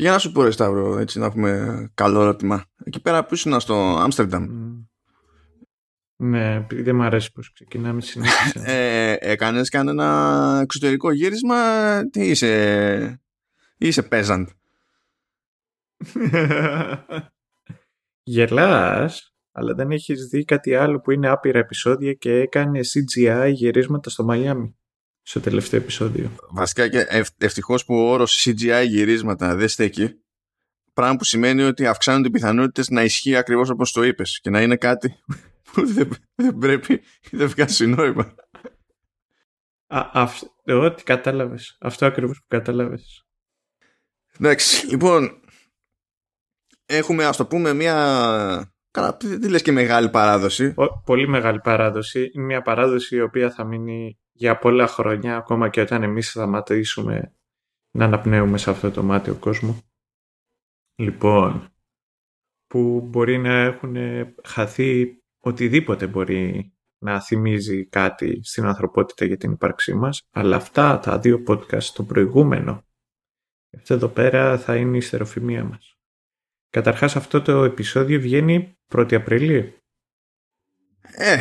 Για να σου πω, ρε Σταύρο, έτσι να έχουμε καλό ερώτημα. Εκεί πέρα που ήσουν στο Άμστερνταμ. Ναι, επειδή δεν μου αρέσει πως ξεκινάμε συνέχεια. ε, έκανες κανένα εξωτερικό γύρισμα; Τι είσαι, είσαι peasant. Γελάς, αλλά δεν έχεις δει κάτι άλλο που είναι άπειρα επεισόδια και έκανε CGI γυρίσματα στο Μαϊάμι στο τελευταίο επεισόδιο. Βασικά και ευτυχώς που ο όρος CGI γυρίσματα δεν στέκει. Πράγμα που σημαίνει ότι αυξάνονται οι πιθανότητες να ισχύει ακριβώς όπως το είπες και να είναι κάτι που δεν, δεν πρέπει ή δεν βγάζει νόημα. εγώ τι κατάλαβες. Αυτό ακριβώς που κατάλαβες. Εντάξει, λοιπόν. Έχουμε, ας το πούμε, μια. Καλά, τι λες και μεγάλη παράδοση. πολύ μεγάλη παράδοση. Είναι μια παράδοση η οποία θα μείνει για πολλά χρόνια, ακόμα και όταν εμείς θα σταματήσουμε να αναπνέουμε σε αυτό το μάτιο κόσμος. Λοιπόν, που μπορεί να έχουν χαθεί οτιδήποτε μπορεί να θυμίζει κάτι στην ανθρωπότητα για την ύπαρξή μας, αλλά αυτά τα δύο podcast, το προηγούμενο, αυτό εδώ πέρα θα είναι η στεροφημία μας. Καταρχάς αυτό το επεισόδιο βγαίνει 1η Απριλίου. Ε,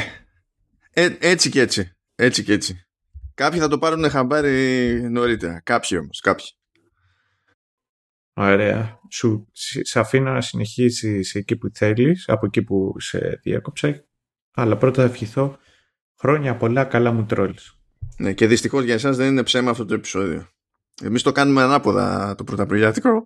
ε, έτσι και έτσι. Έτσι και έτσι. Κάποιοι θα το πάρουν χαμπάρι νωρίτερα. Κάποιοι όμως, κάποιοι. Ωραία. Σου σε αφήνω να συνεχίσεις εκεί που θέλεις, από εκεί που σε διέκοψα. Αλλά πρώτα θα ευχηθώ χρόνια πολλά καλά μου τρόλς. Ναι, και δυστυχώς για εσάς δεν είναι ψέμα αυτό το επεισόδιο. Εμείς το κάνουμε ανάποδα το πρωταπριλιάτικο.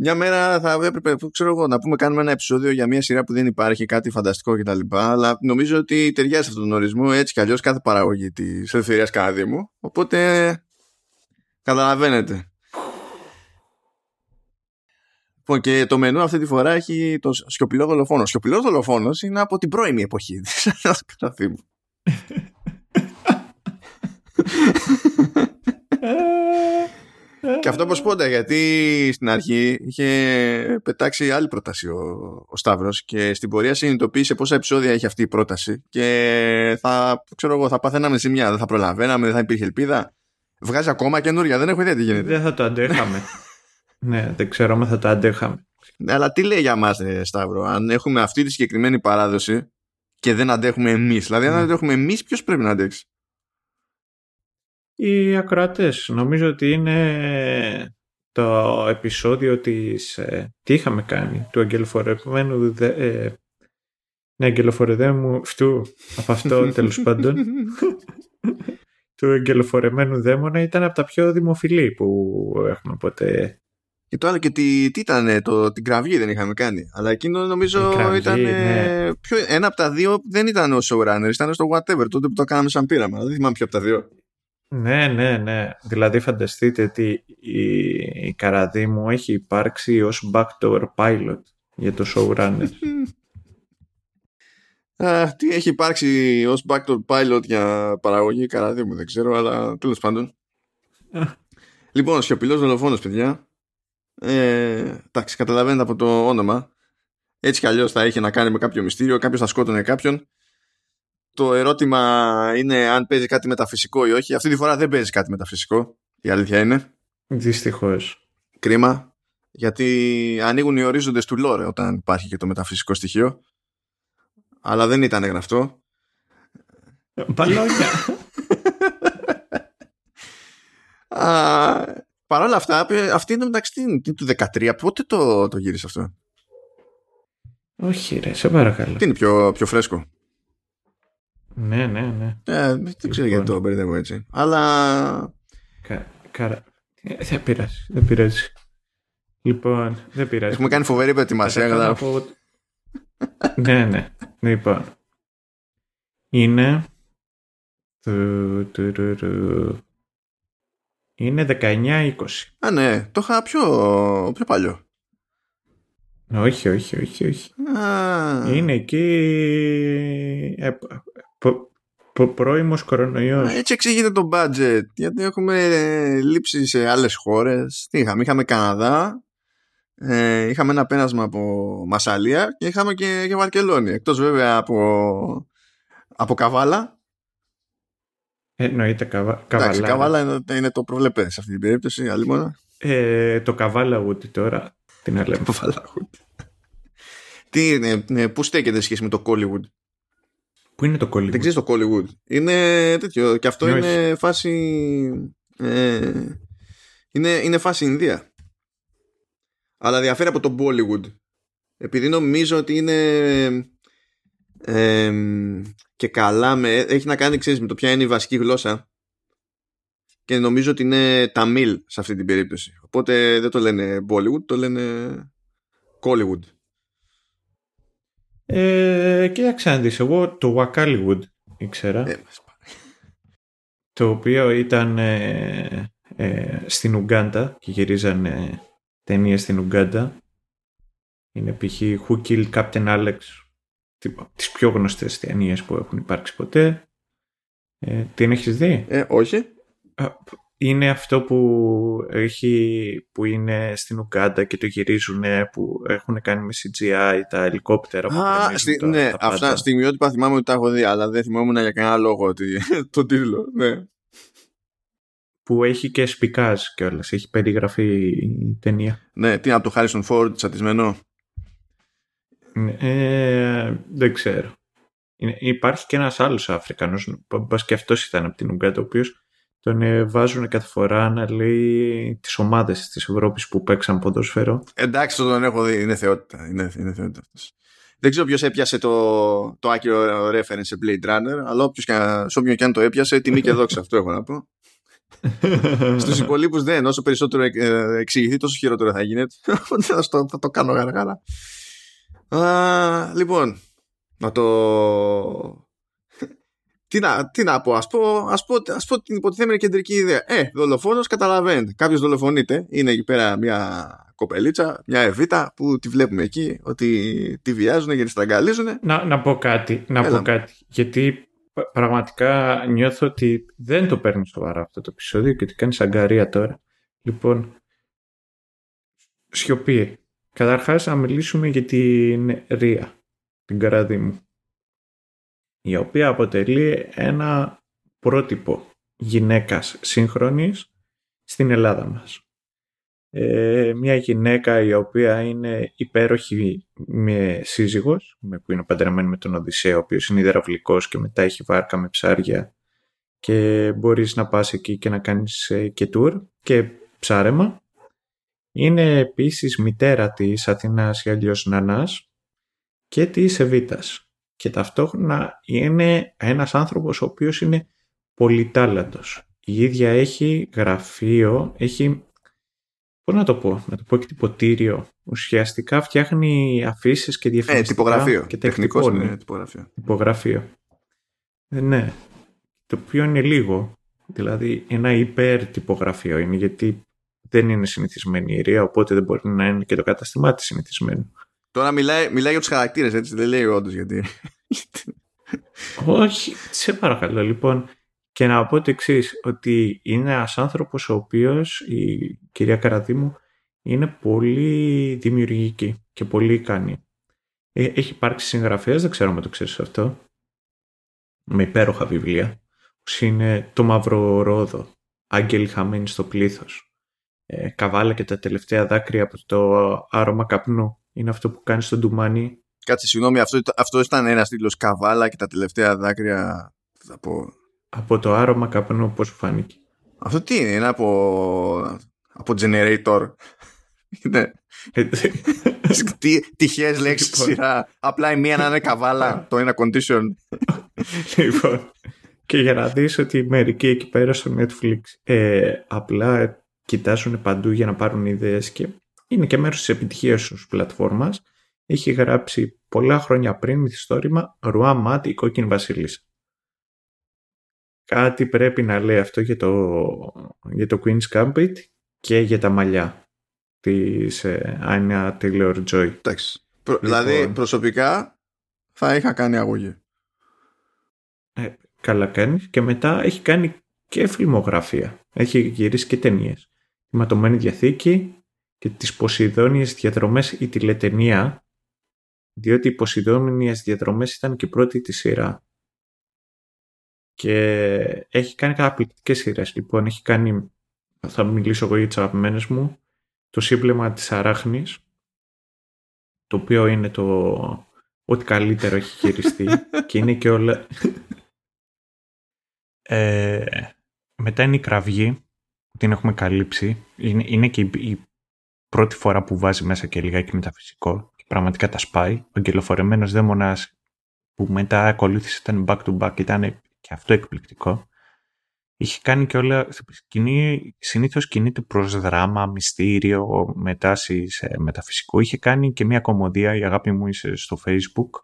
Μια μέρα θα έπρεπε, ξέρω εγώ, να πούμε κάνουμε ένα επεισόδιο για μια σειρά που δεν υπάρχει, κάτι φανταστικό κτλ. Αλλά νομίζω ότι ταιριάζει αυτόν τον ορισμό έτσι κι αλλιώς κάθε παραγωγή της ελευθερίας μου. Οπότε καταλαβαίνετε. Λοιπόν, και το μενού αυτή τη φορά έχει το σιωπηλό δολοφόνο. Ο σιωπηλός δολοφόνος είναι από την πρώιμη εποχή της Και αυτό πως πόντα γιατί στην αρχή είχε πετάξει άλλη πρόταση ο, ο Σταύρος και στην πορεία συνειδητοποίησε πόσα επεισόδια έχει αυτή η πρόταση και θα, ξέρω εγώ, θα παθαίναμε ζημιά, δεν θα προλαβαίναμε, δεν θα υπήρχε ελπίδα. Βγάζει ακόμα καινούρια, δεν έχω ιδέα τι γίνεται. Δεν θα το αντέχαμε. ναι, δεν ξέρω αν θα το αντέχαμε. Ναι, αλλά τι λέει για μας, Σταύρο, αν έχουμε αυτή τη συγκεκριμένη παράδοση και δεν αντέχουμε εμείς. Δηλαδή, αν δεν αντέχουμε εμείς, ποιος πρέπει να αντέξει; Οι ακροατές. Νομίζω ότι είναι το επεισόδιο της... Ε, τι είχαμε κάνει, του αγγελοφορεμένου... Δε, ε, ναι, αγγελοφορεδέμου... Φτού, από αυτό τέλος πάντων. του αγγελοφορεμένου δαίμονα ήταν από τα πιο δημοφιλή που έχουμε ποτέ και το άλλο και τι, τι ήταν, το, την κραυγή δεν είχαμε κάνει. Αλλά εκείνο νομίζω κραυγή, ήταν. Ναι. Πιο, ένα από τα δύο δεν ήταν ο showrunner, ήταν στο whatever, τότε που το κάναμε σαν πείραμα. Δεν θυμάμαι ποιο από τα δύο. Ναι, ναι, ναι. Δηλαδή φανταστείτε ότι η, η καραδί μου έχει υπάρξει ως backdoor pilot για το showrunner. Α, τι έχει υπάρξει ως backdoor pilot για παραγωγή καραδί μου δεν ξέρω, αλλά τέλος πάντων. λοιπόν, σιωπηλός δολοφόνος, παιδιά. Ε, εντάξει, καταλαβαίνετε από το όνομα. Έτσι κι αλλιώς θα είχε να κάνει με κάποιο μυστήριο, κάποιος θα σκότωνε κάποιον το ερώτημα είναι αν παίζει κάτι μεταφυσικό ή όχι. Αυτή τη φορά δεν παίζει κάτι μεταφυσικό. Η αλήθεια είναι. Δυστυχώς. Κρίμα. Γιατί ανοίγουν οι ορίζοντες του Λόρε όταν υπάρχει και το μεταφυσικό στοιχείο. Αλλά δεν ήταν γραφτό. Παλόγια. Παρ' όλα αυτά, αυτή είναι μεταξύ του 13. Πότε το, το γύρισε αυτό; Όχι ρε, σε παρακαλώ. Τι είναι πιο, πιο φρέσκο; Ναι, ναι, ναι. Ε, δεν ξέρω γιατί το λοιπόν. μπερδεύω έτσι. Αλλά. Κα, ε, δεν πειράζει. Δεν πειράζει. Λοιπόν, δεν πειράζει. Έχουμε κάνει φοβερή προετοιμασία. Από... ναι, ναι. Λοιπόν. Είναι. Είναι 19-20. Α, ναι. Το είχα πιο, πιο παλιό. Όχι, όχι, όχι, όχι. Είναι εκεί ε, πρώιμος κορονοϊός. Έτσι εξηγείται το budget. Γιατί έχουμε ε, λείψει σε άλλες χώρες. Τι είχαμε, είχαμε Καναδά, ε, είχαμε ένα πένασμα από Μασαλία και είχαμε και, και Βαρκελόνη. Εκτός βέβαια από, από Καβάλα. Εννοείται καβα... Εντάξει, καβάλα είναι, είναι το προβλεπές σε αυτή την περίπτωση, αλλήμωνα. Ε, το καβάλα ούτε τώρα. Τι να λέμε. Τι είναι, ναι, πού στέκεται σχέση με το Collywood. Πού είναι το Collywood; Δεν ξέρεις το Collywood. Είναι τέτοιο. Και αυτό είναι φάση. Ε, είναι, είναι φάση Ινδία. Αλλά διαφέρει από το Bollywood. Επειδή νομίζω ότι είναι. Ε, και καλά με, έχει να κάνει ξέρεις, με το ποια είναι η βασική γλώσσα και νομίζω ότι είναι Ταμίλ σε αυτή την περίπτωση. Οπότε δεν το λένε Bollywood, το λένε Collywood. Ε, κοίταξε να δεις, εγώ το Wakaliwood ήξερα. Ε, το οποίο ήταν ε, ε, στην Ουγκάντα και γυρίζανε ταινίες στην Ουγκάντα. Είναι π.χ. Who Killed Captain Alex, τις πιο γνωστές ταινίες που έχουν υπάρξει ποτέ. Ε, την έχεις δει; Ε, όχι είναι αυτό που, έχει, που είναι στην Ουγκάντα και το γυρίζουν που έχουν κάνει με CGI τα ελικόπτερα. Α, στη, ναι, τα αυτά στιγμιότυπα θυμάμαι ότι τα έχω δει, αλλά δεν θυμόμουν για κανένα λόγο ότι, το τίτλο. Ναι. Που έχει και σπικάζ κιόλας. Έχει περιγραφεί η ταινία. Ναι, τι από το Harrison Ford τσατισμένο; Ναι, ε, δεν ξέρω. Είναι, υπάρχει και ένας άλλος Αφρικανός, μπα και αυτός ήταν από την Ουγκάντα, ο οποίος τον ε, βάζουν κάθε φορά να λέει τις ομάδες της Ευρώπης που παίξαν ποδοσφαίρο. Εντάξει, τον έχω δει. Είναι θεότητα. Είναι, είναι θεότητα αυτός. Δεν ξέρω ποιος έπιασε το, το άκυρο reference σε Blade Runner, αλλά όποιος και, σε όποιον και αν το έπιασε, τιμή και δόξα. Αυτό έχω να πω. Στους υπολείπους δεν. Όσο περισσότερο ε, εξηγηθεί, τόσο χειρότερο θα γίνεται. θα, το, θα το κάνω γαργάρα. λοιπόν, να το τι να, τι να πω, ας πω, ας πω, ας πω την υποτιθέμενη κεντρική ιδέα. Ε, δολοφόνος καταλαβαίνετε. Κάποιος δολοφονείται. Είναι εκεί πέρα μια κοπελίτσα, μια Εβίτα που τη βλέπουμε εκεί, ότι τη βιάζουν και τη στραγγαλίζουν. Να, να πω κάτι, να πω κάτι. Γιατί πραγματικά νιώθω ότι δεν το παίρνει σοβαρά αυτό το επεισόδιο και ότι κάνει αγκαρία τώρα. Λοιπόν, σιωπή. Καταρχάς να μιλήσουμε για την Ρία, την καραδί μου η οποία αποτελεί ένα πρότυπο γυναίκας σύγχρονης στην Ελλάδα μας. Ε, μια γυναίκα η οποία είναι υπέροχη με σύζυγος, με που είναι παντρεμένη με τον Οδυσσέα, ο οποίος είναι υδραυλικός και μετά έχει βάρκα με ψάρια και μπορείς να πας εκεί και να κάνεις ε, και tour και ψάρεμα. Είναι επίσης μητέρα της Αθηνάς ή αλλιώς Νανάς και της Εβίτας και ταυτόχρονα είναι ένας άνθρωπος ο οποίος είναι πολυτάλαντος. Η ίδια έχει γραφείο, έχει, πώς να το πω, να το πω και Ουσιαστικά φτιάχνει αφήσεις και διευθυντικά. Ε, τυπογραφείο. Και Τεχνικός είναι τυπογραφείο. Τυπογραφείο. Ε, ναι. Το οποίο είναι λίγο. Δηλαδή ένα υπερ-τυπογραφείο είναι γιατί δεν είναι συνηθισμένη η Ρία, οπότε δεν μπορεί να είναι και το καταστημά της συνηθισμένο. Τώρα μιλάει, μιλάει για τους χαρακτήρες, έτσι. Δεν λέει όντως γιατί. Όχι, σε παρακαλώ λοιπόν. Και να πω το εξής, ότι είναι ένας άνθρωπος ο οποίος, η κυρία Καραδίμου, είναι πολύ δημιουργική και πολύ ικανή. Ε, έχει υπάρξει συγγραφέας, δεν ξέρω αν το ξέρεις αυτό, με υπέροχα βιβλία, που είναι το Μαύρο Ρόδο, Άγγελοι χαμένοι στο πλήθος. ε, Καβάλα και τα τελευταία δάκρυα από το άρωμα καπνού είναι αυτό που κάνεις στον Ντουμάνι. Κάτσε, συγγνώμη, αυτό, αυτό ήταν ένας τίτλος καβάλα και τα τελευταία δάκρυα από... Από το άρωμα καπνού, πώς φάνηκε. Αυτό τι είναι, είναι από, από generator. Είναι. Τι τυχαίες λέξεις στη λοιπόν. σειρά. Απλά η μία να είναι καβάλα, το ένα condition. λοιπόν. Και για να δεις ότι μερικοί εκεί πέρα στο Netflix ε, απλά κοιτάζουν παντού για να πάρουν ιδέες και είναι και μέρος της επιτυχίας της πλατφόρμας. Έχει γράψει πολλά χρόνια πριν μυθιστόρημα «Ρουά Μάτ η κόκκινη βασίλισσα». Κάτι πρέπει να λέει αυτό για το, για το Queen's Gambit και για τα μαλλιά της Άνια Taylor Joy. Εντάξει. Δηλαδή προσωπικά θα είχα κάνει αγωγή. Ε, καλά κάνεις. Και μετά έχει κάνει και φιλμογραφία. Έχει γυρίσει και ταινίες. Η Ματωμένη Διαθήκη, και τις Ποσειδόνιες διαδρομές η τηλετενία, διότι οι Ποσειδόνιες διαδρομές ήταν και πρώτη τη σειρά. και έχει κάνει καταπληκτικέ σειρές. Λοιπόν, έχει κάνει, θα μιλήσω εγώ για τις αγαπημένες μου, το σύμπλεμα της αράχνης, το οποίο είναι το ό,τι καλύτερο έχει χειριστεί και είναι και όλα... Ε, μετά είναι η κραυγή, που την έχουμε καλύψει. Είναι, είναι και η, πρώτη φορά που βάζει μέσα και λιγάκι μεταφυσικό και πραγματικά τα σπάει. Ο εγκελοφορεμένος δαίμονας που μετά ακολούθησε ήταν back to back, ήταν και αυτό εκπληκτικό. Είχε κάνει και όλα, σκηνή, συνήθως κινείται προς δράμα, μυστήριο, μετάσει σε μεταφυσικό. Είχε κάνει και μια κομμωδία, η αγάπη μου είσαι στο facebook.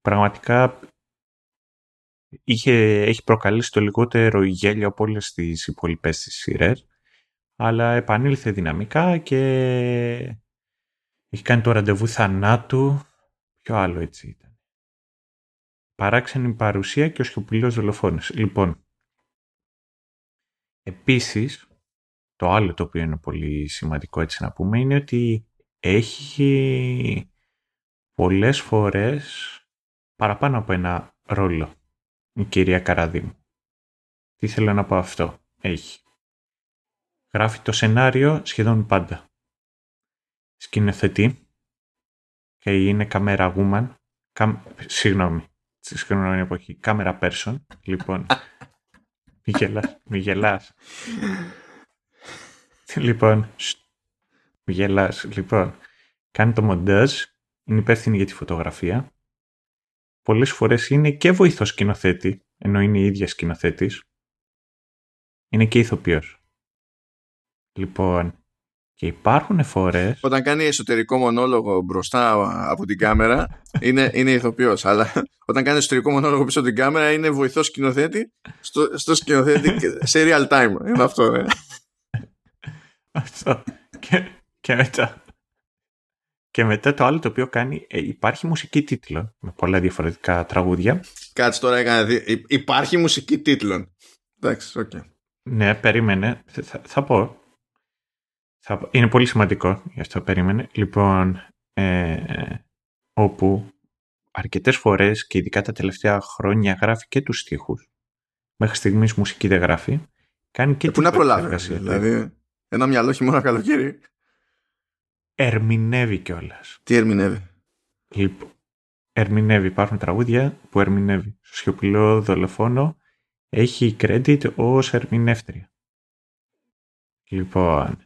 Πραγματικά είχε, έχει προκαλέσει το λιγότερο γέλιο από όλες τις υπόλοιπες της σειρές. Αλλά επανήλθε δυναμικά και έχει κάνει το ραντεβού θανάτου. Ποιο άλλο έτσι ήταν. Παράξενη παρουσία και ο σιωπηλός δολοφόνος. Λοιπόν, Επίσης, το άλλο το οποίο είναι πολύ σημαντικό έτσι να πούμε είναι ότι έχει πολλές φορές παραπάνω από ένα ρόλο η κυρία Καραδίμου. Τι θέλω να πω αυτό. Έχει. Γράφει το σενάριο σχεδόν πάντα. Σκηνοθετεί και είναι camera woman. Καμ... Συγγνώμη. Συγγνώμη εποχή. Camera person. Λοιπόν, Μη γελάς, μη γελάς. λοιπόν, μη γελάς. Λοιπόν, κάνει το μοντάζ, είναι υπεύθυνη για τη φωτογραφία. Πολλές φορές είναι και βοηθός σκηνοθέτη, ενώ είναι η ίδια σκηνοθέτης. Είναι και ηθοποιός. Λοιπόν, και υπάρχουν φορέ. Όταν κάνει εσωτερικό μονόλογο μπροστά από την κάμερα, είναι, είναι ηθοποιός. Αλλά όταν κάνει εσωτερικό μονόλογο πίσω από την κάμερα, είναι βοηθός σκηνοθέτη στο, στο σκηνοθέτη σε real time. Είναι αυτό, ναι. Αυτό. Και, και μετά. Και μετά το άλλο το οποίο κάνει, ε, υπάρχει μουσική τίτλο με πολλά διαφορετικά τραγούδια. Κάτσε τώρα έκανε. Υπάρχει μουσική τίτλων. Εντάξει, ok. Okay. Ναι, περίμενε. Θα, θα πω. Θα... Είναι πολύ σημαντικό, γι' αυτό περίμενε. Λοιπόν, ε, όπου αρκετές φορές και ειδικά τα τελευταία χρόνια γράφει και τους στίχους. Μέχρι στιγμής μουσική δεν γράφει. Κάνει και ε, Πού να προλάβει, δηλαδή. Ένα μυαλό χειμώνα καλοκαίρι. Ερμηνεύει κιόλας. Τι ερμηνεύει; Λοιπόν, ερμηνεύει. Υπάρχουν τραγούδια που ερμηνεύει. Στο σιωπηλό δολοφόνο έχει credit ως ερμηνεύτρια. Λοιπόν,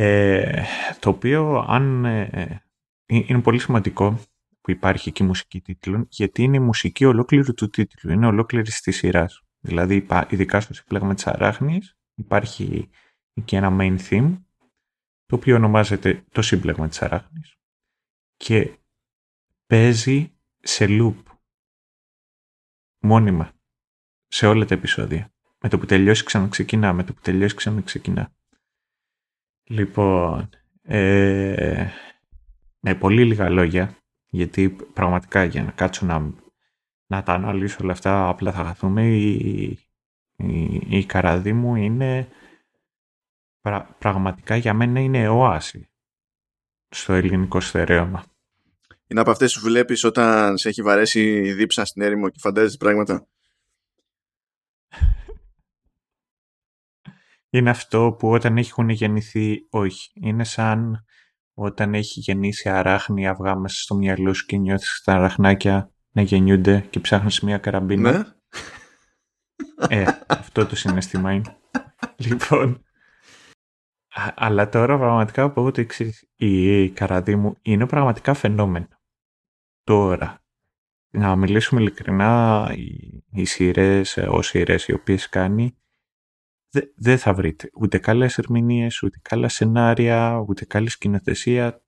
ε, το οποίο αν, ε, ε, είναι πολύ σημαντικό που υπάρχει εκεί μουσική τίτλων, γιατί είναι η μουσική ολόκληρου του τίτλου, είναι ολόκληρη τη σειρά. Δηλαδή, ειδικά στο συμπλέγμα της Αράχνης, υπάρχει και ένα main theme, το οποίο ονομάζεται το σύμπλεγμα της Αράχνης και παίζει σε loop μόνιμα σε όλα τα επεισόδια. Με το που τελειώσει ξαναξεκινά, με το που τελειώσει ξαναξεκινά. Λοιπόν, ε, με πολύ λίγα λόγια, γιατί πραγματικά για να κάτσω να, να τα αναλύσω όλα αυτά, απλά θα χαθούμε, η, η, η καραδί μου είναι πραγματικά για μένα είναι οάση στο ελληνικό στερέωμα. Είναι από αυτές που βλέπεις όταν σε έχει βαρέσει η δίψα στην έρημο και φαντάζεσαι πράγματα; Είναι αυτό που όταν έχουν γεννηθεί, όχι. Είναι σαν όταν έχει γεννήσει αράχνη αυγά μέσα στο μυαλό σου και νιώθεις τα αραχνάκια να γεννιούνται και ψάχνεις μια καραμπίνα. Ναι. Ε, αυτό το συνέστημα είναι. λοιπόν, αλλά τώρα πραγματικά πω το εξής. Η καραδί μου είναι πραγματικά φαινόμενο. Τώρα, να μιλήσουμε ειλικρινά, οι, οι σειρές, ο σειρές οι οποίες κάνει, δεν θα βρείτε ούτε καλές ερμηνείες, ούτε καλά σενάρια, ούτε καλή σκηνοθεσία,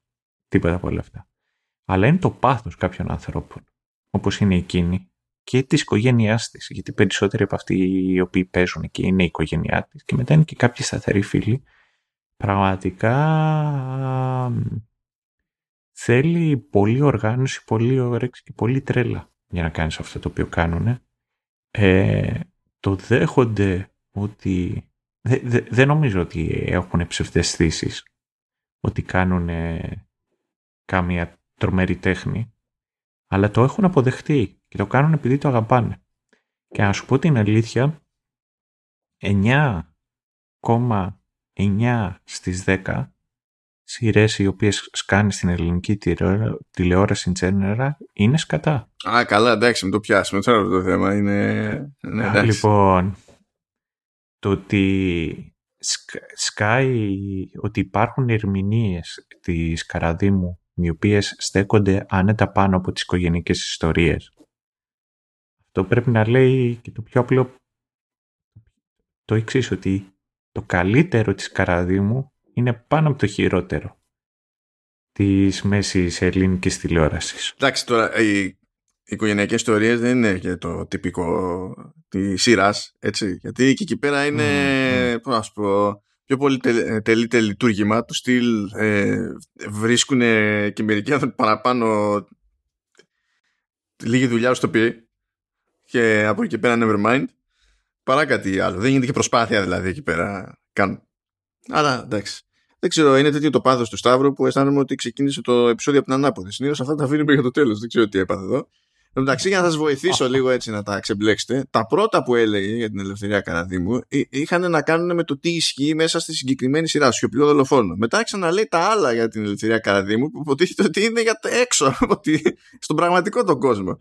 τίποτα από όλα αυτά. Αλλά είναι το πάθος κάποιων ανθρώπων, όπως είναι εκείνη, και της οικογένειάς της. Γιατί περισσότεροι από αυτοί οι οποίοι παίζουν και είναι η οικογένειά της, και μετά είναι και κάποιοι σταθεροί φίλοι, πραγματικά θέλει πολύ οργάνωση, πολύ όρεξη και πολύ τρέλα για να κάνεις αυτό το οποίο κάνουν. Ε, το δέχονται ότι δεν νομίζω ότι έχουν ψευδεστήσεις ότι κάνουν κάμια τρομερή τέχνη αλλά το έχουν αποδεχτεί και το κάνουν επειδή το αγαπάνε. Και να σου πω την αλήθεια, 9,9 στις 10 σειρές οι οποίες σκάνει στην ελληνική τηλεόραση general είναι σκατά. Α, καλά, εντάξει, με το πιάσουμε τώρα το θέμα. Είναι... Ναι, λοιπόν, το ότι σκάει ότι υπάρχουν ερμηνείες της Καραδίμου οι οποίες στέκονται άνετα πάνω από τις οικογενειακές ιστορίες. Αυτό πρέπει να λέει και το πιο απλό το εξής ότι το καλύτερο της Καραδίμου είναι πάνω από το χειρότερο της μέσης ελληνικής τηλεόρασης. Εντάξει τώρα, οι, οι οικογενειακές ιστορίες δεν είναι και το τυπικό της σειράς, έτσι. Γιατί και εκεί πέρα είναι, mm, πώς να πω, πιο πολύ τελεί λειτουργήμα του στυλ ε, βρίσκουν και μερικοί άνθρωποι παραπάνω λίγη δουλειά στο πει και από εκεί πέρα never mind παρά κάτι άλλο. Δεν γίνεται και προσπάθεια δηλαδή εκεί πέρα καν. Αλλά εντάξει. Δεν ξέρω, είναι τέτοιο το πάθος του Σταύρου που αισθάνομαι ότι ξεκίνησε το επεισόδιο από την ανάποδη. Συνήθως αυτά τα αφήνει μέχρι το τέλος. Δεν ξέρω τι έπαθε εδώ. Εν μεταξύ, για να σας βοηθήσω λίγο έτσι να τα ξεμπλέξετε, τα πρώτα που έλεγε για την ελευθερία Καραδίμου είχαν να κάνουν με το τι ισχύει μέσα στη συγκεκριμένη σειρά, σιωπηλό δολοφόνο. Μετά άρχισε να λέει τα άλλα για την ελευθερία Καραδίμου, που υποτίθεται ότι είναι για έξω από στον πραγματικό τον κόσμο.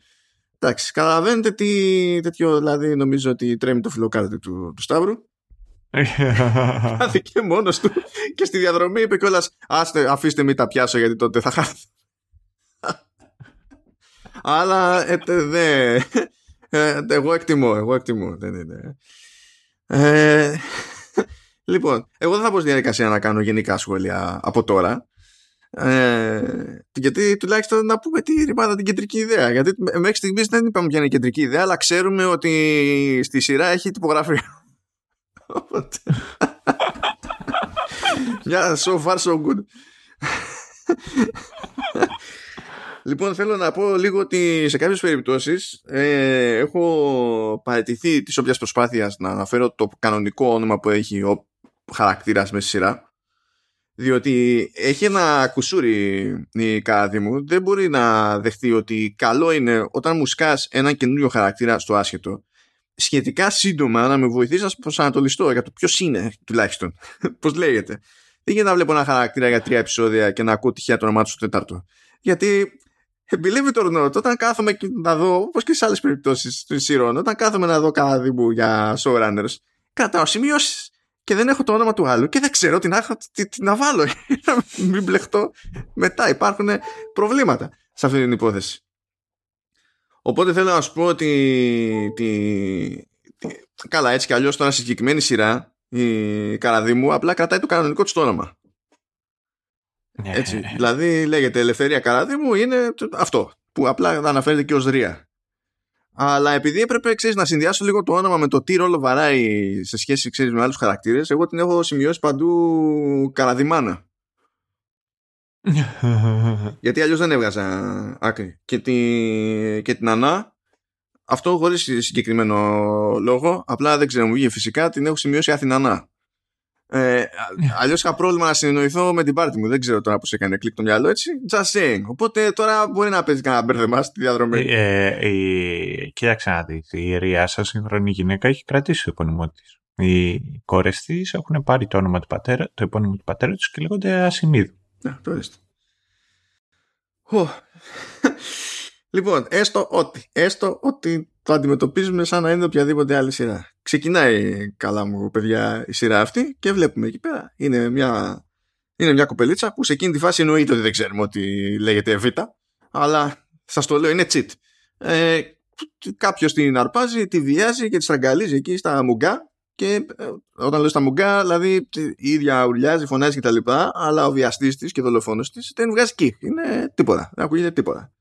Εντάξει, καταλαβαίνετε τι τέτοιο, δηλαδή νομίζω ότι τρέμει το φιλοκάρτη του, του Σταύρου. και μόνος του και στη διαδρομή είπε κιόλας αφήστε μην τα πιάσω γιατί τότε θα χάθω αλλά ε, δε, ε, εγώ εκτιμώ εγώ εκτιμώ δεν είναι. Ε, λοιπόν εγώ δεν θα πω στη διαδικασία να κάνω γενικά σχόλια από τώρα ε, γιατί τουλάχιστον να πούμε τη ρημάδα την κεντρική ιδέα. Γιατί μέχρι στιγμής δεν είπαμε ποια είναι η κεντρική ιδέα, αλλά ξέρουμε ότι στη σειρά έχει τυπογραφία. Οπότε. yeah, so far so good. λοιπόν, θέλω να πω λίγο ότι σε κάποιες περιπτώσεις ε, έχω παραιτηθεί της όποιας προσπάθειας να αναφέρω το κανονικό όνομα που έχει ο χαρακτήρας μέσα στη σειρά. Διότι έχει ένα κουσούρι η κάδη μου. Δεν μπορεί να δεχτεί ότι καλό είναι όταν μου σκάς έναν καινούριο χαρακτήρα στο άσχετο. Σχετικά σύντομα να με βοηθήσει να προσανατολιστώ για το ποιος είναι τουλάχιστον. Πώς λέγεται. Δεν γίνεται να βλέπω ένα χαρακτήρα για τρία επεισόδια και να ακούω τυχαία το όνομά του στο τέταρτο. Γιατί believe it or not, όταν κάθομαι να δω, όπως και σε άλλες περιπτώσεις του σειρών, όταν κάθομαι να δω κάτι για showrunners, κρατάω σημειώσεις και δεν έχω το όνομα του άλλου και δεν ξέρω τι να, τι, τι να βάλω να μην μπλεχτώ μετά υπάρχουν προβλήματα σε αυτή την υπόθεση οπότε θέλω να σου πω ότι τη, καλά έτσι κι αλλιώς τώρα σε συγκεκριμένη σειρά η Καραδίμου απλά κρατάει το κανονικό της το όνομα ναι. Έτσι, δηλαδή λέγεται Ελευθερία Καραδίμου είναι αυτό που απλά αναφέρεται και ως Ρία αλλά επειδή έπρεπε ξέρεις, να συνδυάσω λίγο το όνομα με το τι ρόλο βαράει σε σχέση ξέρεις, με άλλους χαρακτήρες, εγώ την έχω σημειώσει παντού καραδιμάνα. Γιατί αλλιώς δεν έβγαζα άκρη. Και, τη, και την Ανά, αυτό χωρίς συγκεκριμένο λόγο, απλά δεν ξέρω, μου βγήκε φυσικά, την έχω σημειώσει Αθηνανά. Ε, Αλλιώς είχα πρόβλημα να συνεννοηθώ με την πάρτι μου. Δεν ξέρω τώρα πώς έκανε κλικ το μυαλό έτσι. Just saying. Οπότε τώρα μπορεί να παίζει κανένα μπέρδεμα στη διαδρομή. Ε, ε, κοίταξε να δεις. Η Ρία, σας σύγχρονη γυναίκα, έχει κρατήσει το επώνυμό της. Οι κόρες της έχουν πάρει το όνομα του πατέρα, το επώνυμο του πατέρα τους και λέγονται Ασημίδου. Ναι, το είστε. λοιπόν, έστω ότι, έστω ότι το αντιμετωπίζουμε σαν να είναι οποιαδήποτε άλλη σειρά. Ξεκινάει καλά μου παιδιά η σειρά αυτή και βλέπουμε εκεί πέρα. Είναι μια, είναι μια κοπελίτσα που σε εκείνη τη φάση εννοείται ότι δεν ξέρουμε ότι λέγεται Β, αλλά σας το λέω είναι cheat. Ε, Κάποιος την αρπάζει, τη βιάζει και τη στραγγαλίζει εκεί στα μουγκά και ε, όταν λέω στα μουγκά, δηλαδή η ίδια ουρλιάζει, φωνάζει κτλ. Αλλά ο βιαστής της και δολοφόνο της δεν βγάζει εκεί. Είναι τίποτα. Δεν ακούγεται τίποτα.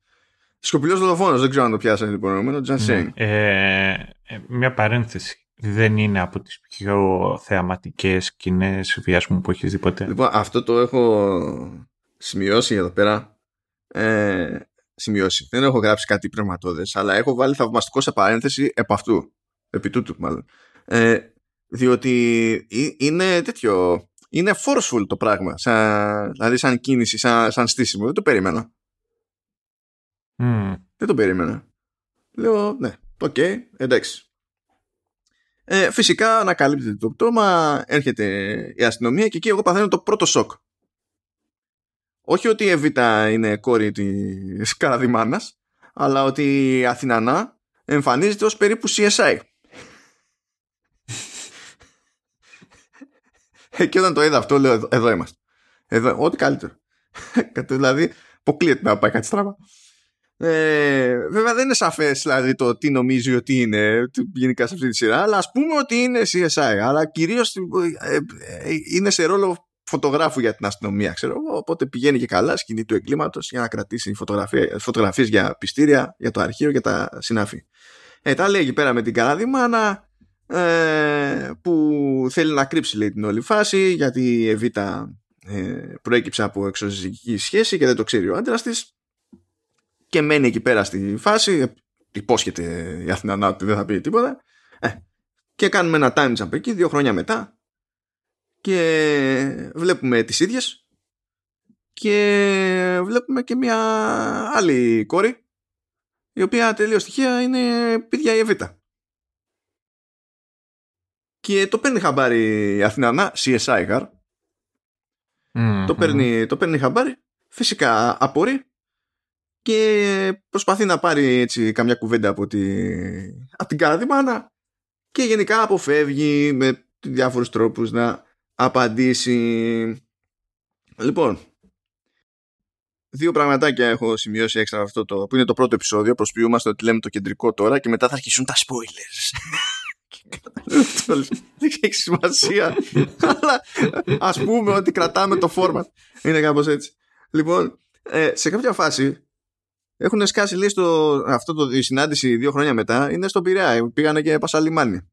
Σκοπιλό δολοφόνος, δεν ξέρω αν το πιάσανε λοιπόν. Ναι. Ε, ε, μια παρένθεση. Δεν είναι από τις πιο θεαματικές σκηνές βιασμού που έχεις δει ποτέ. Λοιπόν, αυτό το έχω σημειώσει εδώ πέρα. Ε, σημειώσει. Δεν έχω γράψει κάτι πνευματώδες, αλλά έχω βάλει θαυμαστικό σε παρένθεση επ' αυτού. Επί τούτου, μάλλον. Ε, διότι είναι τέτοιο. Είναι forceful το πράγμα. Σαν, δηλαδή, σαν κίνηση, σαν, σαν στήσιμο. Δεν το περίμενα. Mm. Δεν το περίμενα. Λέω, ναι, ok, okay, εντάξει. Ε, φυσικά ανακαλύπτεται το πτώμα, έρχεται η αστυνομία και εκεί εγώ παθαίνω το πρώτο σοκ. Όχι ότι η Εβίτα είναι κόρη της Καραδημάνας, αλλά ότι η Αθηνανά εμφανίζεται ως περίπου CSI. Ε, και όταν το είδα αυτό λέω εδώ, εδώ είμαστε. Εδώ, ό,τι καλύτερο. δηλαδή αποκλείεται να πάει κάτι στραβά. Ε, βέβαια δεν είναι σαφές δηλαδή το τι νομίζει ότι είναι γενικά σε αυτή τη σειρά, αλλά ας πούμε ότι είναι CSI. Αλλά κυρίως ε, ε, είναι σε ρόλο φωτογράφου για την αστυνομία, ξέρω Οπότε πηγαίνει και καλά σκηνή του εγκλήματος για να κρατήσει φωτογραφίες για πιστήρια, για το αρχείο και τα συνάφη. Ε, τα λέει εκεί πέρα με την καράδημάνα ε, που θέλει να κρύψει λέει, την όλη φάση γιατί η Εβίτα ε, προέκυψε από εξωζυγική σχέση και δεν το ξέρει ο άντρας της και μένει εκεί πέρα στη φάση υπόσχεται η Αθηνά να ότι δεν θα πει τίποτα. Ε, και κάνουμε ένα time jump εκεί δύο χρόνια μετά και βλέπουμε τις ίδιες και βλέπουμε και μια άλλη κόρη η οποία τελείως στοιχεία είναι πίδια η Εβίτα. Και το παίρνει χαμπάρι η Αθηνανά CSI το, παίρνει, το παίρνει χαμπάρι φυσικά απορεί και προσπαθεί να πάρει έτσι καμιά κουβέντα από, τη, από την καραδιμάνα και γενικά αποφεύγει με διάφορους τρόπους να απαντήσει. Λοιπόν, δύο πραγματάκια έχω σημειώσει έξτρα αυτό το που είναι το πρώτο επεισόδιο. Προσποιούμαστε ότι λέμε το κεντρικό τώρα και μετά θα αρχίσουν τα spoilers. Δεν έχει σημασία. Αλλά ας πούμε ότι κρατάμε το format. Είναι κάπως έτσι. Λοιπόν, ε, σε κάποια φάση έχουν σκάσει λέει στο, αυτό το η συνάντηση δύο χρόνια μετά είναι στον Πειραιά. Πήγανε και Πασαλιμάνι.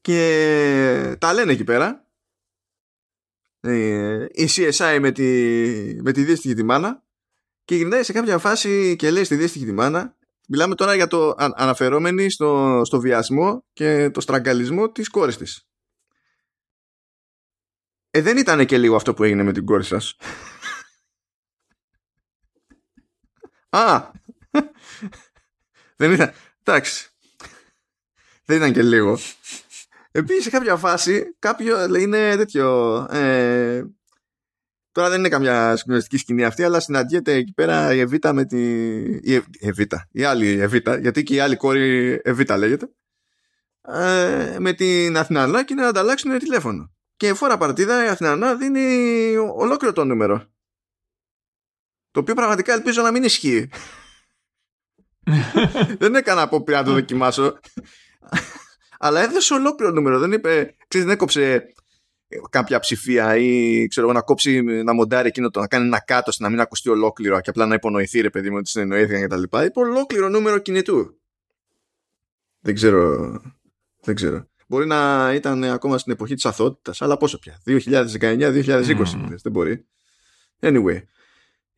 Και τα λένε εκεί πέρα. Ε, η CSI με τη, με τη δύστιχη τη μάνα και γυρνάει σε κάποια φάση και λέει στη δύστιχη τη μάνα μιλάμε τώρα για το αναφερόμενη στο, στο βιασμό και το στραγγαλισμό της κόρης της. Ε, δεν ήταν και λίγο αυτό που έγινε με την κόρη σας. Α! δεν ήταν. Εντάξει. Δεν ήταν και λίγο. Επίσης, σε κάποια φάση, κάποιο είναι τέτοιο. Ε, τώρα δεν είναι καμιά συγκλονιστική σκηνή αυτή, αλλά συναντιέται εκεί πέρα η Εβίτα με τη. Η Εβίτα. Η άλλη Εβίτα, γιατί και η άλλη κόρη Εβίτα λέγεται. Ε, με την Αθηνανά και να ανταλλάξουν τηλέφωνο. Και φορά παρτίδα η Αθηνανά δίνει ολόκληρο το νούμερο. Το οποίο πραγματικά ελπίζω να μην ισχύει. δεν έκανα από πριν να το δοκιμάσω. Αλλά έδωσε ολόκληρο νούμερο. Δεν είπε, ξέρεις, δεν έκοψε κάποια ψηφία ή ξέρω να κόψει, να μοντάρει εκείνο το, να κάνει ένα κάτω να μην ακουστεί ολόκληρο και απλά να υπονοηθεί ρε παιδί μου ότι συνεννοήθηκαν κτλ. Είπε ολόκληρο νούμερο κινητού. Δεν ξέρω. Δεν ξέρω. Μπορεί να ήταν ακόμα στην εποχή της αθότητας, αλλά πόσο πια. 2019-2020 mm. δεν μπορεί. Anyway.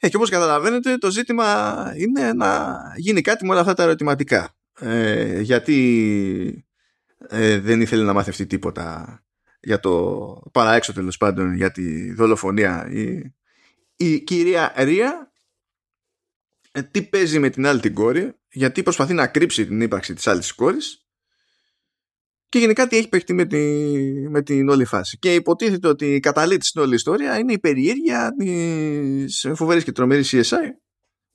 Ε, και όπως καταλαβαίνετε το ζήτημα είναι να γίνει κάτι με όλα αυτά τα ερωτηματικά. Ε, γιατί ε, δεν ήθελε να μάθει τίποτα για το παραέξω τέλος πάντων για τη δολοφονία η, η κυρία Ρία ε, τι παίζει με την άλλη την κόρη γιατί προσπαθεί να κρύψει την ύπαρξη της άλλης κόρης και γενικά τι έχει παιχτεί με, τη, με την όλη φάση. Και υποτίθεται ότι η καταλήτη στην όλη ιστορία είναι η περιέργεια της φοβερής και τρομερής CSI,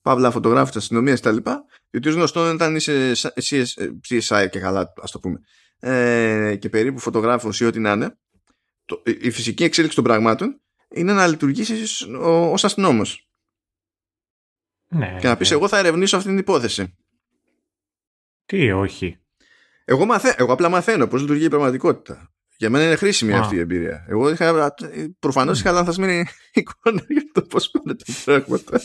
παύλα φωτογράφου της αστυνομίας κτλ. Γιατί ω γνωστό ήταν είσαι CSI και καλά, ας το πούμε, ε, και περίπου φωτογράφος ή ό,τι να είναι, το, η φυσική εξέλιξη των πραγμάτων είναι να λειτουργήσεις ως αστυνόμος. Ναι, και να πεις, ναι. εγώ θα ερευνήσω αυτή την υπόθεση. Τι, όχι. Εγώ, μαθα... Εγώ απλά μαθαίνω πώς λειτουργεί η πραγματικότητα. Για μένα είναι χρήσιμη Α. αυτή η εμπειρία. Εγώ είχα... προφανώς είχα λανθασμένη εικόνα για το πώς πάνε τα πράγματα.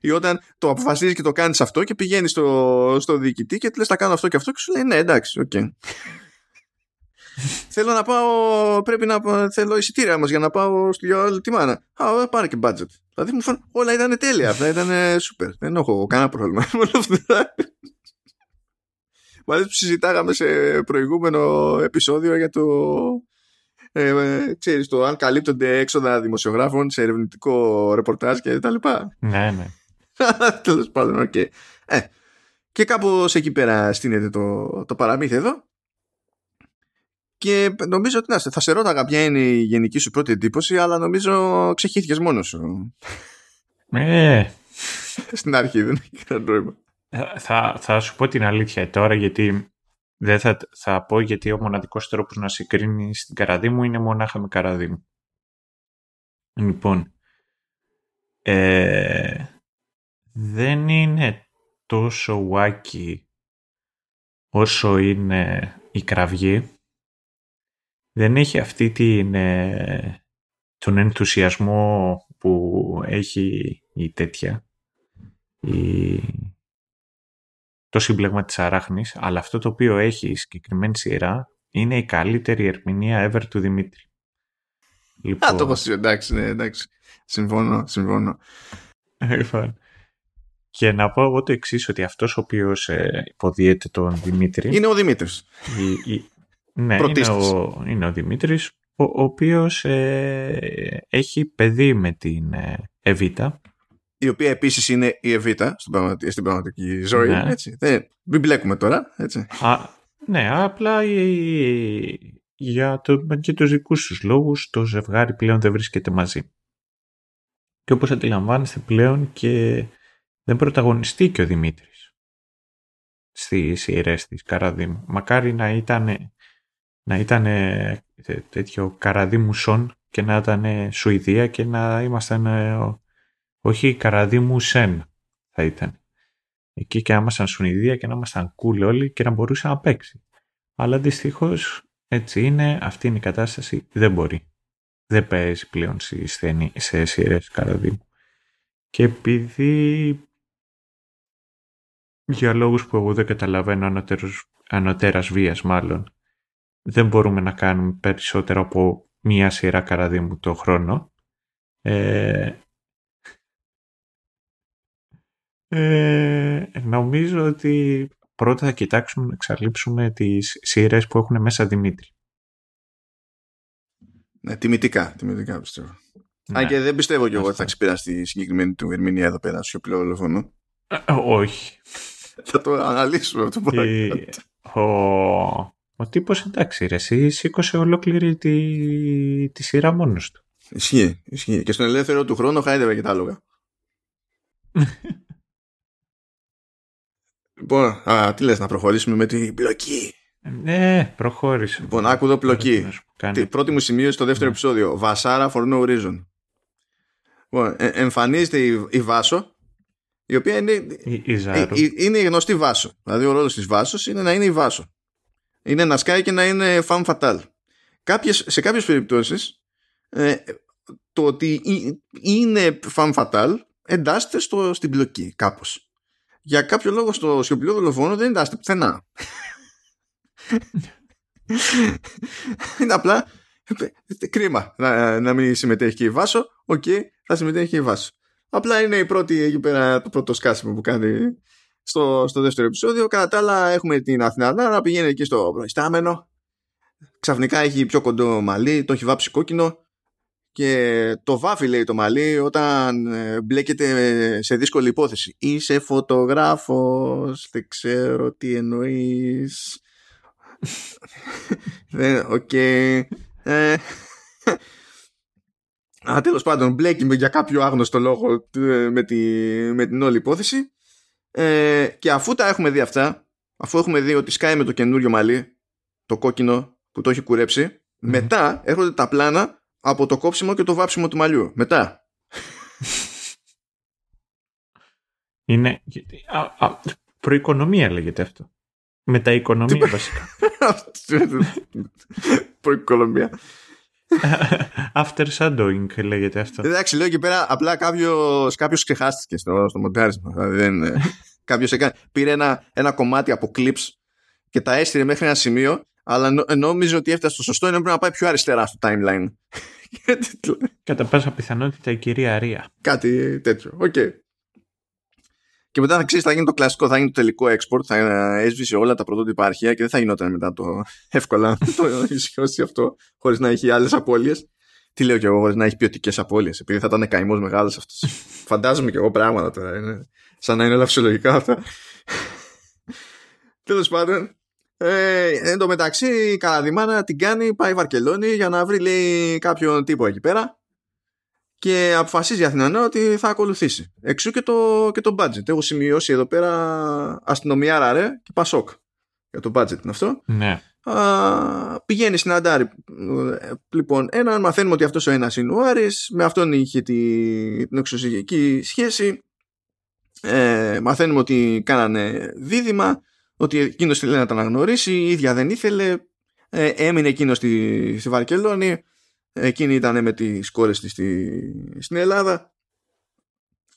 Ή όταν το αποφασίζεις και το κάνεις αυτό και πηγαίνεις στο, στο διοικητή και του λες: Θα κάνω αυτό και αυτό και σου λέει: Ναι, εντάξει, οκ. θέλω να πάω, πρέπει να πάω, θέλω εισιτήρια όμως για να πάω στη άλλη τη μάνα. Α, πάρε και budget. Δηλαδή μου φαίνεται όλα ήταν τέλεια, αυτά ήταν super. Δεν έχω κανένα πρόβλημα με όλα αυτά. Μου αρέσει που συζητάγαμε σε προηγούμενο επεισόδιο για το ε, ε, ξέρεις το αν καλύπτονται έξοδα δημοσιογράφων σε ερευνητικό ρεπορτάζ και τα λοιπά. Ναι, ναι. Τέλος πάντων, οκ. Ε, Και κάπως εκεί πέρα στήνεται το, το παραμύθι εδώ. Και νομίζω ότι θα σε ρώταγα ποια είναι η γενική σου πρώτη εντύπωση, αλλά νομίζω ξεχύθηκες μόνος σου. Ε, Στην αρχή δεν έχει κανένα νόημα. Θα, θα σου πω την αλήθεια τώρα γιατί δεν θα, θα πω γιατί ο μοναδικός τρόπος να συγκρίνει την καραδί μου είναι μονάχα με καραδί μου. Λοιπόν, ε, δεν είναι τόσο wacky όσο είναι η κραυγή. Δεν έχει αυτή την, ε, τον ενθουσιασμό που έχει η τέτοια, η, το σύμπλεγμα της αράχνης, αλλά αυτό το οποίο έχει η συγκεκριμένη σειρά είναι η καλύτερη ερμηνεία ever του Δημήτρη. Λοιπόν, Α, το πω εντάξει, ναι, εντάξει. Συμφωνώ, συμφωνώ. Λοιπόν, και να πω εγώ το εξής ότι αυτός ο οποίος ε, υποδίεται τον Δημήτρη... Είναι ο Δημήτρης. η- η- ναι, είναι Πρωτίστως. ο, είναι ο Δημήτρης, ο, ο οποίος ε, έχει παιδί με την ε, Εβίτα. Η οποία επίσης είναι η Εβίτα στην πραγματική, στην πραγματική ζωή. Ναι. Έτσι. Δεν, μην μπλέκουμε τώρα. Έτσι. Α, ναι, απλά η- για, το, για τους δικούς τους λόγους το ζευγάρι πλέον δεν βρίσκεται μαζί. Και όπως αντιλαμβάνεστε πλέον και δεν πρωταγωνιστεί και ο Δημήτρης στις σειρές της Καραδίμου. Μακάρι να ήταν, να ήταν τέτοιο Καραδίμου Σον και να ήταν Σουηδία και να ήμασταν ε, ο- όχι Καραδίμου Σεν θα ήταν. Εκεί και να ήμασταν Σουηδία και να ήμασταν cool όλοι και να μπορούσε να παίξει. Αλλά δυστυχώς έτσι είναι, αυτή είναι η κατάσταση, δεν μπορεί. Δεν παίζει πλέον στη σθένη, σε σειρές Καραδίμου. Και επειδή για λόγους που εγώ δεν καταλαβαίνω ανωτέρως, ανωτέρας βίας μάλλον δεν μπορούμε να κάνουμε περισσότερο από μία σειρά Καραδίμου το χρόνο ε, ε, νομίζω ότι πρώτα θα κοιτάξουμε να εξαλείψουμε τις σειρές που έχουν μέσα Δημήτρη. Ναι, τιμητικά, τιμητικά πιστεύω. Ναι. Αν και δεν πιστεύω κι εγώ ότι Αυτό. θα ξεπεράσει τη συγκεκριμένη του ερμηνεία εδώ πέρα στο σιωπηλό δολοφόνο. Ε, όχι. θα το αναλύσουμε αυτό που Η- ο, ο τύπος εντάξει ρε, εσύ σήκωσε ολόκληρη τη, τη σειρά μόνος του. Ισχύει, ισχύει. Και στον ελεύθερο του χρόνο χάιδευε και τα άλογα. λοιπόν, α, τι λες να προχωρήσουμε με την πλοκή. Ναι, προχώρησε. Λοιπόν, άκου εδώ πλοκή. Να σου κάνει- Τι, πρώτη μου σημείωση στο δεύτερο Ναι. επεισόδιο. Βασάρα for no reason. Λοιπόν, ε, εμφανίζεται η, η Βάσο, η οποία είναι, Η, η ε, Ζάρου. ε, είναι η γνωστή Βάσο. Δηλαδή ο ρόλος της Βάσος είναι να είναι η Βάσο. Είναι να σκάει και να είναι fan fatal. Κάποιες, σε κάποιες περιπτώσεις ε, το ότι ε- είναι fan fatal εντάσσεται στο, στην πλοκή κάπως. Για κάποιο λόγο στο σιωπηλό δολοφόνο δεν εντάσσεται πουθενά. είναι απλά ε, κρίμα να, να μην συμμετέχει και η Βάσο. Οκ, θα συμμετέχει και η Βάσο. Απλά είναι η πρώτη εκεί πέρα, το πρώτο σκάσιμο που κάνει στο, στο δεύτερο επεισόδιο. Κατά τα άλλα έχουμε την Αθηνά να πηγαίνει εκεί στο προϊστάμενο. Ξαφνικά έχει πιο κοντό μαλλί, το έχει βάψει κόκκινο και το βάφει λέει το μαλλί όταν ε, μπλέκεται σε δύσκολη υπόθεση. Είσαι φωτογράφος, δεν ξέρω τι εννοείς. Δεν, οκ. Ε, Α, τέλος πάντων, μπλέκει με- για κάποιο άγνωστο λόγο ε, με, τη, με την όλη υπόθεση. Ε, και αφού τα έχουμε δει αυτά, αφού έχουμε δει ότι σκάει με το καινούριο μαλλί, το κόκκινο που το έχει κουρέψει, μετά έρχονται τα πλάνα από το κόψιμο και το βάψιμο του μαλλιού. Μετά. Είναι. Α, α, προοικονομία λέγεται αυτό. Μεταοικονομία βασικά. Προοικονομία. After shadowing λέγεται αυτό. Εντάξει, λέω εκεί πέρα απλά κάποιος κάποιος ξεχάστηκε στο, στο μοντάρισμα. Δηλαδή, δεν, ε, κάποιος έκανε, πήρε ένα, ένα κομμάτι από clips και τα έστειλε μέχρι ένα σημείο, αλλά νο, νόμιζε ότι έφτασε στο σωστό, ενώ πρέπει να πάει πιο αριστερά στο timeline. Γιατί- Κατά πάσα πιθανότητα η κυρία Ρία. Κάτι τέτοιο. Οκ. Και μετά θα ξέρεις, θα γίνει το κλασικό, θα γίνει το τελικό export, θα έσβησε όλα τα πρωτότυπα αρχεία και δεν θα γινόταν μετά το εύκολα το ισιώσει αυτό, χωρίς να έχει άλλες απώλειες. Τι λέω κι εγώ, χωρίς να έχει ποιοτικές απώλειες, επειδή θα ήταν καημός μεγάλος αυτός. Φαντάζομαι κι εγώ πράγματα τώρα. Είναι, σαν να είναι όλα φυσιολογικά αυτά. Τέλος πάντων, ε, εν τω μεταξύ η Καραδιμάνα την κάνει, πάει Βαρκελόνη για να βρει λέει κάποιον τύπο εκεί πέρα και αποφασίζει η Αθηνανά ότι θα ακολουθήσει. Εξού και το, και το budget. Έχω σημειώσει εδώ πέρα αστυνομιάρα ρε και πασόκ. Για το budget είναι αυτό. Ναι. Α, πηγαίνει στην Αντάρη. Λοιπόν, έναν μαθαίνουμε ότι αυτός ο ένας είναι ο Άρης, με αυτόν είχε τη, την εξωσυγική σχέση. Ε, μαθαίνουμε ότι κάνανε δίδυμα, ότι εκείνος θέλει να τα αναγνωρίσει, η ίδια δεν ήθελε, ε, έμεινε εκείνος στη, στη Βαρκελόνη, εκείνη ήταν με τις κόρες της στη, στην Ελλάδα.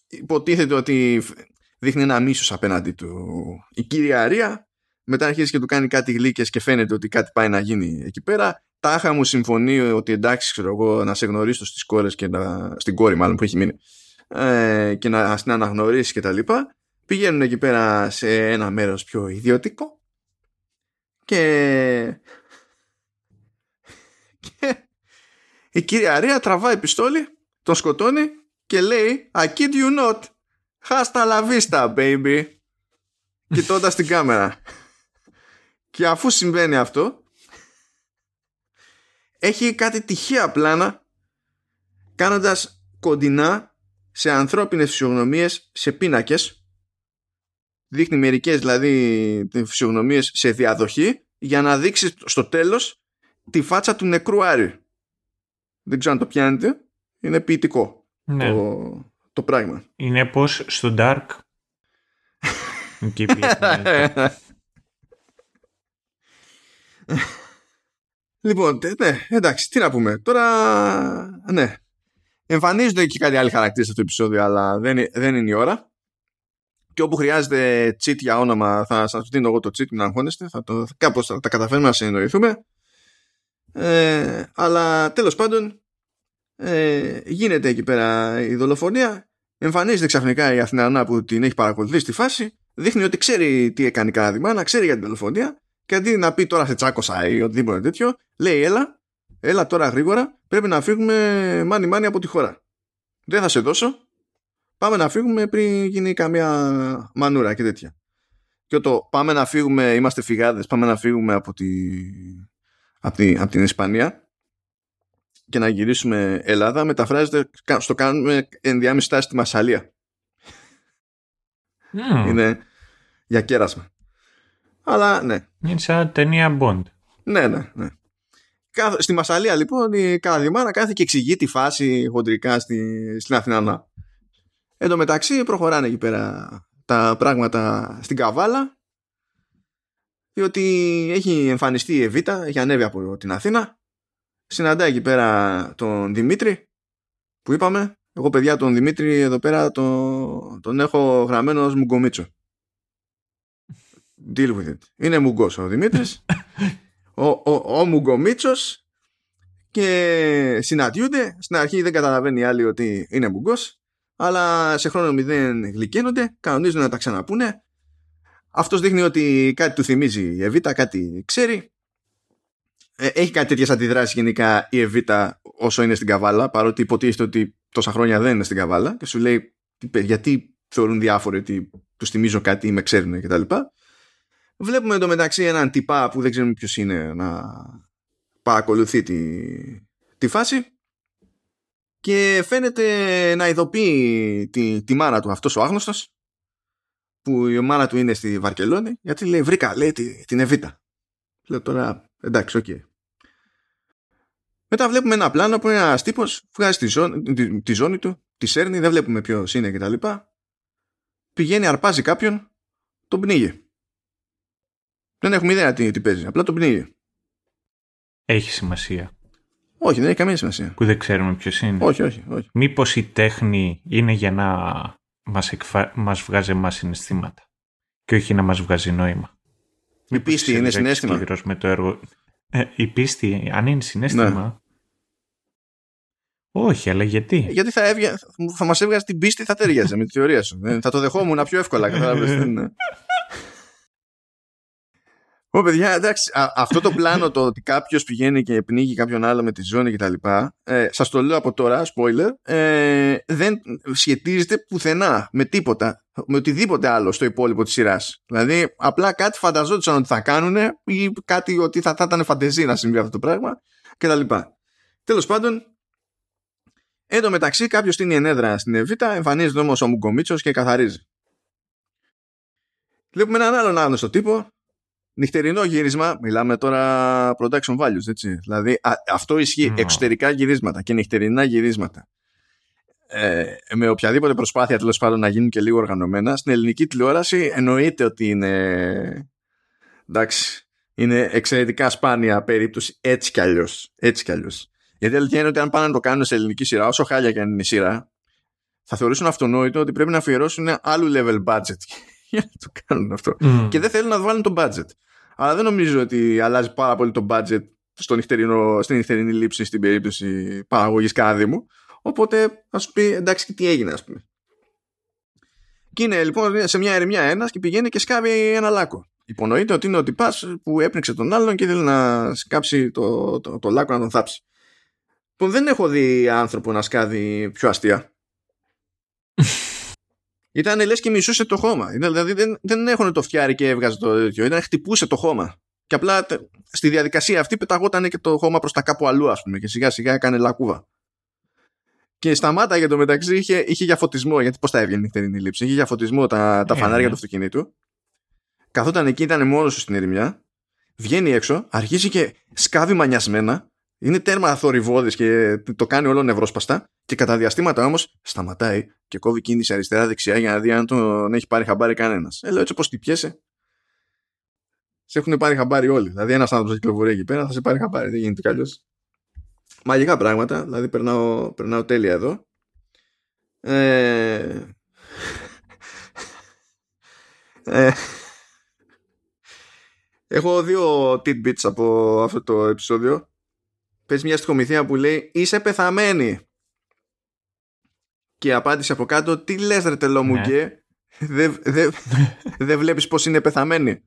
Υποτίθεται ότι δείχνει ένα μίσος απέναντι του η κύρια Αρία μετά αρχίζει και του κάνει κάτι γλύκες και φαίνεται ότι κάτι πάει να γίνει εκεί πέρα. Τάχα μου συμφωνεί ότι εντάξει, ξέρω εγώ, να σε γνωρίσω στις κόρες και να, στην κόρη μάλλον που έχει μείνει ε, και να στην αναγνωρίσει και τα λοιπά. Πηγαίνουν εκεί πέρα σε ένα μέρος πιο ιδιωτικό και... και η κυρία Ρία τραβάει πιστόλι, τον σκοτώνει και λέει I kid you not. Hasta la vista, baby. Κοιτώντας την κάμερα. Και αφού συμβαίνει αυτό, έχει κάτι τυχαία πλάνα κάνοντας κοντινά σε ανθρώπινες φυσιογνωμίες σε πίνακες δείχνει μερικές δηλαδή φυσιογνωμίες σε διαδοχή για να δείξει στο τέλος τη φάτσα του νεκρού Άρη δεν ξέρω αν το πιάνετε είναι ποιητικό Ναι. το, το πράγμα Είναι πως στο Dark. Εκεί πήγε. Λοιπόν, τε- ναι, εντάξει, τι να πούμε. Τώρα, ναι. Εμφανίζονται και κάτι άλλοι χαρακτήρες σε αυτό το επεισόδιο, αλλά δεν, είναι- δεν είναι η ώρα. Και όπου χρειάζεται cheat για όνομα, θα σας δίνω εγώ το cheat, μην αγχώνεστε. Θα το, κάπως θα τα καταφέρουμε να συνεννοηθούμε. Ε, αλλά τέλος πάντων, ε, γίνεται εκεί πέρα η δολοφονία. Εμφανίζεται ξαφνικά η Αθηνανά που την έχει παρακολουθήσει στη φάση. Δείχνει ότι ξέρει τι έκανε η Καραδιμάνα, ξέρει για την δολοφονία. Και αντί να πει τώρα σε τσάκωσα ή οτιδήποτε τέτοιο, λέει έλα, έλα τώρα γρήγορα, πρέπει να φύγουμε μάνι μάνι από τη χώρα. Δεν θα σε δώσω, πάμε να φύγουμε πριν γίνει καμία μανούρα και τέτοια. Και το πάμε να φύγουμε, είμαστε φυγάδες, πάμε να φύγουμε από, τη, από, τη, από την Ισπανία και να γυρίσουμε Ελλάδα, μεταφράζεται στο κάνουμε ενδιάμεση στάση στη Μασαλία. Μμμ. Είναι για κέρασμα. Αλλά ναι, Είναι σαν ταινία Bond. Ναι, ναι, ναι. Κάθε- Στη Μασαλία λοιπόν η Καραδιμάνα κάθε και εξηγεί τη φάση χοντρικά στη, στην Αθηνανά. Εν τω μεταξύ προχωράνε εκεί πέρα τα πράγματα στην Καβάλα διότι έχει εμφανιστεί η Εβίτα, έχει ανέβει από την Αθήνα συναντάει εκεί πέρα τον Δημήτρη που είπαμε εγώ παιδιά τον Δημήτρη εδώ πέρα τον, τον έχω γραμμένο ως Μουγκομίτσο Deal with it. Είναι μουγκός ο Δημήτρης ο, ο, ο Μουγκομίτσος και συναντιούνται. Στην αρχή δεν καταλαβαίνει η άλλη ότι είναι μουγκός αλλά σε χρόνο μηδέν γλυκαίνονται, κανονίζουν να τα ξαναπούνε. Αυτός δείχνει ότι κάτι του θυμίζει η Εβίτα, κάτι ξέρει. Ε, έχει κάτι τέτοιες αντιδράσεις γενικά η Εβίτα όσο είναι στην Καβάλα, παρότι υποτίθεται ότι τόσα χρόνια δεν είναι στην Καβάλα και σου λέει «Τι- γιατί θεωρούν διάφοροι ότι τους θυμίζω κάτι ή με ξέρουν κτλ. Βλέπουμε εντωμεταξύ έναν τυπά που δεν ξέρουμε ποιος είναι να παρακολουθεί τη, τη φάση και φαίνεται να ειδοποιεί τη, τη μάνα του αυτός ο άγνωστος που η μάνα του είναι στη Βαρκελόνη γιατί λέει βρήκα λέει τη- την Εβίτα λέω τώρα εντάξει οκ μετά βλέπουμε ένα πλάνο που ένας τύπος βγάζει τη ζώνη, τη, τη ζώνη του, τη σέρνει, δεν βλέπουμε ποιος είναι κτλ. Πηγαίνει, αρπάζει κάποιον, τον πνίγει. Δεν έχουμε ιδέα τι, τι παίζει, απλά τον πνίγει. Έχει σημασία. Όχι, δεν έχει καμία σημασία. Που δεν ξέρουμε ποιος είναι. Όχι, όχι, όχι. Μήπως η τέχνη είναι για να μας, εκφα... μας βγάζει εμάς συναισθήματα και όχι να μας βγάζει νόημα. Η πίστη είναι είσαι λιγάκι συνέστημα. σκληρός Με το έργο. Ε, η πίστη, αν είναι συνέστημα... Όχι, αλλά γιατί; Γιατί θα, έβγα, θα μας έβγαζε την πίστη, θα τέριαζε με τη θεωρία σου. Δεν- θα το δεχόμουν πιο εύκολα. κατάλαβες, δεν είναι. Ω, παιδιά, εντάξει, αυτό το πλάνο το ότι κάποιος πηγαίνει και πνίγει κάποιον άλλο με τη ζώνη κτλ. Ε, Σας το λέω από τώρα, spoiler, ε, δεν σχετίζεται πουθενά με τίποτα, με οτιδήποτε άλλο στο υπόλοιπο της σειράς. Δηλαδή, απλά κάτι φανταζόντουσαν ότι θα κάνουν ή κάτι ότι θα, θα ήταν φαντεζή να συμβεί αυτό το πράγμα κτλ. Τέλος πάντων, Εν τω μεταξύ, κάποιος στείνει ενέδρα στην Εβίτα, εμφανίζεται όμως ο Μουγκομίτσος και καθαρίζει. Βλέπουμε έναν άλλον άγνωστο τύπο. Νυχτερινό γύρισμα, μιλάμε τώρα production values, έτσι. Δηλαδή, αυτό ισχύει εξωτερικά γυρίσματα και νυχτερινά γυρίσματα. Ε, με οποιαδήποτε προσπάθεια τέλος πάντων να γίνουν και λίγο οργανωμένα, στην ελληνική τηλεόραση εννοείται ότι είναι. Εντάξει, είναι εξαιρετικά σπάνια περίπτωση έτσι κι αλλιώς. Έτσι κι αλλιώς. Γιατί η αλήθεια είναι ότι αν πάνε να το κάνουν σε ελληνική σειρά, όσο χάλια και αν είναι η σειρά, θα θεωρήσουν αυτονόητο ότι πρέπει να αφιερώσουν άλλου level budget για να το κάνουν αυτό. Mm. Και δεν θέλουν να βάλουν το budget. Αλλά δεν νομίζω ότι αλλάζει πάρα πολύ το budget στο νυχτερινό, στην νυχτερινή λήψη στην περίπτωση παραγωγής κάδημου. Οπότε θα σου πει εντάξει και τι έγινε, ας πούμε. Και είναι λοιπόν σε μια ερημιά ένας και πηγαίνει και σκάβει ένα λάκκο. Υπονοείται ότι είναι ο τυπάς που έπνιξε τον άλλον και ήθελε να σκάψει το, το, το λάκκο να τον θάψει που δεν έχω δει άνθρωπο να σκάδει πιο αστεία. Ήταν λες και μισούσε το χώμα. Δηλαδή δεν, δεν έχουν το φτιάρι και έβγαζε το τέτοιο. Ήταν χτυπούσε το χώμα. Και απλά στη διαδικασία αυτή πεταγόταν και το χώμα προς τα κάπου αλλού ας πούμε και σιγά σιγά έκανε λακκούβα. Και σταμάτα για το μεταξύ είχε, είχε για φωτισμό, γιατί πώς θα έβγαινε η νυχτερινή λήψη. Είχε για φωτισμό τα, τα ε, φανάρια ναι. του αυτοκινήτου. Καθόταν εκεί, ήταν μόνος σου στην ερημιά. Βγαίνει έξω, αρχίζει και σκάβει μανιασμένα είναι τέρμα θορυβόδη και το κάνει όλο νευρόσπαστα. Και κατά διαστήματα όμως σταματάει και κόβει κίνηση αριστερά-δεξιά για να δει αν τον έχει πάρει χαμπάρι κανένας. Ε, λέω έτσι όπως τι πιέσε. Σε έχουν πάρει χαμπάρι όλοι. Δηλαδή, ένας άνθρωπος κυκλοφορεί εκεί πέρα θα σε πάρει χαμπάρι. Δεν γίνεται κι αλλιώς. Μαγικά πράγματα. Δηλαδή, περνάω, περνάω τέλεια εδώ. Ε... ε... Έχω δύο tidbits από αυτό το επεισόδιο πες μια στοιχομηθεία που λέει είσαι πεθαμένη και απάντησε από κάτω τι λες ρε τελό μου ναι. δεν δε, δε βλέπεις πως είναι πεθαμένη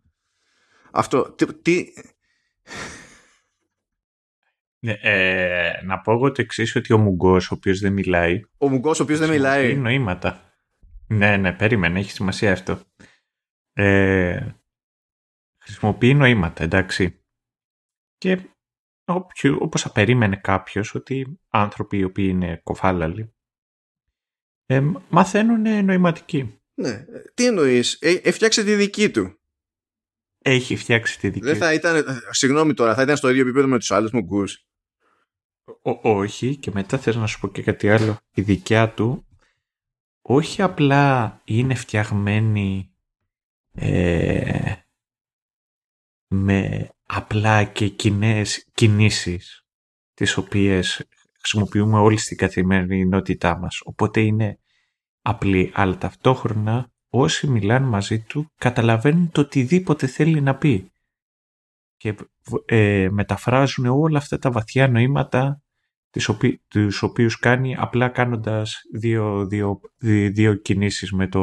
αυτό τι, Ναι, ε, να πω εγώ το εξής ότι ο Μουγκός ο οποίος δεν μιλάει ο Μουγκός ο οποίος δεν μιλάει. νοήματα. Ναι ναι περίμενε έχει σημασία αυτό. Ε, χρησιμοποιεί νοήματα εντάξει. Και όπως θα περίμενε κάποιος ότι άνθρωποι οι οποίοι είναι κοφάλαλοι ε, μαθαίνουν νοηματική. Ναι. Τι εννοείς, ε, έφτιαξε τη δική του. Έχει φτιάξει τη δική Δεν θα ήταν, συγγνώμη τώρα, θα ήταν στο ίδιο επίπεδο με τους άλλους μουγκούς. όχι και μετά θέλω να σου πω και κάτι άλλο. Η δικιά του όχι απλά είναι φτιαγμένη ε, με απλά και κοινές κινήσεις τις οποίες χρησιμοποιούμε όλοι στην καθημερινότητά μας. Οπότε είναι απλή, αλλά ταυτόχρονα όσοι μιλάνε μαζί του καταλαβαίνουν το οτιδήποτε θέλει να πει και ε, μεταφράζουν όλα αυτά τα βαθιά νοήματα τις οποί, τους οποίους κάνει απλά κάνοντας δύο, δύο, δύο, κινήσεις με το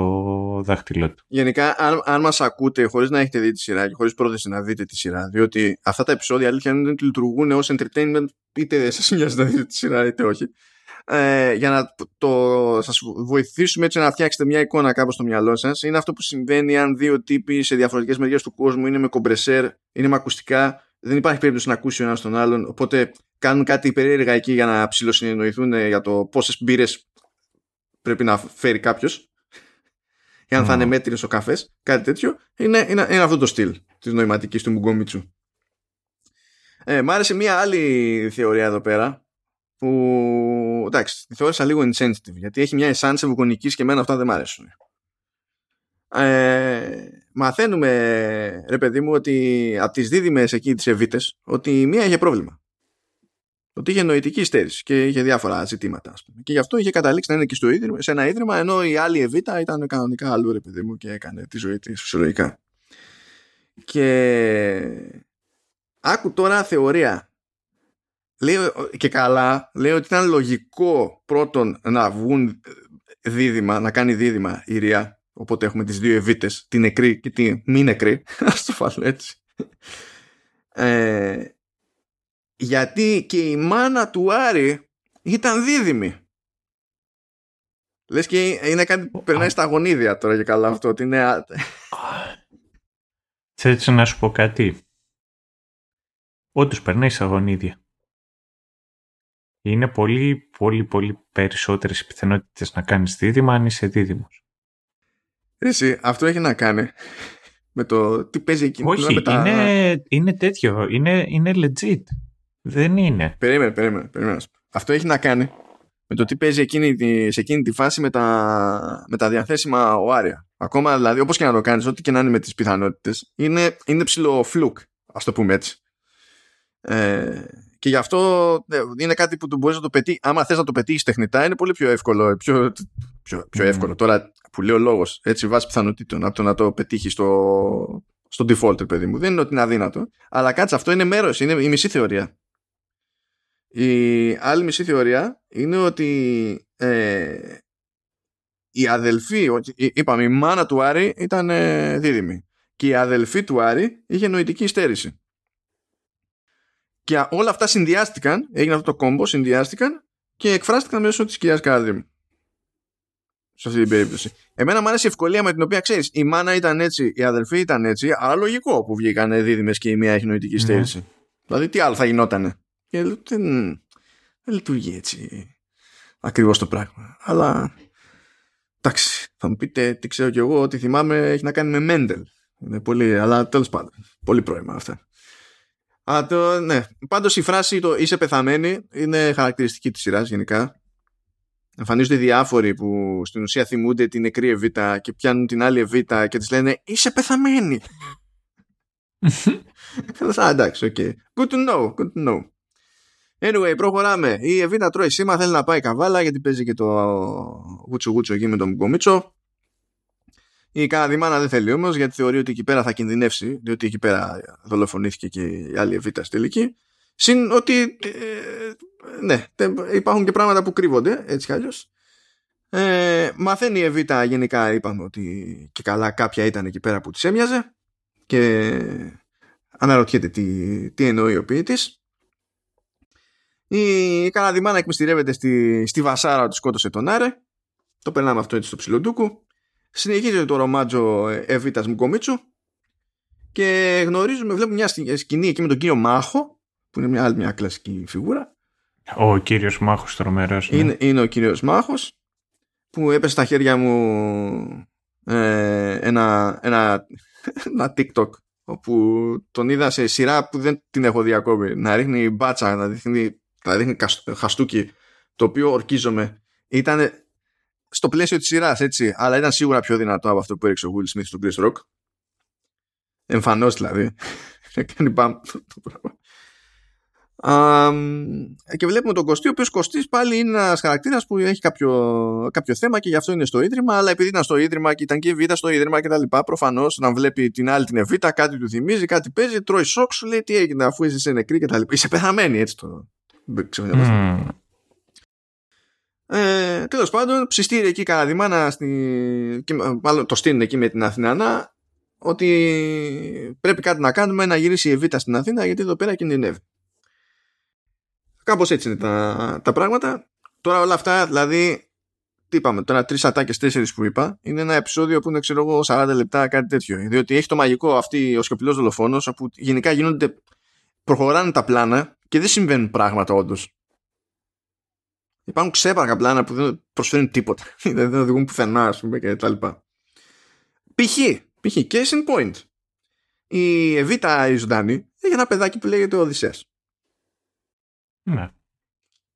δάχτυλό του. Γενικά, αν, αν μας ακούτε χωρίς να έχετε δει τη σειρά και χωρίς πρόθεση να δείτε τη σειρά, διότι αυτά τα επεισόδια αλήθεια είναι ότι λειτουργούν ως entertainment είτε σας μοιάζει να δείτε τη σειρά είτε όχι, ε, για να το, σας βοηθήσουμε έτσι να φτιάξετε μια εικόνα κάπως στο μυαλό σας είναι αυτό που συμβαίνει αν δύο τύποι σε διαφορετικές μεριές του κόσμου είναι με κομπρεσέρ, είναι με ακουστικά δεν υπάρχει περίπτωση να ακούσει ο ένας τον άλλον οπότε κάνουν κάτι περίεργα εκεί για να ψηλοσυνεννοηθούν για το πόσες μπύρες πρέπει να φέρει κάποιος. για να θα είναι μέτριο ο καφές, κάτι τέτοιο. Είναι, είναι, είναι αυτό το στυλ της νοηματικής του Μουγκόμιτσου. Ε, μ' άρεσε μία άλλη θεωρία εδώ πέρα που εντάξει, τη θεώρησα λίγο insensitive γιατί έχει μια εσάνση βουκονική και εμένα αυτά δεν μ' αρέσουν. Ε, μαθαίνουμε ρε παιδί μου ότι από τις δίδυμες εκεί τις Εβίτες ότι η μία είχε πρόβλημα ότι είχε νοητική στέρηση και είχε διάφορα ζητήματα. Ας πούμε. Και γι' αυτό είχε καταλήξει να είναι και στο ίδρυμα, σε ένα ίδρυμα, ενώ η άλλη Εβίτα ήταν κανονικά αλλού, ρε παιδί μου, και έκανε τη ζωή της φυσιολογικά. Και άκου τώρα θεωρία. Λέει και καλά, λέει ότι ήταν λογικό πρώτον να βγουν δίδυμα, να κάνει δίδυμα η Ρία. Οπότε έχουμε τις δύο Εβίτες, την νεκρή και τη μη νεκρή. Ας το βάλω έτσι. Ε, γιατί και η μάνα του Άρη ήταν δίδυμη. Λες και είναι κάτι που περνάει στα γονίδια τώρα και καλά αυτό. Ότι είναι... Έτσι να σου πω κάτι. Όντως περνάει στα γονίδια. Είναι πολύ, πολύ, πολύ περισσότερες οι πιθανότητες να κάνεις δίδυμα αν είσαι δίδυμος. Εσύ, αυτό έχει να κάνει με το τι παίζει εκεί. Όχι, είναι, είναι τέτοιο. Είναι, είναι legit. Δεν είναι. Περίμενε, περίμενε. περίμενε. Αυτό έχει να κάνει με το τι παίζει εκείνη, σε εκείνη τη φάση με τα, με τα διαθέσιμα οάρια. Ακόμα δηλαδή, όπως και να το κάνεις, ό,τι και να είναι με τις πιθανότητες, είναι, είναι ψηλό φλουκ, ας το πούμε έτσι. Ε, και γι' αυτό ε, είναι κάτι που μπορείς να το πετύχεις. Άμα θες να το πετύχεις τεχνητά, είναι πολύ πιο εύκολο. Πιο, πιο, πιο εύκολο. Τώρα που λέω λόγος, έτσι βάσει πιθανότητων, από το να το πετύχει στο, στο default, παιδί μου. Δεν είναι ότι είναι αδύνατο. Αλλά κάτσε, αυτό είναι μέρος, είναι η μισή θεωρία. Η άλλη μισή θεωρία είναι ότι ε, η αδελφή, είπαμε, η μάνα του Άρη ήταν ε, δίδυμη. Και η αδελφή του Άρη είχε νοητική υστέρηση. Και όλα αυτά συνδυάστηκαν, έγινε αυτό το κόμπο, συνδυάστηκαν και εκφράστηκαν μέσω της κυρίας Κάδρυμ. Σε αυτή την περίπτωση. Εμένα μου άρεσε η ευκολία με την οποία ξέρεις, η μάνα ήταν έτσι, η αδελφή ήταν έτσι, αλλά λογικό που βγήκαν δίδυμες και η μία έχει νοητική ναι. στέρηση. Δηλαδή, τι άλλο θα γινότανε. Και δεν, δεν λειτουργεί έτσι ακριβώς το πράγμα. Αλλά εντάξει, θα μου πείτε τι ξέρω κι εγώ, ότι θυμάμαι έχει να κάνει με Μέντελ. Είναι πολύ, αλλά τέλος πάντων. Πολύ πρώιμα αυτά. Α, το, ναι. Πάντως η φράση το είσαι πεθαμένη είναι χαρακτηριστική της σειράς γενικά. Εμφανίζονται διάφοροι που στην ουσία θυμούνται την νεκρή Εβίτα και πιάνουν την άλλη Εβίτα και της λένε είσαι πεθαμένη. Α, εντάξει, OK. Okay. Good to know, good to know. Anyway, προχωράμε. Η Εβίτα τρώει σήμα, θέλει να πάει καβάλα γιατί παίζει και το γούτσο γούτσο εκεί με τον Γκομίτσο. Η Καναδιμάνα δεν θέλει όμως γιατί θεωρεί ότι εκεί πέρα θα κινδυνεύσει, διότι εκεί πέρα δολοφονήθηκε και η άλλη Εβίτα στη τελική. Συν ότι ε, ναι, υπάρχουν και πράγματα που κρύβονται έτσι κι αλλιώς. Ε, μαθαίνει η Εβίτα γενικά είπαμε ότι και καλά κάποια ήταν εκεί πέρα που τη έμοιαζε και αναρωτιέται τι, τι εννοεί ο ποιητής. Η Καναδιμάνα εκμυστηρεύεται στη, στη βασάρα του σκότωσε τον Άρε. Το περνάμε αυτό έτσι στο ψιλοντούκου. Συνεχίζεται το ρομάτζο Εβίτας Μουκομίτσου και γνωρίζουμε, βλέπουμε μια σκηνή εκεί με τον κύριο Μάχο, που είναι μια άλλη μια κλασική φιγούρα. Ο κύριος Μάχος τρομερός. Ναι. Είναι, είναι ο κύριος Μάχος που έπεσε στα χέρια μου ε, ένα, ένα, ένα TikTok όπου τον είδα σε σειρά που δεν την έχω δει ακόμη να ρίχνει μπάτσα, να ρίχνει, να ρίχνει χαστούκι το οποίο ορκίζομαι ήταν στο πλαίσιο της σειράς, έτσι, αλλά ήταν σίγουρα πιο δυνατό από αυτό που έριξε ο Will Smith στον Chris Rock. Εμφανώς δηλαδή. Κάνει μπαμ το πράγμα. Και βλέπουμε τον Κωστή, ο οποίος Κωστής πάλι είναι ένας χαρακτήρας που έχει κάποιο, κάποιο θέμα και γι' αυτό είναι στο ίδρυμα. Αλλά επειδή ήταν στο ίδρυμα και ήταν και η Εβίτα στο ίδρυμα και τα λοιπά, προφανώς να βλέπει την άλλη την Εβίτα, κάτι του θυμίζει, κάτι παίζει, τρώει σοκ, σου λέει τι έγινε αφού είσαι νεκρή και τα λοιπά. Είσαι πεθαμένη έτσι το. Mm. Ε, Τέλος πάντων, ψιστήρει εκεί κανένα στη... και μάλλον το στείλουν εκεί με την Αθηνανά ότι πρέπει κάτι να κάνουμε να γυρίσει η Εβίτα στην Αθήνα γιατί εδώ πέρα κινδυνεύει. Κάπως έτσι είναι τα, τα πράγματα. Τώρα όλα αυτά, δηλαδή, τι είπαμε, τώρα τρεις ατάκες, τέσσερις που είπα, είναι ένα επεισόδιο που είναι, ξέρω εγώ, 40 λεπτά, κάτι τέτοιο. Διότι έχει το μαγικό αυτή ο σκοπηλό δολοφόνος, όπου γενικά γίνονται, προχωράνε τα πλάνα και δεν συμβαίνουν πράγματα όντως. Υπάρχουν ξέπαργα πλάνα που δεν προσφέρουν τίποτα. δεν οδηγούν πουθενά, ας πούμε, και τα λοιπά. Π.χ. π.χ. case in point. Η Εβίτα η ζωντανή έχει ένα παιδάκι που λέγεται Οδυσσέας. Ναι.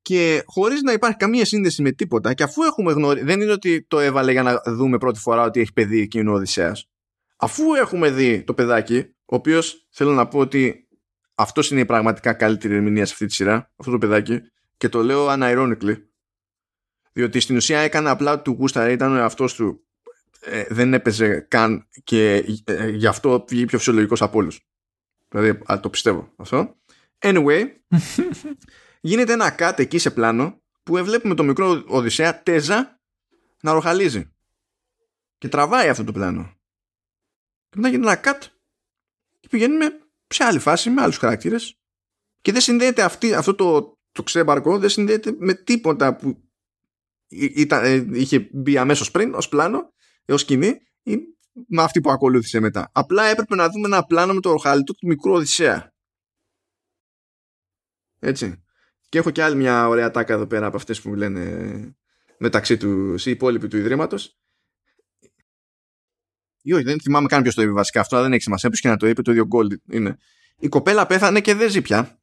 Και χωρίς να υπάρχει καμία σύνδεση με τίποτα και αφού έχουμε γνωρίσει, δεν είναι ότι το έβαλε για να δούμε πρώτη φορά ότι έχει παιδί και είναι ο Οδυσσέας. Αφού έχουμε δει το παιδάκι, ο οποίος θέλω να πω ότι αυτός είναι η πραγματικά καλύτερη ερμηνεία σε αυτή τη σειρά, αυτό το παιδάκι, και το λέω unironically διότι στην ουσία έκανε απλά του γούσταρε ήταν ο εαυτός του ε, δεν έπαιζε καν και ε, γι' αυτό βγήκε πιο φυσιολογικός από όλους δηλαδή α, το πιστεύω αυτό anyway γίνεται ένα cut εκεί σε πλάνο που βλέπουμε το μικρό Οδυσσέα τέζα να ροχαλίζει και τραβάει αυτό το πλάνο και μετά γίνεται ένα cut και πηγαίνουμε σε άλλη φάση με άλλους χαρακτήρες και δεν συνδέεται αυτή, αυτό το, το ξέμπαρκο δεν συνδέεται με τίποτα που ήταν, ε, είχε μπει αμέσως πριν ως πλάνο, ως σκηνή ή με αυτή που ακολούθησε μετά. Απλά έπρεπε να δούμε ένα πλάνο με το ροχαλιτό του μικρού Οδυσσέα. Έτσι. Και έχω και άλλη μια ωραία τάκα εδώ πέρα από αυτές που λένε μεταξύ του οι υπόλοιποι του Ιδρύματος. Ή όχι, δεν θυμάμαι καν ποιο το είπε βασικά αυτό, αλλά δεν έχει σημασία. Ποιο και να το είπε, το ίδιο Gold είναι. Η κοπέλα πέθανε και δεν ζει πια.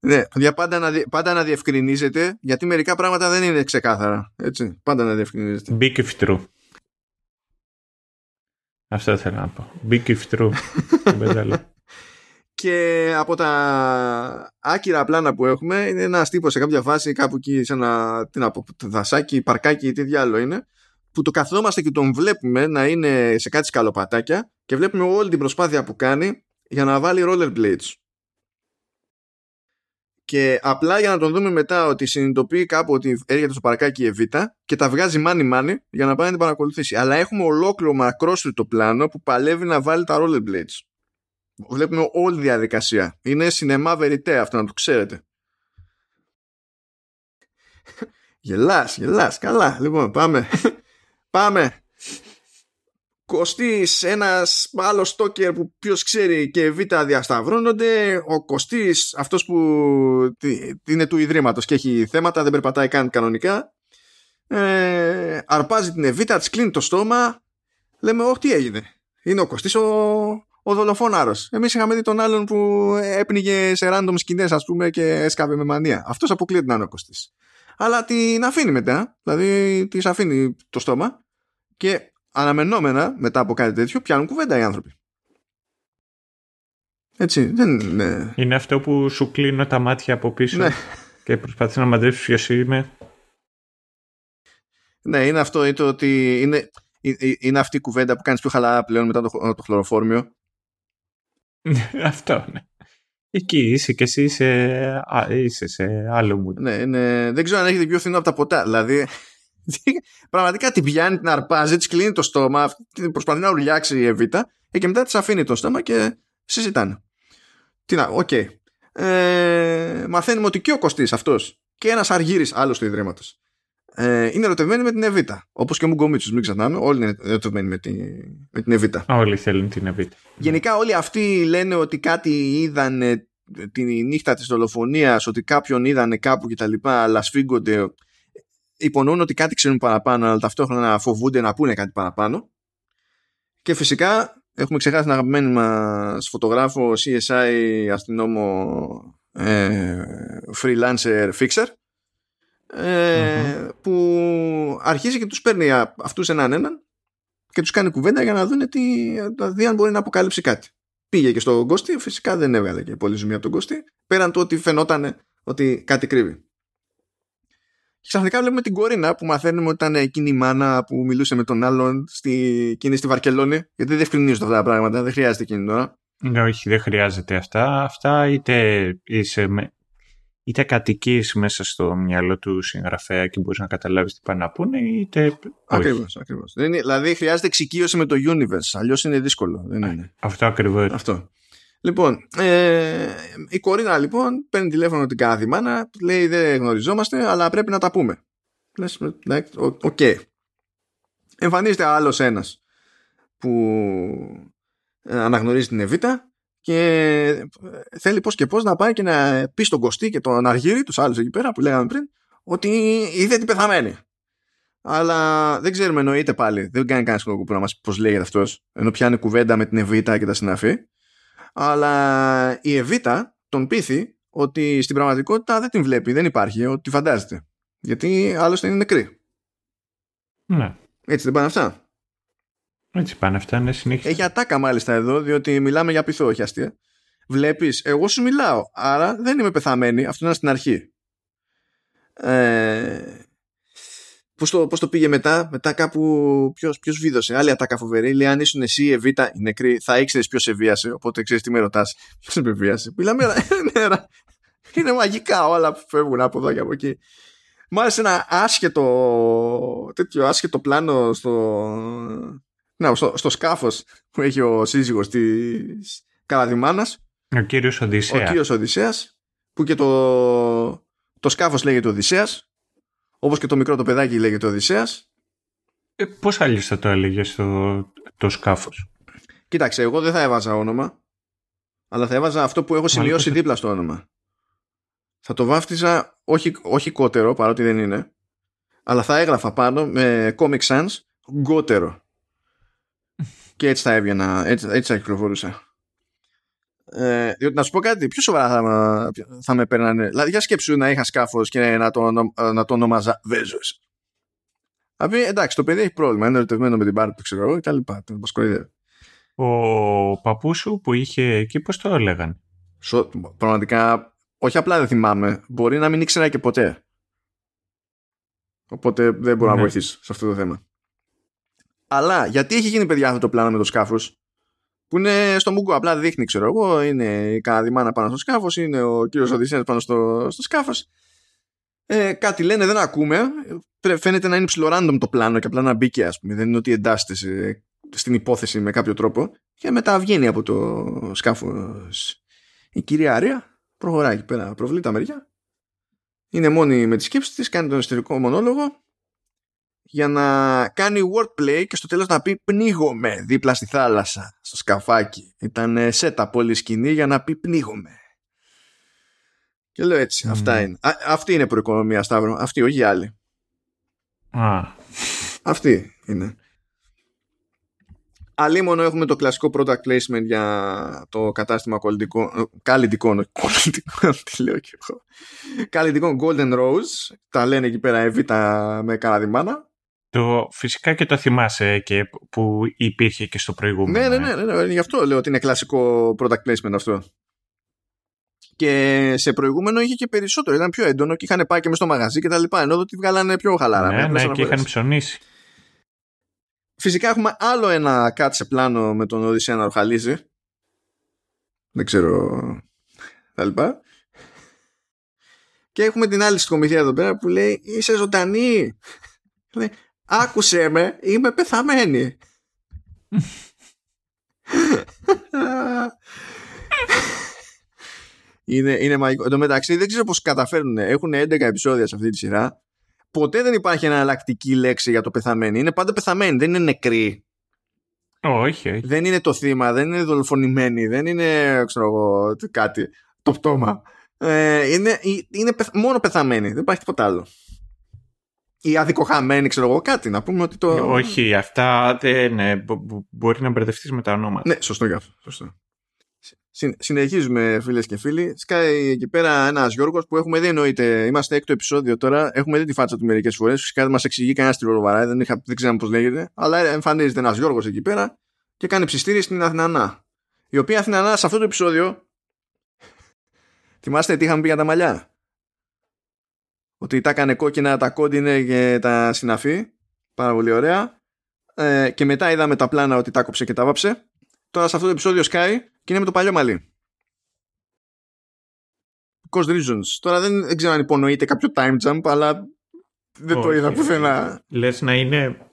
Ναι, για πάντα να, πάντα να διευκρινίζετε, γιατί μερικά πράγματα δεν είναι ξεκάθαρα. Έτσι, πάντα να διευκρινίζετε. Big if true. Αυτό θέλω να πω. Big if true. και από τα άκυρα πλάνα που έχουμε είναι ένας τύπος σε κάποια φάση κάπου εκεί σε ένα τι να πω, δασάκι, παρκάκι τι διάλογο είναι που το καθόμαστε και τον βλέπουμε να είναι σε κάτι σκαλοπατάκια και βλέπουμε όλη την προσπάθεια που κάνει για να βάλει rollerblades. Και απλά για να τον δούμε μετά ότι συνειδητοποιεί κάπου ότι έρχεται στο παρκάκι η Εβίτα και τα βγάζει μάνι μάνι για να πάει να την παρακολουθήσει. Αλλά έχουμε ολόκληρο μακρόστριτο πλάνο που παλεύει να βάλει τα rollerblades. Βλέπουμε όλη τη διαδικασία. Είναι σινεμά βεριτέ αυτό να το ξέρετε. Γελάς, γελάς. Καλά. Λοιπόν, πάμε. πάμε. Κωστής, ένας άλλο στόκερ που ποιος ξέρει και β' διασταυρώνονται. Ο Κωστής, αυτός που είναι του Ιδρύματος και έχει θέματα, δεν περπατάει καν κανονικά. Ε, αρπάζει την Εβίτα, της κλείνει το στόμα. Λέμε, όχι τι έγινε. Είναι ο Κωστής ο, ο δολοφόναρος. Εμείς είχαμε δει τον άλλον που έπνιγε σε random σκηνές ας πούμε και έσκαβε με μανία. Αυτός αποκλείεται να είναι ο Κωστής. Αλλά την αφήνει μετά, δηλαδή της αφήνει το στόμα και αναμενόμενα μετά από κάτι τέτοιο πιάνουν κουβέντα οι άνθρωποι. Έτσι, δεν είναι... Είναι αυτό που σου κλείνω τα μάτια από πίσω ναι. και προσπαθείς να μαντρέψεις ποιος είμαι. Ναι, είναι αυτό είναι το ότι είναι, είναι αυτή η κουβέντα που κάνεις πιο χαλαρά πλέον μετά το, το χλωροφόρμιο. αυτό, ναι. Εκεί είσαι και εσύ είσαι, είσαι σε άλλο μου. Ναι, είναι, δεν ξέρω αν έχετε πιο φθηνό από τα ποτά. Δηλαδή, πραγματικά την πιάνει, την αρπάζει, της κλείνει το στόμα, προσπαθεί να ουρλιάξει η Εβίτα ε, και μετά της αφήνει το στόμα και συζητάνε. Τι να, OK. Okay. Ε, μαθαίνουμε ότι και ο Κωστής αυτός και ένας Αργύρι άλλος του Ιδρύματος ε, είναι ερωτευμένοι με την Εβίτα. Όπως και ο Μουγκομίτσο, μην ξεχνάμε. Όλοι είναι ερωτευμένοι με, τη, με την Εβίτα. Όλοι θέλουν την Εβίτα. Γενικά, όλοι αυτοί λένε ότι κάτι είδαν τη νύχτα της δολοφονίας ότι κάποιον είδανε κάπου και τα λοιπά αλλά σφίγγονται υπονοούν ότι κάτι ξέρουν παραπάνω, αλλά ταυτόχρονα φοβούνται να πούνε κάτι παραπάνω. Και φυσικά έχουμε ξεχάσει την αγαπημένη μας φωτογράφο CSI αστυνόμο ε, freelancer fixer ε, που αρχίζει και τους παίρνει αυτούς έναν έναν και τους κάνει κουβέντα για να δουν τι, δει αν μπορεί να αποκαλύψει κάτι. Πήγε και στο Γκώστη, φυσικά δεν έβγαλε και πολύ ζουμί από τον Γκώστη, πέραν το ότι φαινόταν ότι κάτι κρύβει. Και ξαφνικά βλέπουμε την Κορίνα που μαθαίνουμε ότι ήταν εκείνη η μάνα που μιλούσε με τον άλλον στη, εκείνη στη Βαρκελόνη. Γιατί δεν διευκρινίζονται αυτά τα πράγματα, δεν χρειάζεται εκείνη τώρα. Ναι, όχι, δεν χρειάζεται αυτά. Αυτά είτε είσαι με, είτε κατοικείς μέσα στο μυαλό του συγγραφέα και μπορείς να καταλάβεις τι πάνε να πούνε, είτε. Ακριβώς, ακριβώς. Δηλαδή χρειάζεται εξοικείωση με το universe. Αλλιώς είναι δύσκολο. Δεν είναι. Αυτό ακριβώς. Αυτό. Λοιπόν, ε, η Κορίνα λοιπόν παίρνει τηλέφωνο την κάθε μάνα, λέει δεν γνωριζόμαστε, αλλά πρέπει να τα πούμε. Λες, ναι, OK. Okay. Εμφανίζεται άλλος ένας που ε, αναγνωρίζει την Εβίτα και ε, θέλει πώς και πώς να πάει και να πει στον Κωστή και τον Αργύρι, τους άλλους εκεί πέρα που λέγαμε πριν, ότι είδε την πεθαμένη. Αλλά δεν ξέρουμε εννοείται πάλι. Δεν κάνει κανένα λόγο που να μας πώς λέγεται αυτός, ενώ πιάνει κουβέντα με την Εβίτα και τα συναφή αλλά η Εβίτα τον πείθει ότι στην πραγματικότητα δεν την βλέπει, δεν υπάρχει, ότι τη φαντάζεται. Γιατί άλλωστε είναι νεκρή. Ναι. Έτσι δεν πάνε αυτά; Έτσι πάνε αυτά, ναι, συνέχεια. Έχει ατάκα μάλιστα εδώ, διότι μιλάμε για πειθό, όχι αστεία. Βλέπεις, εγώ σου μιλάω, άρα δεν είμαι πεθαμένη, αυτό είναι στην αρχή. Ε, Πώς το, πώς το πήγε μετά, μετά κάπου ποιος, ποιος βίδωσε, άλλη ατάκα φοβερή, λέει αν ήσουν εσύ η Εβίτα, η νεκρή, θα ήξερες ποιος σε βίασε, οπότε ξέρεις τι με ρωτάς, ποιος με βίασε. Μιλάμε, νέρα, είναι μαγικά όλα που φεύγουν από εδώ και από εκεί. Μου άρεσε ένα άσχετο, τέτοιο άσχετο πλάνο στο, να, στο, στο σκάφος που έχει ο σύζυγος της Καραδημάνας. Ο κύριος Οδυσσέας. Ο κύριος Οδυσσέας, που και το, το σκάφος λέγεται Οδυσσέας, όπως και το μικρό το παιδάκι λέγεται Οδυσσέας. Ε, πώς αλλιώς θα το έλεγες στο το σκάφος; Κοίταξε, εγώ δεν θα έβαζα όνομα, αλλά θα έβαζα αυτό που έχω σημειώσει δίπλα στο όνομα. Θα το βάφτιζα όχι, όχι κότερο, παρότι δεν είναι, αλλά θα έγραφα πάνω με Comic Sans γκότερο. και έτσι θα έβγαινα, έτσι, έτσι θα κυκλοφορούσα. Ε, διότι να σου πω κάτι, πιο σοβαρά θα, θα με παίρνανε. Δηλαδή, για σκέψου να είχα σκάφος και να το, να το ονομάζα Βέζος. Δηλαδή, εντάξει, το παιδί έχει πρόβλημα. Είναι ερωτευμένο με την πάρη του, ξέρω εγώ, και τα λοιπά. Ο παππούς σου που είχε εκεί, πώς το έλεγαν; Σο, πραγματικά, όχι απλά δεν θυμάμαι. Μπορεί να μην ήξερα και ποτέ. Οπότε δεν μπορώ ναι. να βοηθήσω σε αυτό το θέμα. Αλλά γιατί έχει γίνει παιδιά αυτό το πλάνο με το σκάφος, που είναι στο Μουγκό, απλά δείχνει, ξέρω εγώ, είναι η Καναδιμάνα πάνω στο σκάφος, είναι ο κύριος Οδυσσέας πάνω στο, στο σκάφος. Ε, κάτι λένε, δεν ακούμε. Φαίνεται να είναι ψηλό το πλάνο και απλά να μπήκε, ας πούμε. Δεν είναι ότι εντάσσεται σε, στην υπόθεση με κάποιο τρόπο. Και μετά βγαίνει από το σκάφος η κυρία Άρια, προχωράει εκεί πέρα, προβλεί τα μεριά. Είναι μόνη με τη σκέψη της, κάνει τον εσωτερικό μονόλογο για να κάνει wordplay και στο τέλος να πει πνίγομαι δίπλα στη θάλασσα, στο σκαφάκι. Ήταν σέτα πολύ σκηνή για να πει πνίγομαι. Και λέω έτσι, αυτά είναι. Α, αυτή είναι προοικονομία, Σταύρο. Αυτή, όχι η άλλη. Α. Αυτή είναι. Αλλήμωνο έχουμε το κλασικό product placement για το κατάστημα καλλιτικών, καλλιτικών, τι λέω και εγώ, καλλιτικών Golden Rose, τα λένε εκεί πέρα Εβίτα με καραδιμάνα το, φυσικά και το θυμάσαι και που υπήρχε και στο προηγούμενο. Ναι, ναι, ναι, ναι, ναι, γι' αυτό λέω ότι είναι κλασικό product placement αυτό. Και σε προηγούμενο είχε και περισσότερο, ήταν πιο έντονο και είχαν πάει και μέσα στο μαγαζί και τα λοιπά, ενώ ότι βγάλανε πιο χαλαρά. Ναι, ναι, και είχαν ψωνίσει. Φυσικά έχουμε άλλο ένα κάτι σε πλάνο με τον Οδυσσέα να ροχαλίζει. Δεν ξέρω τα λοιπά. Και έχουμε την άλλη συγκομιδία εδώ πέρα που λέει είσαι ζωντανή. Λέει άκουσέ με, είμαι πεθαμένη. είναι, είναι μαγικό. Εν τω μεταξύ δεν ξέρω πώς καταφέρνουν. Έχουν 11 επεισόδια σε αυτή τη σειρά. Ποτέ δεν υπάρχει εναλλακτική λέξη για το πεθαμένη. Είναι πάντα πεθαμένη, δεν είναι νεκρή. Όχι, Δεν είναι το θύμα, δεν είναι δολοφονημένη, δεν είναι ξέρω εγώ, κάτι, το πτώμα. Ε, είναι, είναι μόνο πεθαμένη, δεν υπάρχει τίποτα άλλο ή αδικοχαμένη, ξέρω εγώ, κάτι. Να πούμε ότι το. Όχι, αυτά δεν. Ναι, μπορεί να μπερδευτείς με τα ονόματα. Ναι, σωστό γι' αυτό. Σωστό. συνεχίζουμε φίλες και φίλοι. Σκάει εκεί πέρα ένας Γιώργος που έχουμε δει εννοείται. Είμαστε έκτο επεισόδιο τώρα. Έχουμε δει τη φάτσα του μερικές φορές. Φυσικά δεν μας εξηγεί κανένα τη ρολοβαρά. Δεν, είχα, δεν ξέραμε πώς λέγεται. Αλλά εμφανίζεται ένας Γιώργος εκεί πέρα και κάνει ψιστήρι στην Αθηνανά. Η οποία Αθηνανά σε αυτό το επεισόδιο. Θυμάστε τι είχαμε πει για τα μαλλιά; Ότι τα έκανε κόκκινα, τα κόντινε και τα συναφή. Πάρα πολύ ωραία. Ε, και μετά είδαμε τα πλάνα ότι τα κόψε και τα βάψε. Τώρα σε αυτό το επεισόδιο Sky και είναι με το παλιό μαλλί. Cost reasons. Τώρα δεν, δεν ξέρω αν υπονοείται κάποιο time jump, αλλά δεν το είδα πουθενά. Λες να είναι...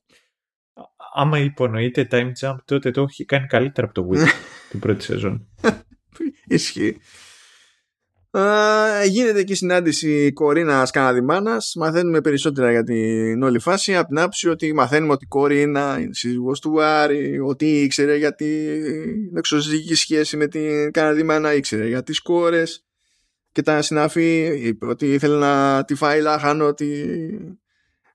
Άμα υπονοείται time jump, τότε το έχει κάνει καλύτερα από το Wii την πρώτη σεζόν. Ισχύει γίνεται εκεί συνάντηση Κορίνας Καναδιμάνα. Μαθαίνουμε περισσότερα για την όλη φάση. Από την άποψη ότι μαθαίνουμε ότι η Κορίνα είναι σύζυγος του Άρη, ότι ήξερε για την εξωζυγική σχέση με την Καναδιμάνα, ήξερε για τις κόρες και τα συνάφη. Είπε ότι ήθελε να τη φάει λάχανο, τη,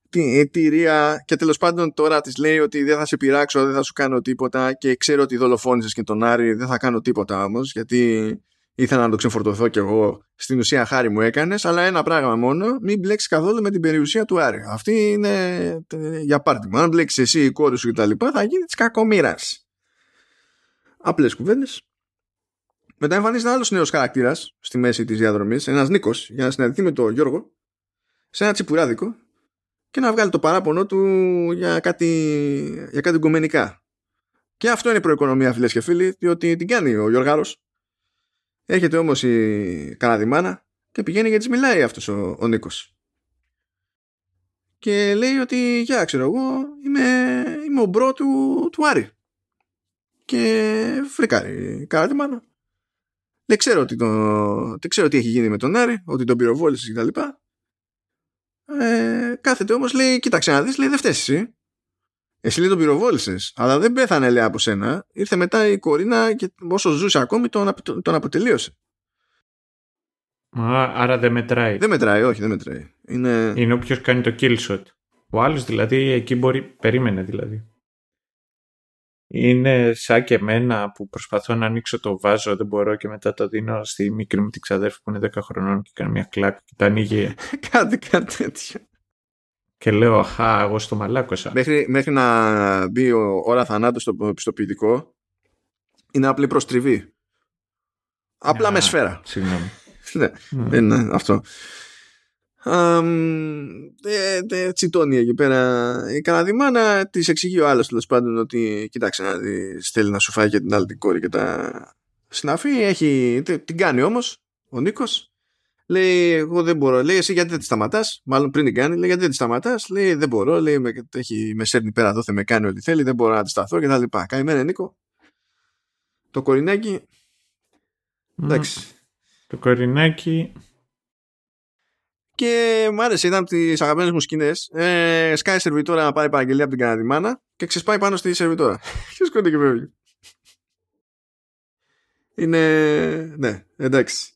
τη, τη Ρία και τέλος πάντων τώρα της λέει ότι δεν θα σε πειράξω, δεν θα σου κάνω τίποτα και ξέρω ότι δολοφόνησες και τον Άρη, δεν θα κάνω τίποτα όμως γιατί ήθελα να το ξεφορτωθώ κι εγώ. Στην ουσία χάρη μου έκανες, αλλά ένα πράγμα μόνο, μην μπλέξεις καθόλου με την περιουσία του Άρη. Αυτή είναι ε, για πάρτι Αν μπλέξεις εσύ, η κόρη σου κτλ., θα γίνει της κακομοίρας. Απλές κουβέντες. Μετά εμφανίζεται ένα άλλος νέος χαρακτήρας στη μέση της διαδρομής, ένας Νίκος, για να συναντηθεί με τον Γιώργο, σε ένα τσιπουράδικο και να βγάλει το παράπονο του για κάτι, για κάτι γκομενικά. Και αυτό είναι προοικονομία φίλες και φίλοι, διότι την κάνει ο Γιώργαρος. Έρχεται όμως η Καναδιμάνα και πηγαίνει και της μιλάει αυτός ο, ο Νίκος. Και λέει ότι, για ξέρω εγώ, είμαι, είμαι ο bro του, του Άρη. Και φρικάρει η Καναδιμάνα. Δεν ξέρω, τι το, δεν ξέρω τι έχει γίνει με τον Άρη, ότι τον πυροβόλησες κτλ. Ε, κάθεται όμως λέει, κοίταξε να δεις, λέει δεν φταίει εσύ. Εσύ λέει τον πυροβόλησες, αλλά δεν πέθανε λέει από σένα. Ήρθε μετά η Κορίνα και όσο ζούσε ακόμη τον, τον αποτελείωσε. Α, άρα δεν μετράει. Δεν μετράει, όχι, δεν μετράει. Είναι, Είναι όποιος κάνει το kill shot. Ο άλλος δηλαδή εκεί μπορεί. Περίμενε δηλαδή. Είναι σαν και εμένα που προσπαθώ να ανοίξω το βάζο, δεν μπορώ και μετά το δίνω στη μικρή μου την ξαδέρφη που είναι 10 χρονών και κάνει μια κλάκ και τα ανοίγει. κάτι, κάτι τέτοιο. Και λέω, Αχά, εγώ στο μαλάκωσα. Μέχρι, μέχρι να μπει ο, ώρα θανάτου στο πιστοποιητικό, είναι απλή προστριβή. Απλά Α, με σφαίρα. Συγγνώμη. ναι, δεν είναι αυτό. Αμ, ε, ε, τσιτώνει εκεί πέρα η Καναδιμάνα της εξηγεί ο άλλος τέλος πάντων ότι κοίταξε να δεις, θέλει να σου φάει και την άλλη την κόρη και τα συναφή έχει, τε- την κάνει όμως ο Νίκος λέει εγώ δεν μπορώ λέει εσύ γιατί δεν τη σταματάς; Μάλλον πριν την κάνει λέει γιατί δεν τη σταματάς; Λέει δεν μπορώ λέει με, έχει, με σέρνει πέρα εδώ με κάνει ό,τι θέλει δεν μπορώ να τη σταθώ και τα λοιπά καημένα Νίκο το κορινάκι εντάξει Το κορινάκι. Και μου άρεσε, ήταν από τις αγαπημένες μου σκηνές. Ε, σκάει η σερβιτόρα να πάρει παραγγελία από την Καναδιμάνα και ξεσπάει πάνω στη σερβιτόρα. και σκόνται και φεύγει. Είναι. Ναι, εντάξει.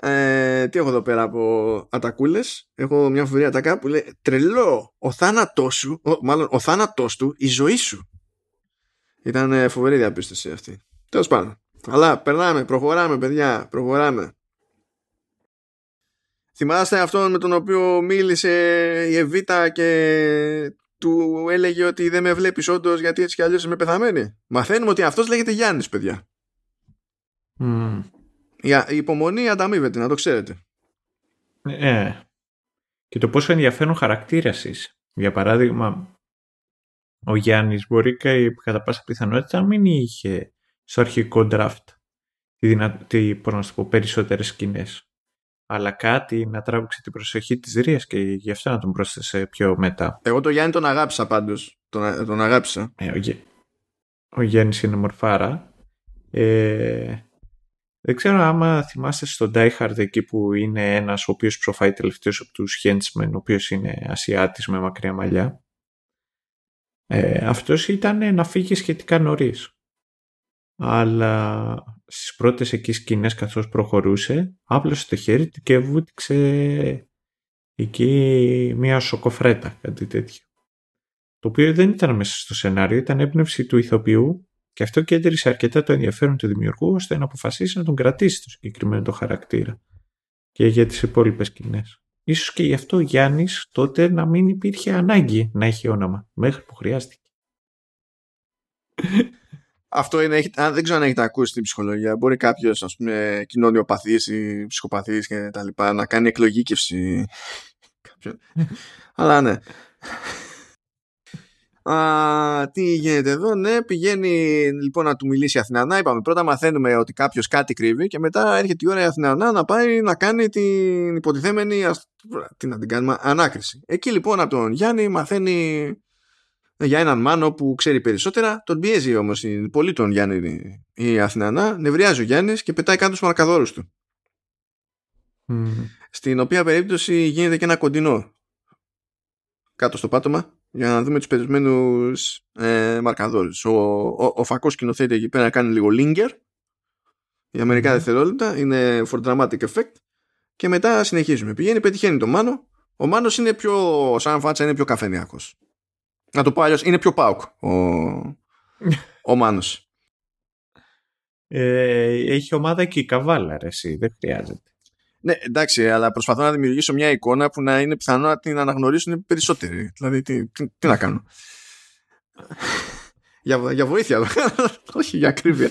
Ε, τι έχω εδώ πέρα από ατακούλες. Έχω μια φοβερή ατακά που λέει Τρελό! Ο θάνατός σου, ο, μάλλον ο θάνατός του, η ζωή σου. Ήταν ε, φοβερή διαπίστωση αυτή. Τέλος πάντων. Αλλά περνάμε, προχωράμε, παιδιά, προχωράμε. Θυμάστε αυτόν με τον οποίο μίλησε η Εβίτα και του έλεγε ότι δεν με βλέπεις όντως γιατί έτσι κι αλλιώς είμαι πεθαμένη. Μαθαίνουμε ότι αυτός λέγεται Γιάννης, παιδιά. Μμ. Η, α- η υπομονή ανταμείβεται, να το ξέρετε. Ε. Και το πόσο ενδιαφέρον χαρακτήρα είσαι. Για παράδειγμα, ο Γιάννης μπορεί και κατά πάσα πιθανότητα να μην είχε στο αρχικό draft τη δυνατή, πώς να σου πω, περισσότερες σκηνές. Αλλά κάτι να τράβηξε την προσοχή της Ρίας και γι' αυτό να τον πρόσθεσε πιο μετά. Εγώ τον Γιάννη τον αγάπησα πάντως. Τον, τον αγάπησα. Ε, ο, Γε- ο Γιάννης είναι μορφάρα. Ε, δεν ξέρω άμα θυμάστε στο Die Hard εκεί που είναι ένας ο οποίος ψοφάει τελευταίος από τους Henchman, ο οποίος είναι Ασιάτης με μακριά μαλλιά. Ε, αυτός ήταν να φύγει σχετικά νωρίς. Αλλά στις πρώτες εκεί σκηνές καθώς προχωρούσε, άπλωσε το χέρι του και βούτυξε εκεί μια σοκοφρέτα, κάτι τέτοιο. Το οποίο δεν ήταν μέσα στο σενάριο, ήταν έμπνευση του ηθοποιού και αυτό κέντρισε αρκετά το ενδιαφέρον του δημιουργού ώστε να αποφασίσει να τον κρατήσει το συγκεκριμένο το χαρακτήρα και για τις υπόλοιπες σκηνές. Ίσως και γι' αυτό ο Γιάννης τότε να μην υπήρχε ανάγκη να έχει όνομα μέχρι που χρειάστηκε. Αυτό είναι, έχει, αν δεν ξέρω αν έχετε ακούσει την ψυχολογία. Μπορεί κάποιος, ας πούμε, κοινωνιοπαθή ή ψυχοπαθής και τα λοιπά, να κάνει εκλογήκευση. κάποιον. Αλλά ναι. Α, τι γίνεται εδώ, ναι, πηγαίνει λοιπόν να του μιλήσει η Αθηνανά. Είπαμε πρώτα μαθαίνουμε ότι κάποιος κάτι κρύβει και μετά έρχεται η ώρα η Αθηνανά να πάει να κάνει την υποτιθέμενη ας- τι να την κάνουμε, ανάκριση. Εκεί λοιπόν από τον Γιάννη μαθαίνει για έναν μάνο που ξέρει περισσότερα. Τον πιέζει όμως πολύ τον Γιάννη η Αθηνανά. Νευριάζει ο Γιάννης και πετάει κάτω στους μαρκαδόρους του. Στην οποία περίπτωση γίνεται και ένα κοντινό κάτω στο πάτωμα για να δούμε τους περισμένους ε, μαρκαδόρους. Ο, ο, ο φακός σκηνοθέτη εκεί πέρα κάνει λίγο linger για μερικά δευτερόλεπτα. Είναι for dramatic effect. Και μετά συνεχίζουμε. Πηγαίνει, πετυχαίνει τον Μάνο. Ο Μάνος είναι πιο, σαν φάτσα είναι πιο καφενιακός. Να το πω αλλιώς, είναι πιο πάουκ ο, ο Μάνος. Ε, έχει ομάδα και η καβάλα, ρε, εσύ, δεν χρειάζεται. Ναι, εντάξει, αλλά προσπαθώ να δημιουργήσω μια εικόνα που να είναι πιθανό να την αναγνωρίσουν οι περισσότεροι. Δηλαδή, τι, τι, τι να κάνω; για, για βοήθεια, όχι για ακρίβεια.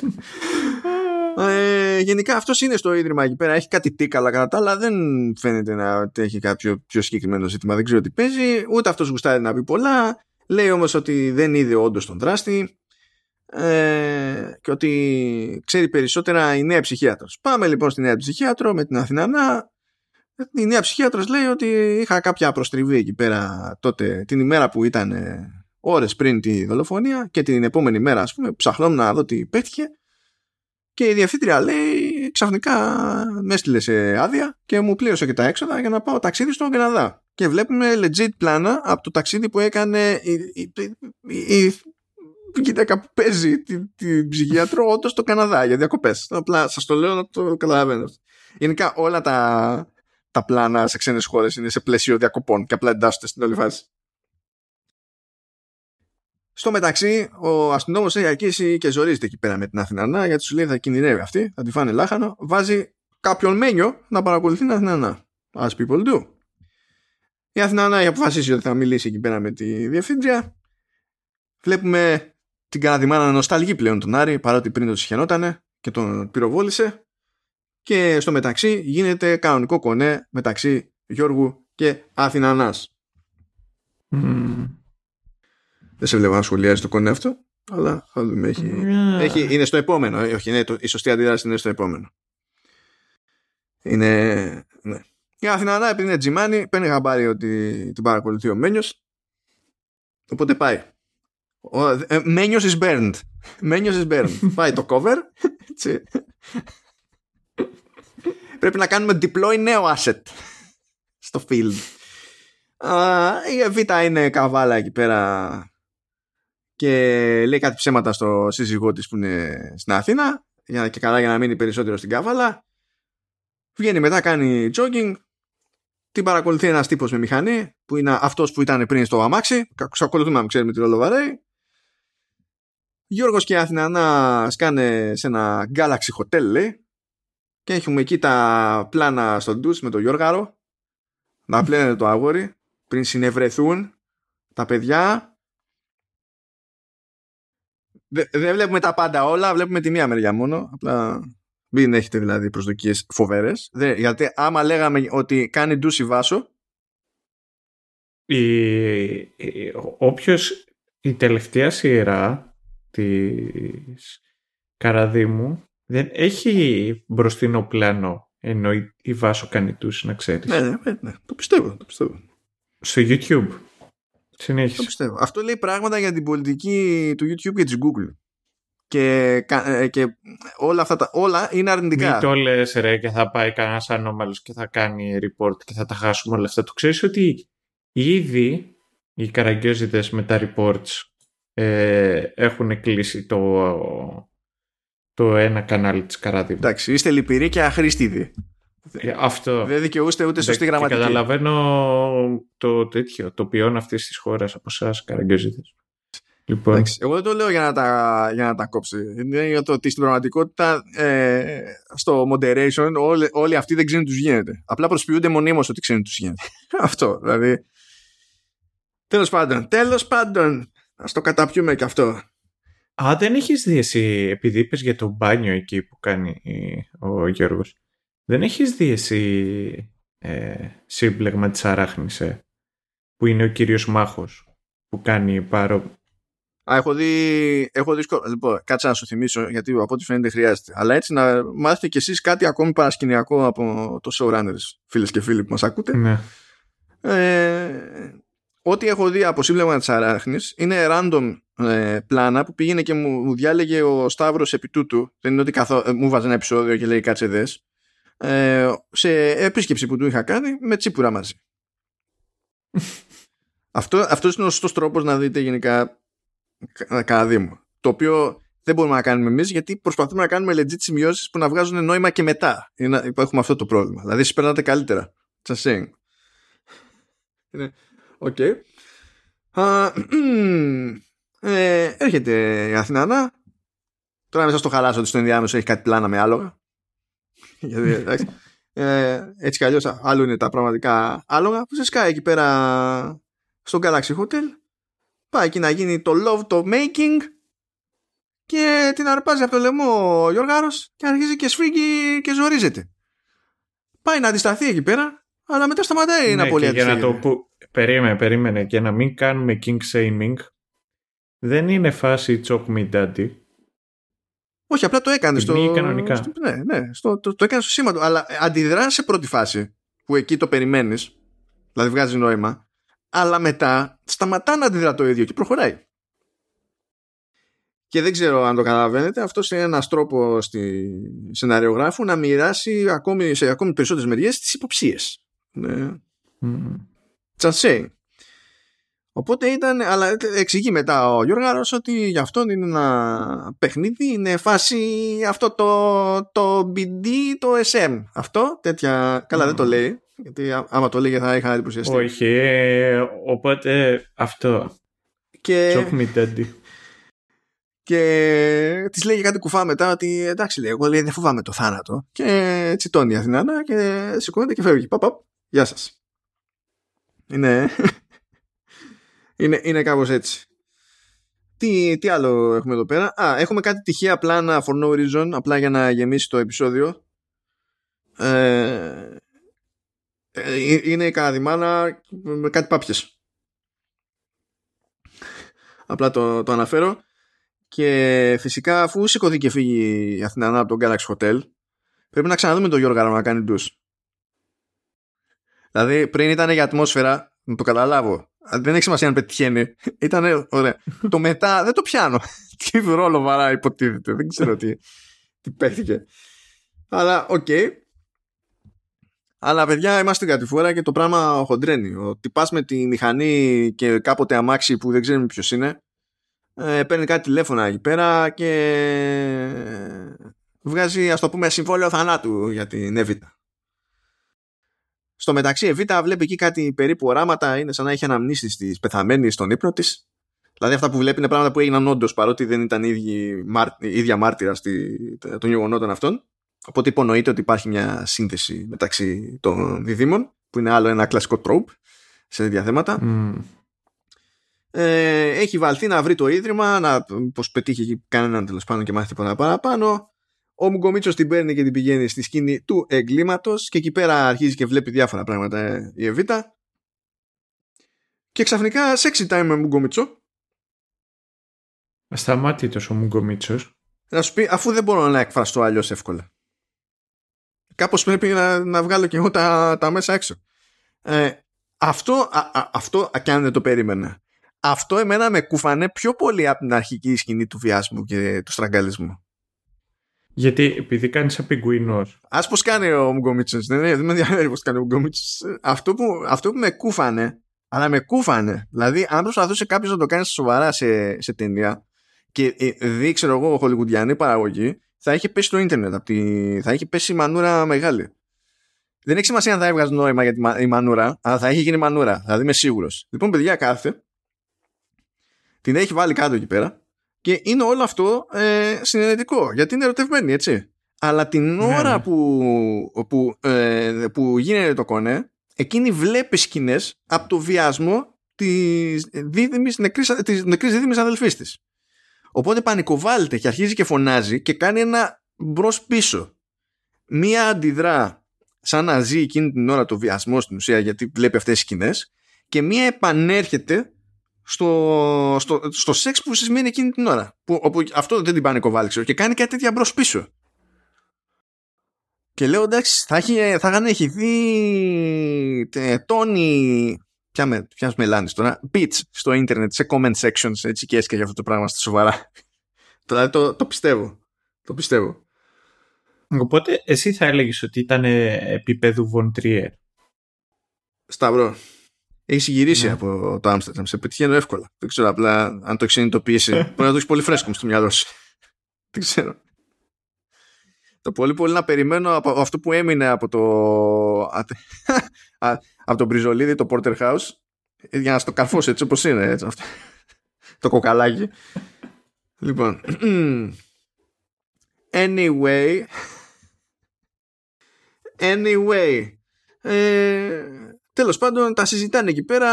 Ε, γενικά αυτό είναι στο ίδρυμα εκεί πέρα. Έχει κάτι τίκαλα κατά τα άλλα. Δεν φαίνεται να έχει κάποιο πιο συγκεκριμένο ζήτημα. Δεν ξέρω τι παίζει. Ούτε αυτός γουστάρει να πει πολλά. Λέει όμως ότι δεν είδε όντως τον δράστη. Ε, και ότι ξέρει περισσότερα η νέα ψυχίατρος. Πάμε λοιπόν στη νέα ψυχίατρο με την Αθηνανά. Η νέα ψυχίατρος λέει ότι είχα κάποια προστριβή εκεί πέρα τότε την ημέρα που ήταν ε, ώρες πριν τη δολοφονία και την επόμενη μέρα ας πούμε ψαχνόμουν να δω τι πέτυχε και η διευθύντρια λέει ξαφνικά με έστειλε σε άδεια και μου πλήρωσε και τα έξοδα για να πάω ταξίδι στον Καναδά. Και βλέπουμε legit πλάνα από το ταξίδι που έκανε η, η, η, η γυναίκα που παίζει την, την ψυχίατρο όντως στο Καναδά για διακοπές. Απλά σας το λέω να το καταλαβαίνω. Γενικά όλα τα, τα πλάνα σε ξένες χώρες είναι σε πλαίσιο διακοπών και απλά εντάσσονται στην όλη φάση. Στο μεταξύ, ο αστυνόμος έχει αρχίσει και ζορίζεται εκεί πέρα με την Αθηνανά γιατί σου λέει θα κινδυνεύει αυτή, θα τη φάνε λάχανο. Βάζει κάποιον μένιο να παρακολουθεί την Αθηνανά. As people do. Η Αθηνανά έχει αποφασίσει ότι θα μιλήσει εκεί πέρα με τη διευθύντρια. Βλέπουμε την Καναδιμάνα να νοσταλγεί πλέον τον Άρη παρότι πριν τον συχαινότανε και τον πυροβόλησε. Και στο μεταξύ γίνεται κανονικό κονέ μεταξύ Γιώργου και Αθηνανάς. Δεν σε βλέπω να σχολιάζει το κονέ αυτό, αλλά θα δούμε. Έχει, έχει, είναι στο επόμενο. Ε, όχι, είναι το, η σωστή αντίδραση είναι στο επόμενο. Είναι. Ναι. Η Αθηνανά, επειδή είναι τζιμάνι, παίρνει χαμπάρι ότι την παρακολουθεί ο Μένιος. Οπότε πάει. Ε, Μένιο is burned. Μένιο is burned. πάει το cover. Πρέπει να κάνουμε deploy νέο asset στο field. η Β είναι καβάλα εκεί πέρα και λέει κάτι ψέματα στο σύζυγό της που είναι στην Αθήνα για, και καλά για να μείνει περισσότερο στην Κάβαλα βγαίνει μετά κάνει jogging την παρακολουθεί ένας τύπος με μηχανή που είναι αυτός που ήταν πριν στο αμάξι ξακολουθούμε να ξέρουμε τι ρόλο βαρέει Γιώργος και Αθήνα να σκάνε σε ένα Galaxy Hotel λέει και έχουμε εκεί τα πλάνα στο ντους με τον Γιώργαρο να πλένε το αγόρι πριν συνευρεθούν τα παιδιά δεν βλέπουμε τα πάντα όλα, βλέπουμε τη μία μεριά μόνο. Απλά μην έχετε δηλαδή προσδοκίες φοβέρε. Γιατί άμα λέγαμε ότι κάνει ντούση βάσο. Η, όποιος η τελευταία σειρά της Καραδίμου δεν έχει μπροστινό πλάνο ενώ η, Βάσο κάνει ντούση να ξέρεις. Ναι, ναι, ναι, το πιστεύω, το πιστεύω. Στο YouTube. Συνέχισε. Το πιστεύω. Αυτό λέει πράγματα για την πολιτική του YouTube και της Google. Και, ε, και όλα αυτά τα, όλα είναι αρνητικά. Μην το λες ρε και θα πάει κανένας ανώμαλος και θα κάνει report και θα τα χάσουμε όλα αυτά. Το ξέρεις ότι ήδη οι καραγκιόζητες με τα reports ε, έχουν κλείσει το, το ένα κανάλι της Καράδιμου. Εντάξει, είστε λυπηροί και αχρήστιδοι. Ε, αυτό. Δεν δικαιούστε ούτε σωστή γραμματική. Καταλαβαίνω το τέτοιο, το ποιόν αυτής της χώρας από εσάς, καραγκιόζητες. Λοιπόν. εγώ δεν το λέω για να τα, για να τα κόψει. Είναι για το ότι στην πραγματικότητα ε, στο moderation όλοι, όλοι αυτοί δεν ξέρουν τι τους γίνεται. Απλά προσποιούνται μονίμως ότι ξέρουν τι τους γίνεται. Αυτό δηλαδή. Τέλος πάντων. Τέλος πάντων. Α το καταπιούμε και αυτό. Α, δεν έχεις δει εσύ, επειδή είπες για το μπάνιο εκεί που κάνει ο Γιώργος δεν έχεις δει εσύ ε, σύμπλεγμα της αράχνης, ε, που είναι ο κύριος Μάχος, που κάνει πάρο... Α, έχω δει, έχω δει Λοιπόν, κάτσε να σου θυμίσω, γιατί από ό,τι φαίνεται χρειάζεται. Αλλά έτσι να μάθετε κι εσείς κάτι ακόμη παρασκηνιακό από το showrunners, φίλες και φίλοι που μας ακούτε. Ναι. Ε, ό,τι έχω δει από σύμπλεγμα της αράχνης είναι random ε, πλάνα που πήγαινε και μου, διάλεγε ο Σταύρος επί τούτου. Δεν είναι ότι καθό, ε, μου βάζει ένα επεισόδιο και λέει κάτσε δες ε, σε επίσκεψη που του είχα κάνει με τσίπουρα μαζί. αυτό, αυτός είναι ο σωστός τρόπος να δείτε γενικά κανένα δήμο. Το οποίο δεν μπορούμε να κάνουμε εμείς γιατί προσπαθούμε να κάνουμε legit σημειώσεις που να βγάζουν νόημα και μετά. Είναι, έχουμε αυτό το πρόβλημα. Δηλαδή, εσείς περνάτε καλύτερα. Just saying. OK. Okay. ε, έρχεται η Αθηνάνα. Τώρα μέσα στο χαλάσω ότι στο ενδιάμεσο έχει κάτι πλάνα με άλογα. Γιατί, εντάξει, ε, έτσι κι αλλιώς άλλο είναι τα πραγματικά άλογα που σε σκάει εκεί πέρα στο Galaxy Hotel πάει εκεί να γίνει το love το making και την αρπάζει από το λαιμό ο Γιώργαρος και αρχίζει και σφίγγει και ζορίζεται. Πάει να αντισταθεί εκεί πέρα, αλλά μετά σταματάει ναι, να πολύ για να το που... Περίμενε, περίμενε. Για να μην κάνουμε king shaming, δεν είναι φάση chop me daddy. Όχι, απλά το έκανε στο. κανονικά. Στο, ναι, ναι, στο, το, το έκανε στο σήμα του. Αλλά αντιδρά σε πρώτη φάση που εκεί το περιμένεις, δηλαδή βγάζει νόημα, αλλά μετά σταματά να αντιδρά το ίδιο και προχωράει. Και δεν ξέρω αν το καταλαβαίνετε, αυτός είναι ένας τρόπος στη σεναριογράφου να μοιράσει ακόμη, σε ακόμη περισσότερες μεριές τις υποψίες. Ναι. Mm. Just saying. Οπότε ήταν, αλλά εξηγεί μετά ο Γιώργαρος ότι για αυτόν είναι ένα παιχνίδι, είναι φάση αυτό το, το BD, το SM. Αυτό, τέτοια, καλά δεν το λέει, γιατί άμα το λέγε θα είχα εντυπωσιαστεί. Όχι, ε, οπότε αυτό. Και... Chop me daddy. Και της λέει κάτι κουφά μετά ότι εντάξει, λέει, εγώ λέει, δεν φοβάμαι το θάνατο. Και τσιτώνει η Αθηνάνα και σηκώνεται και φεύγει. Παπ, παπ, γεια σας. Είναι, είναι, είναι κάπως έτσι. Τι, τι άλλο έχουμε εδώ πέρα; Α, έχουμε κάτι τυχαία πλάνα for no reason, απλά για να γεμίσει το επεισόδιο. Ε, ε είναι η Καραδιμάνα με κάτι πάπιες. Απλά το, το αναφέρω. Και φυσικά αφού σηκωθεί και φύγει η Αθηνανά από τον Galaxy Hotel, πρέπει να ξαναδούμε τον Γιώργο να κάνει ντους. Δηλαδή πριν ήταν για ατμόσφαιρα, να το καταλάβω. Δεν έχει σημασία αν πετυχαίνει. Ήταν ωραία. το μετά δεν το πιάνω. τι ρόλο βαρά υποτίθεται. Δεν ξέρω τι, τι παίχτηκε. Αλλά OK. Okay. Αλλά παιδιά είμαστε κάτι φορά και το πράγμα χοντραίνει. Ότι πα με τη μηχανή και κάποτε αμάξι που δεν ξέρουμε ποιος είναι ε, παίρνει κάτι τηλέφωνα εκεί πέρα και βγάζει ας το πούμε συμβόλαιο θανάτου για την Εβίτα. Στο μεταξύ Εβίτα βλέπει εκεί κάτι περίπου οράματα είναι σαν να έχει αναμνήσεις της πεθαμένη στον ύπνο της Δηλαδή αυτά που βλέπει είναι πράγματα που έγιναν όντως παρότι δεν ήταν η ίδια μάρτυρα στη, των γεγονότων αυτών. Οπότε υπονοείται ότι υπάρχει μια σύνθεση μεταξύ των διδήμων που είναι άλλο ένα κλασικό τρόπ σε τέτοια θέματα. Ε, έχει βαλθεί να βρει το ίδρυμα, να πως πετύχει κανέναν τέλος πάντων και μάθει τίποτα παραπάνω. Ο Μουγκομίτσος την παίρνει και την πηγαίνει στη σκηνή του εγκλήματος και εκεί πέρα αρχίζει και βλέπει διάφορα πράγματα ε, η Εβίτα. Και ξαφνικά sexy time με Μουγκομίτσο. Ασταμάτητο ο Μουγκομίτσος. Να σου πει, αφού δεν μπορώ να εκφραστώ αλλιώς εύκολα. Κάπως πρέπει να, να βγάλω και εγώ τα, τα μέσα έξω. Ε, αυτό, α, α, αυτό κι αν δεν το περίμενα αυτό εμένα με κουφανέ πιο πολύ από την αρχική σκηνή του βιάσμου και του στραγγαλισμού. Γιατί επειδή κάνει σαν πιγκουίνο. Α πώς κάνει ο Μουγκομίτσος. Δεν, δεν με ενδιαφέρει πώς κάνει ο Μουγκομίτσος. Αυτό, που, αυτό που με κούφανε, αλλά με κούφανε. Δηλαδή, αν προσπαθούσε κάποιος να το κάνει σοβαρά σε, σε ταινία και ε, δει, ξέρω εγώ, χολιγουντιανή παραγωγή, θα είχε πέσει το ίντερνετ. τη, θα είχε πέσει η μανούρα μεγάλη. Δεν έχει σημασία αν θα έβγαζε νόημα για τη μανούρα, αλλά θα είχε γίνει μανούρα. Δηλαδή είμαι σίγουρος. Λοιπόν, παιδιά, κάθε την έχει βάλει κάτω εκεί πέρα και είναι όλο αυτό ε, συνενετικό γιατί είναι ερωτευμένη έτσι. Αλλά την ναι, ώρα ναι. που, που, ε, που γίνεται το κονέ εκείνη βλέπει σκηνές από το βιασμό της δίδυμης νεκρής, της νεκρής δίδυμης αδελφής της. Οπότε πανικοβάλλεται και αρχίζει και φωνάζει και κάνει ένα μπρος πίσω. Μία αντιδρά σαν να ζει εκείνη την ώρα το βιασμό στην ουσία γιατί βλέπει αυτές τις σκηνές και μία επανέρχεται στο, στο, στο σεξ που σημαίνει εκείνη την ώρα. Που, όπου αυτό δεν την πάνε κοβάλει, ξέρω, και κάνει κάτι τέτοια μπρος πίσω. Και λέω εντάξει, θα, έχει, θα είχαν έχει δει Τόνι. Ποια, με, ποια μελάνης τώρα, bits στο ίντερνετ, σε comment sections, έτσι και έσκαγε αυτό το πράγμα στα σοβαρά. Δηλαδή το, το πιστεύω. Το πιστεύω. Οπότε εσύ θα έλεγες ότι ήταν επίπεδου Von Trier. Σταυρό. Έχεις γυρίσει ναι. από το Άμστερνταμ. Σε πετυχαίνω εύκολα. Δεν ξέρω απλά αν το έχει συνειδητοποιήσει. Μπορεί να το έχεις πολύ φρέσκο στο μυαλό σου. Δεν ξέρω. Το πολύ πολύ να περιμένω από αυτό που έμεινε από το. από τον Μπριζολίδη, το Porter House. Για να στο καρφώσει έτσι όπως είναι. Έτσι, αυτό. το κοκαλάκι. λοιπόν. anyway. Anyway. Ε, Τέλος πάντων, τα συζητάνε εκεί πέρα.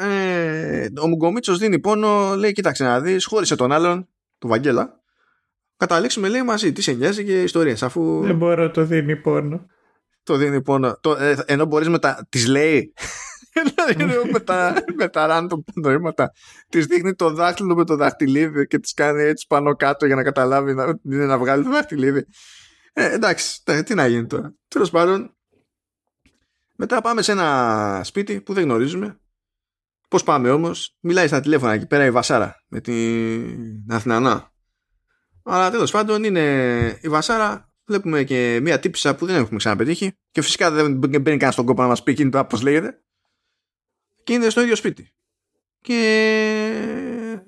Ε, ο Μουγκομίτσος δίνει πόνο, λέει: Κοίταξε να δεις, χώρισε τον άλλον, του Βαγγέλα. καταλήξουμε λέει μαζί. Τι σε νοιάζει και ιστορίες αφού... Δεν μπορώ, το δίνει πόνο. Το δίνει πόνο. Το, ε, ενώ μπορείς μετά, τις λέει Δηλαδή με τα, με τα random νοήματα τη δείχνει το δάχτυλο με το δαχτυλίδι και τη κάνει έτσι πάνω κάτω για να καταλάβει να, είναι να βγάλει το δαχτυλίδι. Ε, εντάξει, τι να γίνει τώρα. Τέλος πάντων, μετά πάμε σε ένα σπίτι που δεν γνωρίζουμε. Πώς πάμε όμως, μιλάει στα τηλέφωνα εκεί πέρα η Βασάρα με την Αθηνανά. Αλλά τέλος πάντων είναι η Βασάρα. Βλέπουμε και μία τύπησα που δεν έχουμε ξαναπετύχει. Και φυσικά δεν μπαίνει κανένας στον κόπο να μας πει εκείνη το πώς λέγεται και είναι στο ίδιο σπίτι. Και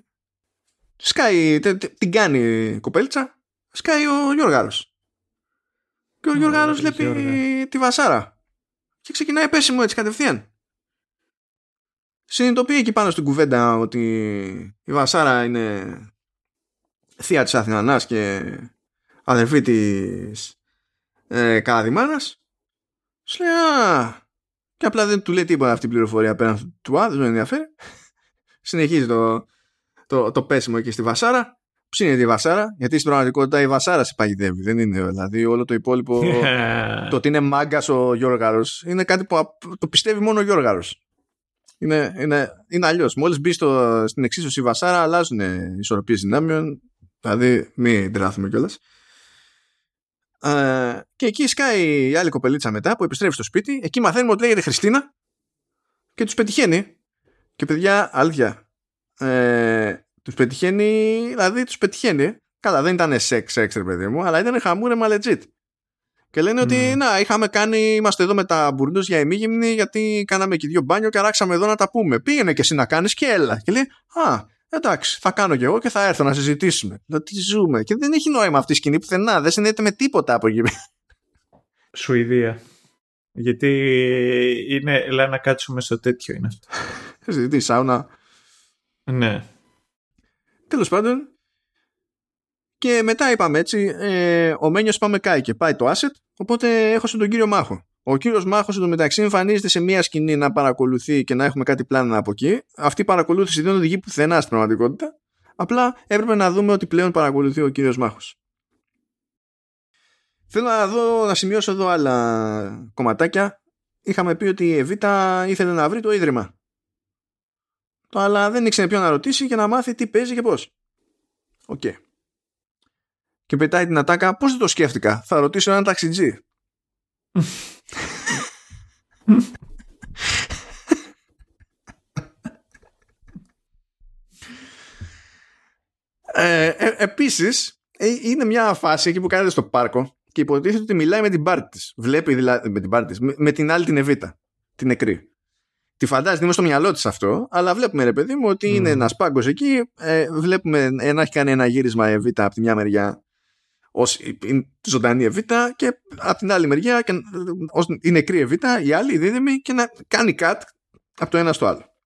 σκάει, την κάνει η κοπέλτσα, σκάει ο Γιώργαρος. Και ο Γιώργαρος βλέπει τη βασάρα. Και ξεκινάει πέσιμο έτσι κατευθείαν. Συνειδητοποιεί εκεί πάνω στην κουβέντα ότι η Βασάρα είναι θεία της Αθηνανάς και αδερφή της ε, Καραδημάνας. Σου λέει, α, και απλά δεν του λέει τίποτα αυτή η πληροφορία πέραν του Α, δεν τον ενδιαφέρει. Συνεχίζει το, το, το πέσιμο εκεί στη Βασάρα. Ψήνει τη Βασάρα, γιατί στην πραγματικότητα η Βασάρα σε παγιδεύει. Δεν είναι δηλαδή όλο το υπόλοιπο. το ότι είναι μάγκας ο Γιώργαρο είναι κάτι που το πιστεύει μόνο ο Γιώργαρο. Είναι, είναι, είναι αλλιώς. Μόλις μπει στο, στην εξίσωση η Βασάρα, αλλάζουν οι ισορροπίες δυνάμεων. Δηλαδή, μην τρελάθουμε κιόλας. Ε, και εκεί σκάει η άλλη κοπελίτσα μετά που επιστρέφει στο σπίτι. Εκεί μαθαίνουμε ότι λέγεται Χριστίνα και τους πετυχαίνει. Και παιδιά, αλήθεια. Ε, τους πετυχαίνει, δηλαδή τους πετυχαίνει. Καλά, δεν ήταν σεξ, σεξ, ρε παιδί μου, αλλά ήταν χαμούρεμα legit. Και λένε ότι να, είχαμε κάνει, είμαστε εδώ με τα μπουρντού για ημίγυμνη, γιατί κάναμε και δύο μπάνιο και αράξαμε εδώ να τα πούμε. Πήγαινε και εσύ να κάνεις και έλα. Και λέει, Α, εντάξει, θα κάνω κι εγώ και θα έρθω να συζητήσουμε. Να τι ζούμε. Και δεν έχει νόημα αυτή η σκηνή πουθενά. Δεν συνδέεται με τίποτα από εκεί. Σουηδία. Γιατί είναι, λέει να κάτσουμε στο τέτοιο είναι αυτό. Συζητή, σάουνα. Ναι. Τέλος πάντων. Και μετά είπαμε έτσι, ε, ο Μένιος πάμε κάει και πάει το asset, οπότε έχω στον κύριο Μάχο. Ο κύριος Μάχος εντωμεταξύ εμφανίζεται σε μία σκηνή να παρακολουθεί και να έχουμε κάτι πλάνα από εκεί. Αυτή η παρακολούθηση δεν οδηγεί πουθενά στην πραγματικότητα. Απλά έπρεπε να δούμε ότι πλέον παρακολουθεί ο κύριος Μάχος. Θέλω να, δω, να σημειώσω εδώ άλλα κομματάκια. Είχαμε πει ότι η Εβίτα ήθελε να βρει το ίδρυμα. Αλλά δεν ήξερε ποιο να ρωτήσει για να μάθει τι παίζει και πώς. OK. Okay. Και πετάει την ατάκα, πώς δεν το σκέφτηκα. Θα ρωτήσω έναν ταξιτζή. ε, ε, επίσης ε, είναι μια φάση εκεί που κάθεται στο πάρκο και υποτίθεται ότι μιλάει με την πάρτη της. Βλέπει δηλαδή με την πάρτη της, με, την άλλη την Εβίτα, την νεκρή. Τη φαντάζεται, είναι στο μυαλό της αυτό, αλλά βλέπουμε ρε παιδί μου ότι είναι ένας πάγκος εκεί. Ε, βλέπουμε να έχει κάνει ένα γύρισμα Εβίτα από τη μια μεριά ως η ζωντανή Εβίτα και από την άλλη μεριά και, ως η νεκρή Εβίτα, η άλλη η δίδυμη και να κάνει cut από το ένα στο άλλο.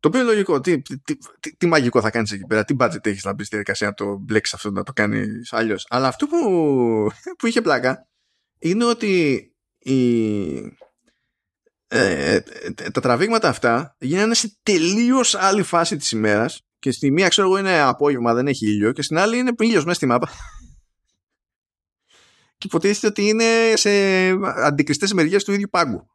Το οποίο είναι λογικό. Τι, τι, τι, τι, μαγικό θα κάνεις εκεί πέρα, τι budget έχεις να μπεις στη διαδικασία να το μπλέξεις αυτό, να το κάνεις αλλιώς. Αλλά αυτό που, που είχε πλάκα είναι ότι η, ε, ε, τα τραβήγματα αυτά γίνανε σε τελείως άλλη φάση της ημέρας και στη μία ξέρω εγώ είναι απόγευμα, δεν έχει ήλιο και στην άλλη είναι ήλιος μέσα στη μάπα. και υποτίθεται ότι είναι σε αντικριστές μεριές του ίδιου πάγκου.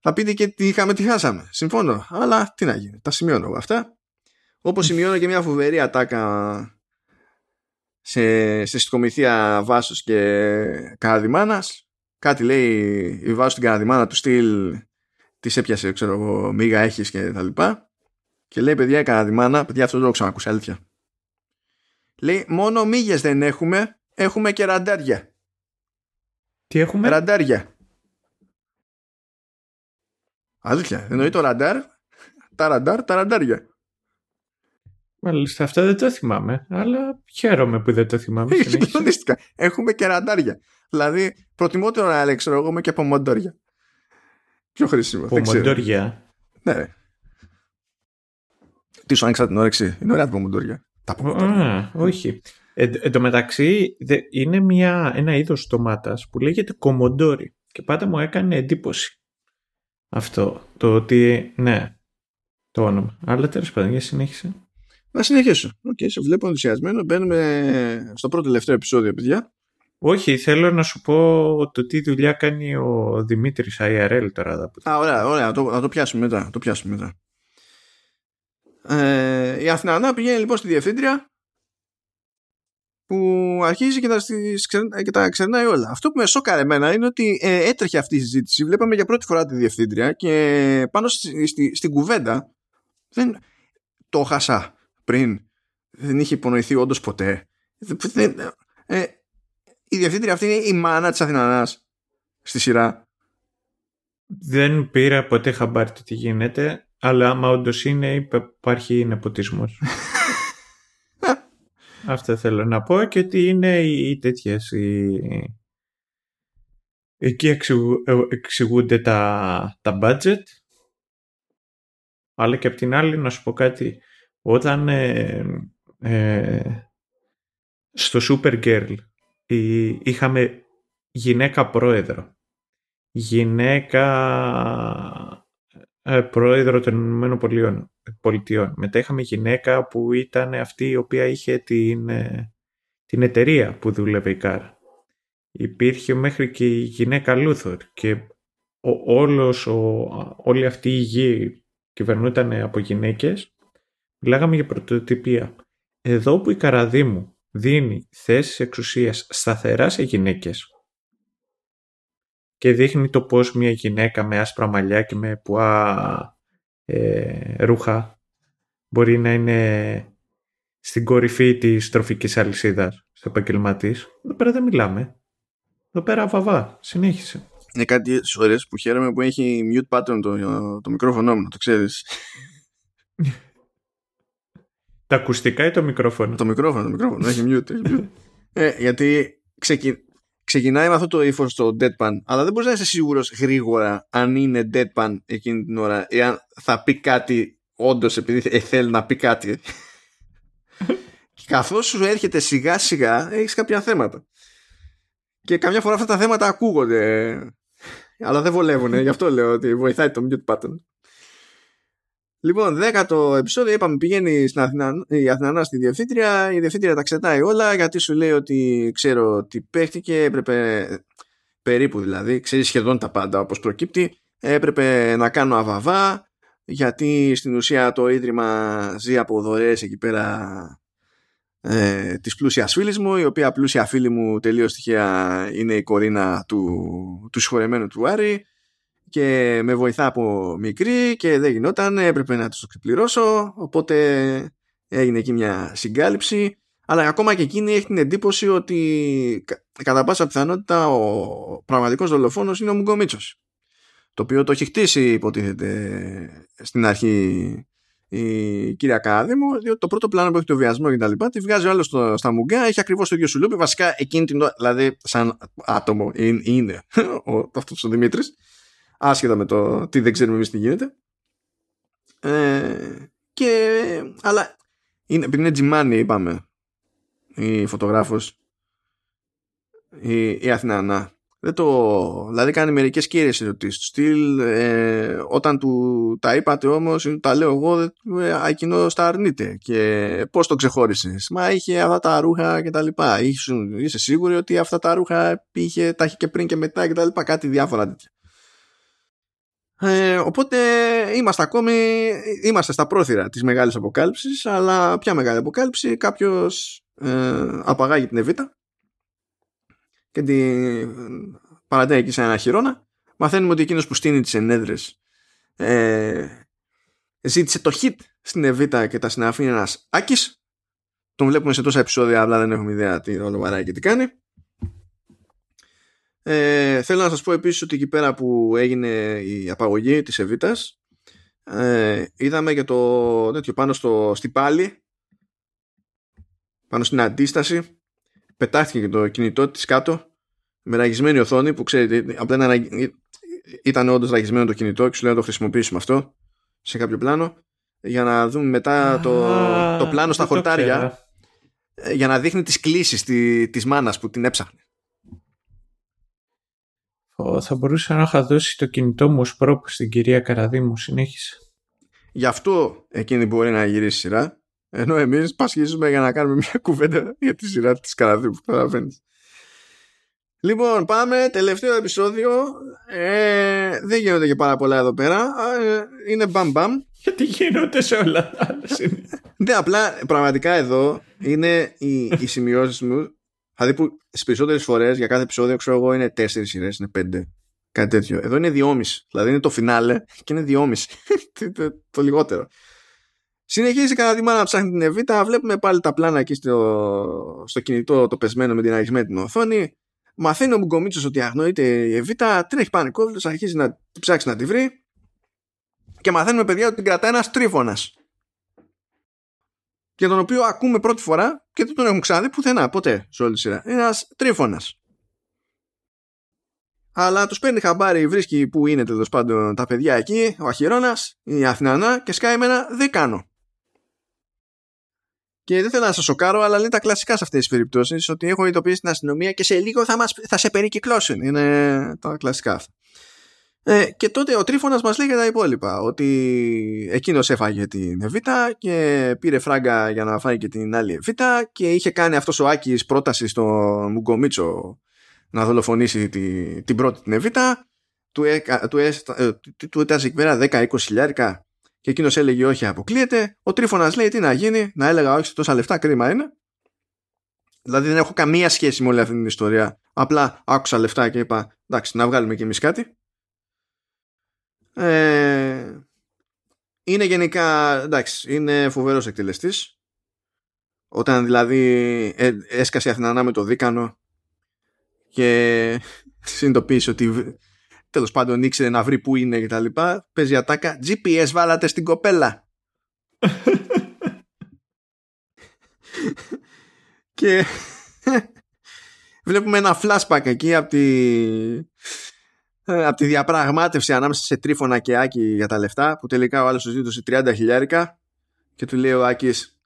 Θα πείτε και τι είχαμε, τι χάσαμε. Συμφώνω. Αλλά τι να γίνει. Τα σημειώνω εγώ αυτά. Όπως σημειώνω και μια φοβερή ατάκα σε, σε συσκομηθεία Βάσος και Καραδημάνας. Κάτι λέει η Βάσος στην Καραδημάνα του στυλ της έπιασε, ξέρω εγώ, μίγα έχεις και τα λοιπά. Και λέει, παιδιά, έκανα τη μάνα, παιδιά, αυτό δεν το ξανακούσα, αλήθεια. Λέει, μόνο μύγες δεν έχουμε, έχουμε και ραντάρια. Τι έχουμε; Ραντάρια. Αλήθεια, εννοεί το ραντάρ, τα ραντάρ, τα ραντάρια. Μάλιστα, αυτά δεν το θυμάμαι, αλλά χαίρομαι που δεν το θυμάμαι. Έχουμε και ραντάρια. Δηλαδή, προτιμότερο να έλεγξω εγώ με και πομοντόρια. Πιο χρήσιμο. Πομοντόρια. Ναι. Τι σου άνοιξα την όρεξη; Είναι ωραία τα πομοντόρια. Α, όχι. Ε, εν τω μεταξύ είναι μια, ένα είδος ντομάτας που λέγεται κομοντόρι και πάντα μου έκανε εντύπωση αυτό το ότι ναι το όνομα. Αλλά τέλος πάντων για συνέχισε. Να συνεχίσω. OK, okay, σε βλέπω ενθουσιασμένο. Μπαίνουμε στο προτελευταίο επεισόδιο, παιδιά. Όχι, θέλω να σου πω το τι δουλειά κάνει ο Δημήτρης IRL τώρα. Α, ωραία, ωραία. Να το, να το πιάσουμε μετά. το πιάσουμε μετά. Ε, η Αθηνανά πηγαίνει λοιπόν στη διευθύντρια που αρχίζει και τα, και τα ξερνάει όλα. Αυτό που με σώκαρε εμένα είναι ότι ε, έτρεχε αυτή η συζήτηση. Βλέπαμε για πρώτη φορά τη διευθύντρια και πάνω στη, στη, στην κουβέντα δεν, το χάσα πριν. Δεν είχε υπονοηθεί όντως ποτέ. Δεν, ε, η διευθύντρια αυτή είναι η μάνα της Αθηνανάς στη σειρά. Δεν πήρα ποτέ χαμπάρι τι γίνεται, αλλά άμα όντως είναι υπάρχει νεποτισμός. Αυτό θέλω να πω και ότι είναι οι τέτοιες οι... εκεί εξηγούνται τα, τα budget αλλά και απ' την άλλη να σου πω κάτι όταν ε, ε, στο Supergirl είχαμε γυναίκα πρόεδρο. Γυναίκα ε, πρόεδρο των Ηνωμένων Πολιτειών. Μετά είχαμε γυναίκα που ήταν αυτή η οποία είχε την, ε, την εταιρεία που δούλευε η Κάρα. Υπήρχε μέχρι και η γυναίκα Λούθορ και ο, όλος, ο, όλη αυτή η γη κυβερνούταν από γυναίκες. Μιλάγαμε για πρωτοτυπία. Εδώ που η Καραδίμου δίνει θέσεις εξουσίας σταθερά σε γυναίκες και δείχνει το πώς μια γυναίκα με άσπρα μαλλιά και με πουά ε, ρούχα μπορεί να είναι στην κορυφή της τροφικής αλυσίδας στο επαγγελματή. Εδώ πέρα δεν μιλάμε. Εδώ πέρα βαβά. Συνέχισε. Είναι κάτι ώρες που χαίρομαι που έχει mute pattern το, το μικρόφωνο μου, το ξέρεις. Τα ακουστικά ή το μικρόφωνο; Το μικρόφωνο, το μικρόφωνο. Έχει mute. ε, γιατί ξεκι... ξεκινάει με αυτό το ύφος στο deadpan, αλλά δεν μπορείς να είσαι σίγουρος γρήγορα αν είναι deadpan εκείνη την ώρα ή αν θα πει κάτι όντως επειδή θέλει να πει κάτι. και καθώς σου έρχεται σιγά σιγά, έχεις κάποια θέματα. Και καμιά φορά αυτά τα θέματα ακούγονται. Αλλά δεν βολεύουν, γι' αυτό λέω ότι βοηθάει το mute button. Λοιπόν, δέκατο επεισόδιο, είπαμε πηγαίνει στην Αθηνά, η Αθηνανά στη διευθύντρια, η διευθύντρια τα ξετάει όλα γιατί σου λέει ότι ξέρω ότι παίχτηκε, έπρεπε περίπου δηλαδή, ξέρεις σχεδόν τα πάντα όπως προκύπτει, έπρεπε να κάνω αβαβά γιατί στην ουσία το Ίδρυμα ζει από δωρεές εκεί πέρα ε, της πλούσιας φίλης μου, η οποία πλούσια φίλη μου τελείως τυχαία είναι η κορίνα του, του συγχωρεμένου του Άρη και με βοηθά από μικρή και δεν γινόταν, έπρεπε να το ξεπληρώσω οπότε έγινε εκεί μια συγκάλυψη αλλά ακόμα και εκείνη έχει την εντύπωση ότι κατά πάσα πιθανότητα ο πραγματικός δολοφόνος είναι ο Μουγκομίτσος το οποίο το έχει χτίσει υποτίθεται στην αρχή η κυρία Κάδημο, διότι το πρώτο πλάνο που έχει το βιασμό και τα λοιπά, τη βγάζει ο άλλος στα μουγκά, έχει ακριβώς το ίδιο σουλούπι. Βασικά εκείνη την ώρα, δηλαδή, σαν άτομο, είναι, είναι αυτός ο Δημήτρης άσχετα με το τι δεν ξέρουμε εμείς τι γίνεται. Ε, και, αλλά είναι, επειδή είναι τζιμάνι είπαμε η φωτογράφος η, η Αθηνανά δεν το, δηλαδή κάνει μερικές κύριες ερωτήσεις. Στυλ ε, όταν του τα είπατε όμως τα λέω εγώ ε, εκείνο στα αρνείται. Και πώς το ξεχώρισες; Μα είχε αυτά τα ρούχα και τα λοιπά. Είσαι, είσαι σίγουρη ότι αυτά τα ρούχα είχε, τα είχε και πριν και μετά και τα λοιπά κάτι διάφορα τέτοια ε, οπότε είμαστε ακόμη είμαστε στα πρόθυρα της μεγάλης αποκάλυψης αλλά ποια μεγάλη αποκάλυψη κάποιος ε, απαγάγει την Εβίτα και την παρατάει εκεί σε ένα χειρόνα μαθαίνουμε ότι εκείνος που στείνει τις ενέδρες ε, ζήτησε το hit στην Εβίτα και τα συναφή ένας Άκης. Τον βλέπουμε σε τόσα επεισόδια αλλά δεν έχουμε ιδέα τι ρόλο βαράει και τι κάνει ε, θέλω να σας πω επίσης ότι εκεί πέρα που έγινε η απαγωγή της Εβίτας ε, είδαμε και το τέτοιο πάνω στο, στη πάλη πάνω στην αντίσταση πετάχτηκε και το κινητό της κάτω με ραγισμένη οθόνη που ξέρετε απλά ήταν όντως ραγισμένο το κινητό και σου λέει να το χρησιμοποιήσουμε αυτό σε κάποιο πλάνο για να δούμε μετά το, το πλάνο στα χορτάρια ε, για να δείχνει τις κλήσεις τη, της μάνας που την έψαχνε θα μπορούσα να είχα δώσει το κινητό μου ως πρόπου στην κυρία Καραδίμου. Συνέχισε. Γι' αυτό εκείνη μπορεί να γυρίσει σειρά Ενώ εμείς πασχίζουμε για να κάνουμε μια κουβέντα για τη σειρά της Καραδίου που καταλαβαίνεις. Λοιπόν, πάμε. Τελευταίο επεισόδιο. Ε, δεν γίνονται και πάρα πολλά εδώ πέρα. Ε, είναι μπαμ μπαμ. Γιατί γίνονται σε όλα τα άλλα Ναι, απλά πραγματικά εδώ είναι οι, οι σημειώσεις μου. Δηλαδή που στις περισσότερες φορές για κάθε επεισόδιο, ξέρω εγώ, είναι τέσσερις σειρές, είναι πέντε. Κάτι τέτοιο. Εδώ είναι δυόμιση. Δηλαδή είναι το φινάλε και είναι δυόμιση. το, το, λιγότερο. Συνεχίζει κατά τη μάνα να ψάχνει την Εβίτα. Βλέπουμε πάλι τα πλάνα εκεί στο, στο κινητό το πεσμένο με την αρισμένη την οθόνη. Μαθαίνει ο Μουγκομίτσος ότι αγνοείται η Εβίτα. Τρέχει πανικόβλητο, αρχίζει να ψάξει να τη βρει. Και μαθαίνουμε παιδιά ότι την κρατάει ένας τρίφωνας. Για τον οποίο ακούμε πρώτη φορά και δεν τον έχουμε ξαναδεί πουθενά ποτέ σε όλη τη σειρά. Ένας τρίφωνας. Αλλά τους παίρνει χαμπάρι, βρίσκει που είναι τέλος πάντων τα παιδιά εκεί, ο Αχυρώνας, η Αθηνανά και σκάει με ένα δεκάνο. Και δεν θέλω να σας σοκάρω, αλλά λέει τα κλασικά σε αυτές τις περιπτώσεις ότι έχω ειδοποιήσει την αστυνομία και σε λίγο θα, μας, θα σε περικυκλώσουν. Είναι τα κλασικά αυτά. Ε, και τότε ο Τρίφωνας μας λέει για τα υπόλοιπα ότι εκείνος έφαγε την Εβίτα και πήρε φράγκα για να φάει και την άλλη Εβίτα και είχε κάνει αυτός ο Άκης πρόταση στο Μουγκομίτσο να δολοφονήσει τη, την πρώτη την Εβίτα. Του, έκα, του, έστα, ε, του, του εκεί πέρα 10-20 χιλιάρικα και εκείνος έλεγε όχι αποκλείεται. Ο Τρίφωνας λέει τι να γίνει να έλεγα όχι τόσα λεφτά κρίμα είναι. Δηλαδή δεν έχω καμία σχέση με όλη αυτή την ιστορία. Απλά άκουσα λεφτά και είπα εντάξει να βγάλουμε κι εμείς κάτι ε, είναι γενικά, εντάξει, είναι φοβερός εκτελεστής. Όταν δηλαδή ε, έσκασε η Αθηνανά με το δίκανο και συνειδητοποίησε ότι τέλος πάντων ήξερε να βρει που είναι και τα λοιπά, παίζει ατάκα, GPS βάλατε στην κοπέλα. και βλέπουμε ένα flashback εκεί από τη ε, από τη διαπραγμάτευση ανάμεσα σε τρίφωνα και Άκη για τα λεφτά που τελικά ο άλλος τους ζήτησε 30 χιλιάρικα και του λέει ο Άκης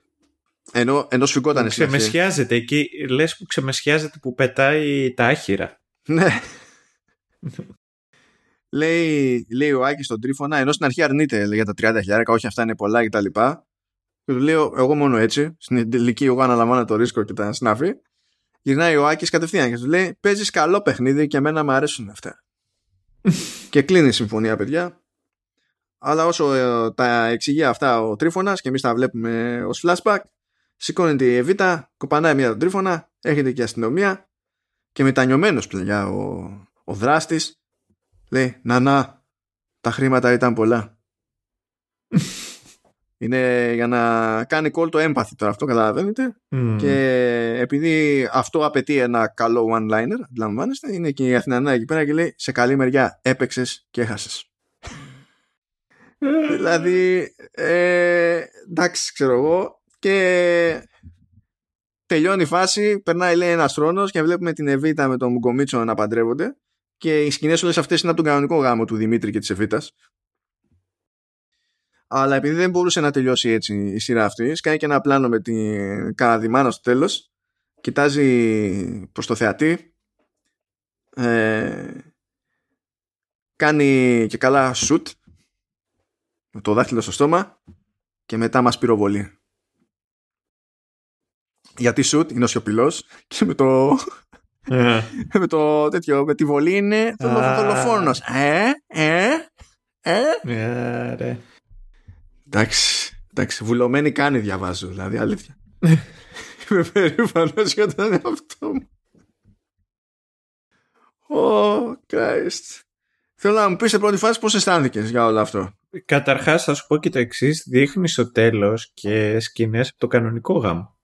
ενώ, ενώ σφυγγόταν εσύ. Ξεμεσιάζεται εκεί, λες που ξεμεσιάζεται που πετάει τα άχυρα. Ναι. λέει, λέει ο Άκης στον τρίφωνα, ενώ στην αρχή αρνείται λέει, για τα 30 χιλιάρικα, όχι αυτά είναι πολλά κτλ. Και του λέω εγώ μόνο έτσι, στην τελική εγώ αναλαμβάνω το ρίσκο και τα συνάφη. Γυρνάει ο Άκης κατευθείαν και του λέει παίζεις καλό παιχνίδι και εμένα μου αρέσουν αυτά και κλείνει η συμφωνία, παιδιά. Αλλά όσο ε, τα εξηγεί αυτά ο Τρίφωνας και εμείς τα βλέπουμε ως flashback, σηκώνεται η Εβίτα, κοπανάει μια τον Τρίφωνα, έρχεται και η αστυνομία και μετανιωμένος πλέον ο, ο δράστης λέει «Να, να, τα χρήματα ήταν πολλά». Είναι για να κάνει call το empathy τώρα αυτό, καταλαβαίνετε. Και επειδή αυτό απαιτεί ένα καλό one-liner, αντιλαμβάνεστε, είναι και η Αθηνανά εκεί πέρα και λέει σε καλή μεριά έπαιξες και έχασες. δηλαδή, ε, εντάξει, ξέρω εγώ. Και τελειώνει η φάση, περνάει λέει ένας χρόνος και βλέπουμε την Εβίτα με τον Μουγκομίτσο να παντρεύονται. Και οι σκηνές όλες αυτές είναι από τον κανονικό γάμο του Δημήτρη και της Εβίτας αλλά επειδή δεν μπορούσε να τελειώσει έτσι η σειρά αυτή, σκάει και ένα πλάνο με την Καραδιμάνα στο τέλος, κοιτάζει προς το θεατή, ε, κάνει και καλά σουτ με το δάχτυλο στο στόμα και μετά μας πυροβολεί. Γιατί σουτ είναι ο σιωπηλός και με το... Yeah. Ε. με το τέτοιο, με τη βολή είναι το δολοφόνος. Ε, ε, ε. Yeah, Εντάξει, εντάξει, βουλωμένη κάνει διαβάζω, δηλαδή αλήθεια. Είμαι περήφανος για τον εαυτό μου. Oh, Christ. Θέλω να μου πεις σε πρώτη φάση πώς αισθάνθηκες για όλο αυτό. Καταρχάς θα σου πω και το εξής. Δείχνεις στο τέλος και σκηνές από το κανονικό γάμο.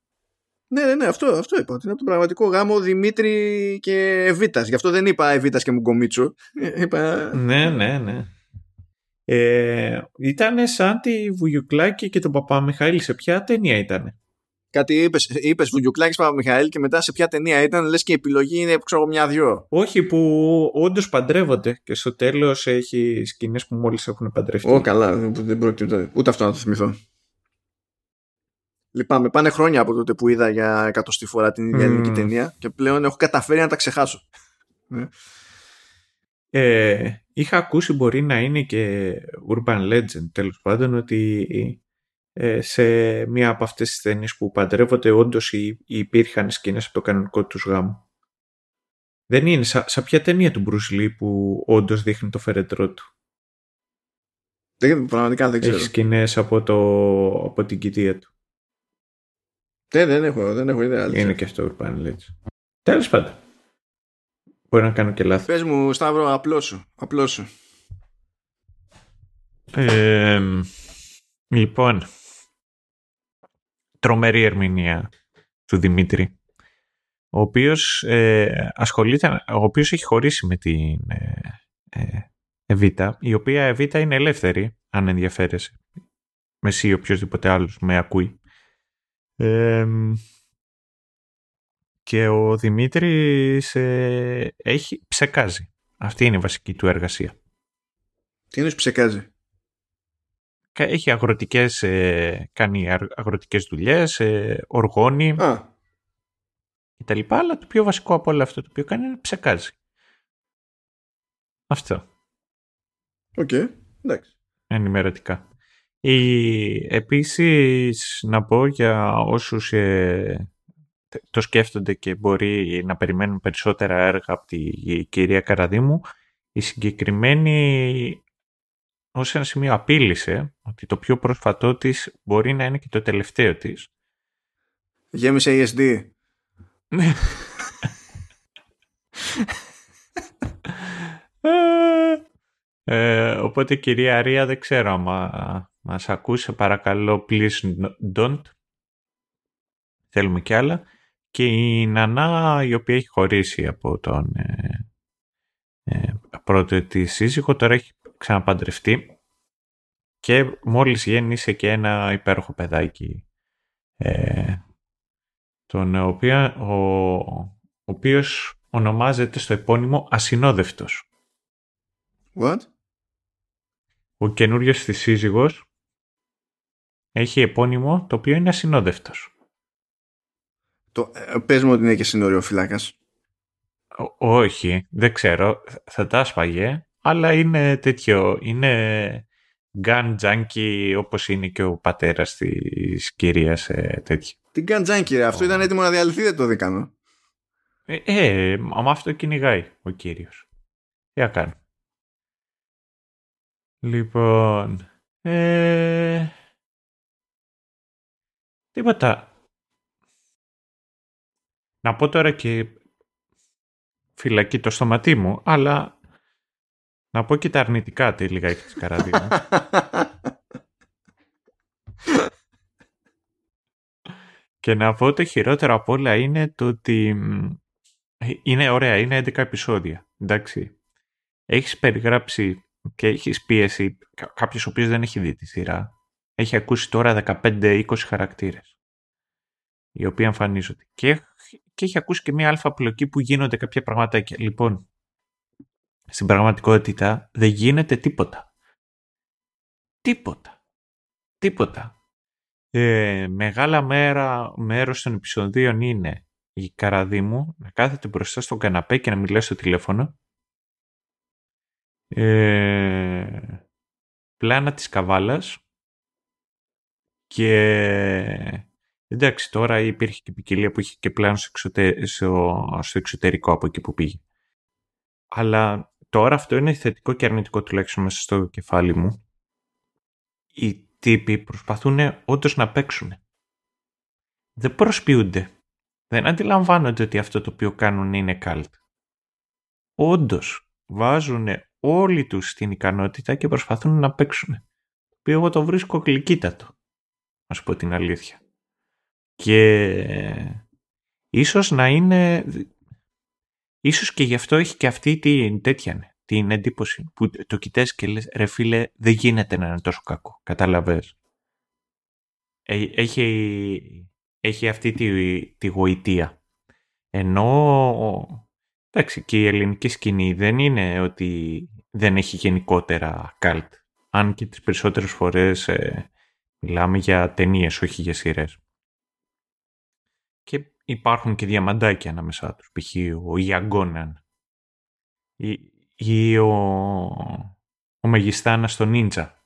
Ναι, ναι, ναι, αυτό, αυτό είπα. Ότι είναι από τον πραγματικό γάμο Δημήτρη και Εβίτας. Γι' αυτό δεν είπα Εβίτας και Μουγκομίτσο. Είπα... Ναι, ναι, ναι. Ε, ήταν σαν τη Βουγιουκλάκη και τον Παπαμιχαήλ. Σε ποια ταινία ήταν. Κάτι είπες, είπες Βουγιουκλάκης Παπαμιχαήλ και μετά σε ποια ταινία ήταν, λες και η επιλογή είναι ξέρω μια-δυο. Όχι, που όντως παντρεύονται και στο τέλος έχει σκηνές που μόλις έχουν παντρευτεί. Ω, καλά, δεν πρόκειται ούτε αυτό να το θυμηθώ. Λυπάμαι, πάνε χρόνια από τότε που είδα για εκατοστή φορά την ίδια ελληνική ταινία και πλέον έχω καταφέρει να τα ξεχάσω. Ναι. Ε, είχα ακούσει μπορεί να είναι και urban legend τέλος πάντων ότι ε, σε μία από αυτές τις ταινίες που παντρεύονται όντως υπήρχαν σκηνές από το κανονικό τους γάμο. Δεν είναι. Σα, ποια ταινία του Bruce Lee που όντως δείχνει το φερετρό του. Δεν, πραγματικά δεν ξέρω. Έχει σκηνές από, το, από την κοιτία του. Δεν, δεν έχω, δεν έχω ιδέα. Είναι και αυτό που πάνε έτσι. Τέλος πάντων. Μπορεί να κάνω και λάθη. Πες μου, Σταύρο, απλό σου. Απλό σου. Ε, λοιπόν, τρομερή ερμηνεία του Δημήτρη ο οποίος ε, ασχολείται, ο οποίος έχει χωρίσει με την ε, ε, Εβίτα, η οποία Εβίτα είναι ελεύθερη, αν ενδιαφέρεσαι. Με εσύ ή οποιοδήποτε άλλος με ακούει. Και ο Δημήτρης ε, έχει ψεκάζει. Αυτή είναι η βασική του εργασία. Τι είναι ψεκάζει; Έχει αγροτικές, ε, κάνει αγροτικές δουλειές, ε, οργώνει. Α, κτλ. Αλλά το πιο βασικό από όλο αυτό το οποίο κάνει είναι ψεκάζει. Αυτό. OK, okay. εντάξει. Ενημερωτικά. Η, επίσης να πω για όσους ε, το σκέφτονται και μπορεί να περιμένουν περισσότερα έργα από τη κυρία Καραδίμου, η συγκεκριμένη ως ένα σημείο απείλησε ότι το πιο πρόσφατό της μπορεί να είναι και το τελευταίο της. Γέμισε ESD. Ναι. ε, οπότε κυρία Αρία δεν ξέρω άμα μας ακούσε παρακαλώ please don't θέλουμε κι άλλα και η Νανά η οποία έχει χωρίσει από τον ε, ε, πρώτο τη σύζυγο τώρα έχει ξαναπαντρευτεί και μόλις γέννησε και ένα υπέροχο παιδάκι ε, τον οποίο, ο, ο οποίος ονομάζεται στο επώνυμο Ασυνόδευτος. What? Ο καινούριος της σύζυγος έχει επώνυμο το οποίο είναι Ασυνόδευτος. Το, ε, πες μου ότι είναι και συνοριοφυλάκας. Όχι, δεν ξέρω. Θα τα άσπαγε, αλλά είναι τέτοιο, είναι gun junkie όπως είναι και ο πατέρας της κυρίας ε, τέτοιο. Την Καντζάνκι, ρε. Αυτό ήταν έτοιμο να διαλυθεί, δεν το δίκαμε. Ε, ε, άμα αυτό κυνηγάει ο κύριος. Τι να κάνω. Λοιπόν, ε, τίποτα. Να πω τώρα και φυλακή το στοματί μου, αλλά να πω και τα αρνητικά τελικά της καραντίνας. Και να πω το χειρότερο από όλα είναι το ότι είναι ωραία, είναι 11 επεισόδια, εντάξει. Έχεις περιγράψει και έχεις πίεση κάποιος ο οποίος δεν έχει δει τη σειρά. Έχει ακούσει τώρα 15-20 χαρακτήρες οι οποίοι εμφανίζονται. Και, και έχει ακούσει και μια αλφα πλοκή που γίνονται κάποια πραγματάκια. Λοιπόν, στην πραγματικότητα δεν γίνεται τίποτα. Τίποτα. Τίποτα. Ε, μεγάλα μέρα, μέρος των επεισοδίων είναι η Καραδίμου να κάθεται μπροστά στον καναπέ και να μιλάει στο τηλέφωνο. Ε, πλάνα της καβάλας και εντάξει τώρα υπήρχε και ποικιλία που είχε και πλάνο στο, στο, εξωτερικό από εκεί που πήγε. Αλλά τώρα αυτό είναι θετικό και αρνητικό τουλάχιστον μέσα στο κεφάλι μου. Η τύποι προσπαθούν όντως να παίξουν. Δεν προσποιούνται. Δεν αντιλαμβάνονται ότι αυτό το οποίο κάνουν είναι καλτ. Όντως βάζουν όλοι τους την ικανότητα και προσπαθούν να παίξουν. Το οποίο εγώ το βρίσκω γλυκύτατο. Να σου πω την αλήθεια. Και ίσως να είναι... Ίσως και γι' αυτό έχει και αυτή την τέτοια την εντύπωση που το κοιτάς και λες ρε φίλε δεν γίνεται να είναι τόσο κακό. Κατάλαβες. Ε, έχει, έχει αυτή τη, τη γοητεία. Ενώ εντάξει και η ελληνική σκηνή δεν είναι ότι δεν έχει γενικότερα καλτ. Αν και τις περισσότερες φορές ε, μιλάμε για ταινίες, όχι για σειρές. Και υπάρχουν και διαμαντάκια ανάμεσά τους. Π.χ. ο Ιαγκόναν ή ο, ο Μεγιστάνας στο Νίντζα.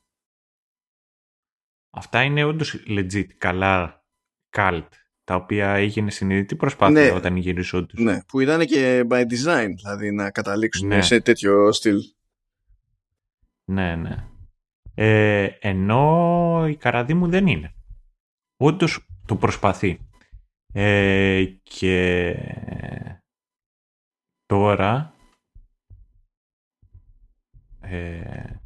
Αυτά είναι όντως legit καλά cult, τα οποία έγινε συνειδητή προσπάθεια ναι, όταν γυριζόντουσαν. Ναι, που ήταν και by design, δηλαδή να καταλήξουν ναι. σε τέτοιο στυλ. Ναι, ναι. Ε, ενώ η καραδί μου δεν είναι. Όντως το προσπαθεί. Ε, και τώρα ε,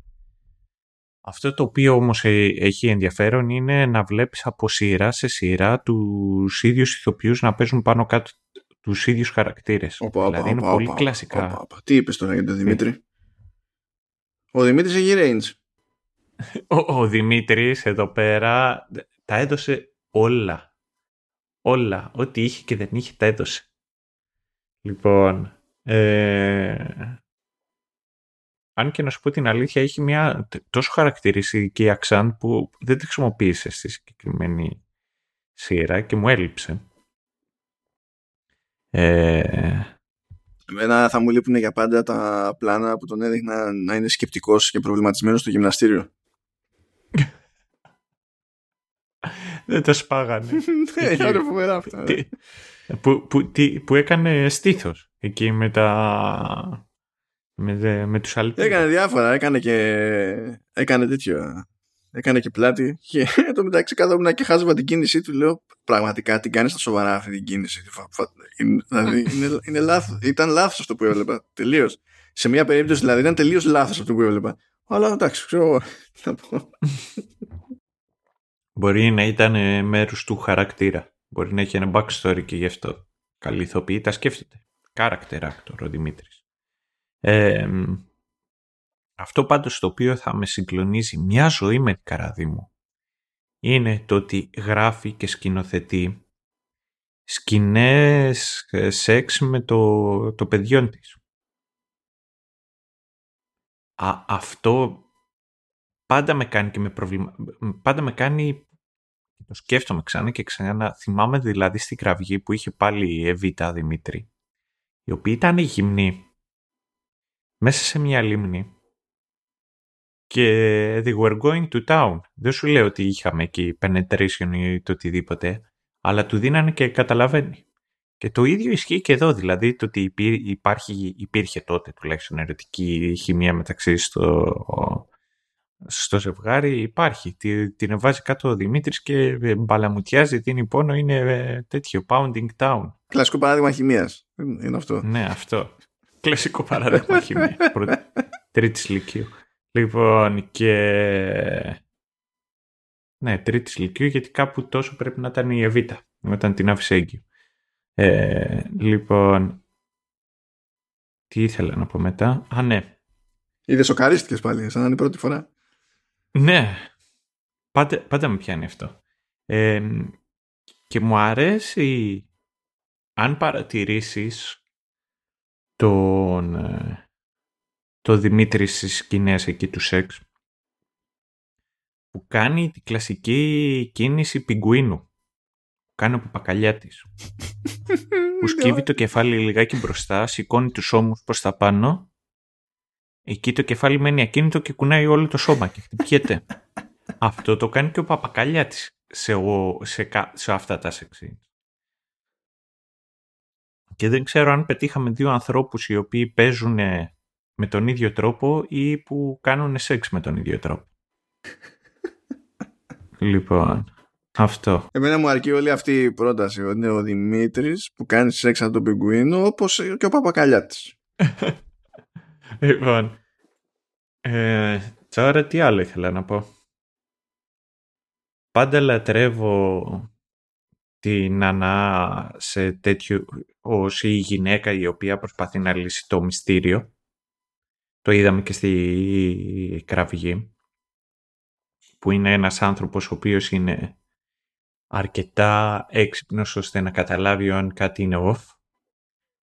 αυτό το οποίο όμως ε, έχει ενδιαφέρον είναι να βλέπεις από σειρά σε σειρά τους ίδιους ηθοποιούς να παίζουν πάνω κάτω τους ίδιους χαρακτήρες. Οπα, δηλαδή είναι πολύ κλασικά. Τι είπες τώρα για τον Δημήτρη; Ο Δημήτρης έχει range. Ο, ο Δημήτρης εδώ πέρα τα έδωσε όλα. Όλα. Ό,τι είχε και δεν είχε τα έδωσε. Λοιπόν, ε, αν και να σου πω την αλήθεια, έχει μια τόσο χαρακτηριστική αξάν που δεν τη χρησιμοποίησε στη συγκεκριμένη σειρά και μου έλειψε. Ε... Εμένα θα μου λείπουν για πάντα τα πλάνα που τον έδειχνα να είναι σκεπτικός και προβληματισμένος στο γυμναστήριο. Δεν το σπάγανε. Ναι, ήταν φοβερά αυτά. Που, που, που έκανε στήθος εκεί με τα με, με τους αλήτες. Έκανε διάφορα, έκανε και έκανε τέτοιο. Έκανε και πλάτη. Και το μεταξύ καθόμουν και χάζευα την κίνησή του. Λέω πραγματικά την κάνεις στα σοβαρά αυτή την κίνηση. Δηλαδή είναι, είναι λάθος. ήταν λάθος αυτό που έβλεπα. Τελείως. Σε μια περίπτωση δηλαδή ήταν τελείως λάθος αυτό που έβλεπα. Αλλά εντάξει, ξέρω Μπορεί να ήταν μέρους του χαρακτήρα. Μπορεί να έχει ένα backstory και γι' αυτό. Καλή ηθοποιή τα σκέφτεται. Character actor ο Δημήτρης αυτό πάντως το οποίο θα με συγκλονίζει μια ζωή με την καραδί μου είναι το ότι γράφει και σκηνοθετεί σκηνές ε, σεξ με το, το παιδιόν της. Α, αυτό πάντα με κάνει και με προβλημα... πάντα με κάνει το σκέφτομαι ξανά και ξανά θυμάμαι δηλαδή στην κραυγή που είχε πάλι η Εβίτα Δημήτρη η οποία ήταν γυμνή μέσα σε μια λίμνη και they were going to town. Δεν σου λέω ότι είχαμε εκεί penetration ή το οτιδήποτε, αλλά του δίνανε και καταλαβαίνει. Και το ίδιο ισχύει και εδώ, δηλαδή το ότι υπάρχει, υπήρχε τότε τουλάχιστον ερωτική χημεία μεταξύ στο, στο ζευγάρι υπάρχει. Την βάζει κάτω ο Δημήτρης και μπαλαμουτιάζει, την πόνο, είναι ε, τέτοιο, pounding town. Κλασικό παράδειγμα χημίας, είναι αυτό. Ναι, αυτό. Κλασικό παράδειγμα χημίας. Τρίτης λυκείου. Λοιπόν, και. Ναι, τρίτης λυκείου, γιατί κάπου τόσο πρέπει να ήταν η Εβίτα, όταν την άφησε έγκυο. Ε, λοιπόν. Τι ήθελα να πω μετά. Α, ναι. Είδες σοκαρίστηκες πάλι, σαν να είναι η πρώτη φορά. Ναι. Πάντα, πάντα με πιάνει αυτό. Ε, και μου αρέσει αν παρατηρήσεις τον, ε, το Δημήτρη στις σκηνές εκεί του σεξ που κάνει τη κλασική κίνηση πιγκουίνου που κάνει ο παπακαλιά της που σκύβει το κεφάλι λιγάκι μπροστά σηκώνει τους ώμους προς τα πάνω εκεί το κεφάλι μένει ακίνητο και κουνάει όλο το σώμα και χτυπιέται αυτό το κάνει και ο παπακαλιά της σε, σε, σε αυτά τα σεξ και δεν ξέρω αν πετύχαμε δύο ανθρώπους οι οποίοι παίζουν με τον ίδιο τρόπο ή που κάνουν σεξ με τον ίδιο τρόπο. λοιπόν, αυτό. Εμένα μου αρκεί όλη αυτή η πρόταση. Είναι ο Δημήτρης που κάνει σεξ από τον πιγκουίνο όπως και ο Παπακαλιάτης. λοιπόν, ε, τώρα τι άλλο ήθελα να πω. Πάντα λατρεύω την ανά σε τέτοιο ως η γυναίκα η οποία προσπαθεί να λύσει το μυστήριο. Το είδαμε και στη κραυγή που είναι ένας άνθρωπος ο οποίος είναι αρκετά έξυπνος ώστε να καταλάβει αν κάτι είναι off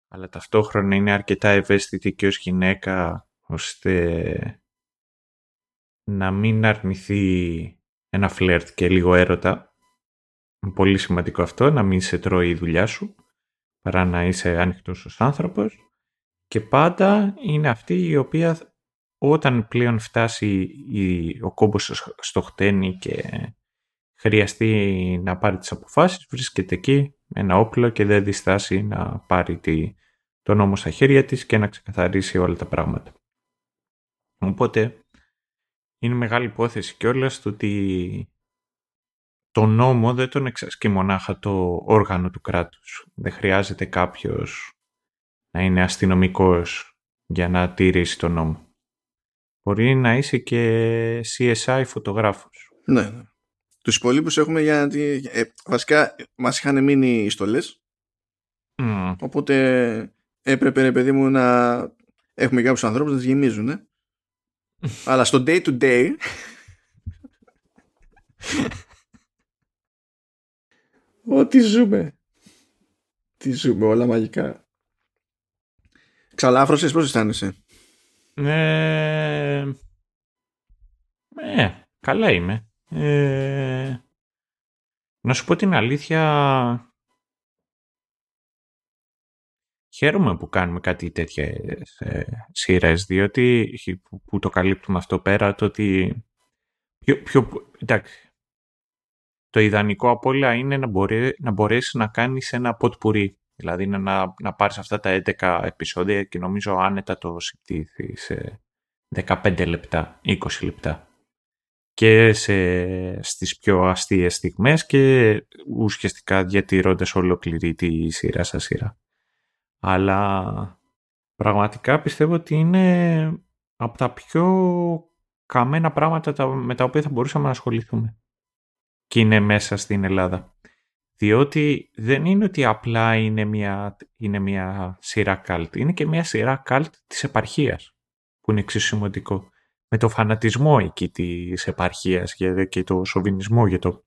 αλλά ταυτόχρονα είναι αρκετά ευαίσθητη και ως γυναίκα ώστε να μην αρνηθεί ένα φλερτ και λίγο έρωτα πολύ σημαντικό αυτό, να μην σε τρώει η δουλειά σου, παρά να είσαι ανοιχτός ως άνθρωπος. Και πάντα είναι αυτή η οποία όταν πλέον φτάσει η, ο κόμπος στο χτένι και χρειαστεί να πάρει τις αποφάσεις, βρίσκεται εκεί με ένα όπλο και δεν διστάσει να πάρει τη, το νόμο στα χέρια της και να ξεκαθαρίσει όλα τα πράγματα. Οπότε είναι μεγάλη υπόθεση κιόλας το ότι το νόμο δεν τον εξασκεί μονάχα το όργανο του κράτους. Δεν χρειάζεται κάποιος να είναι αστυνομικός για να τηρήσει τον νόμο. Μπορεί να είσαι και CSI φωτογράφος. Ναι, ναι. Τους υπολείπους έχουμε για... Ε, βασικά μας είχαν μείνει οι στολές. Οπότε έπρεπε, ρε παιδί μου, να έχουμε κάποιους ανθρώπους να τις γεμίζουν. Αλλά στο day to day Ό,τι ζούμε. Τι ζούμε, όλα μαγικά. Ξαλάφρωσες, πώς αισθάνεσαι; Ε, ε, καλά είμαι. Ε, να σου πω την αλήθεια, χαίρομαι που κάνουμε κάτι τέτοια ε, σειρές, διότι που, το καλύπτουμε αυτό πέρα, το ότι πιο, πιο, εντάξει, το ιδανικό από όλα είναι να, μπορεί, να μπορέσεις να κάνεις ένα ποτπουρί. Δηλαδή να, να πάρεις αυτά τα 11 επεισόδια και νομίζω άνετα το συμπτήθει σε 15 λεπτά, 20 λεπτά. Και σε, στις πιο αστείες στιγμές και ουσιαστικά διατηρώντας ολόκληρη τη σειρά sa σειρά. Αλλά πραγματικά πιστεύω ότι είναι από τα πιο καμένα πράγματα με τα οποία θα μπορούσαμε να ασχοληθούμε και είναι μέσα στην Ελλάδα. Διότι δεν είναι ότι απλά είναι μια, είναι μια σειρά καλτ, είναι και μια σειρά καλτ της επαρχίας, που είναι εξίσου σημαντικό. Με το φανατισμό εκεί της επαρχίας και το σοβινισμό για το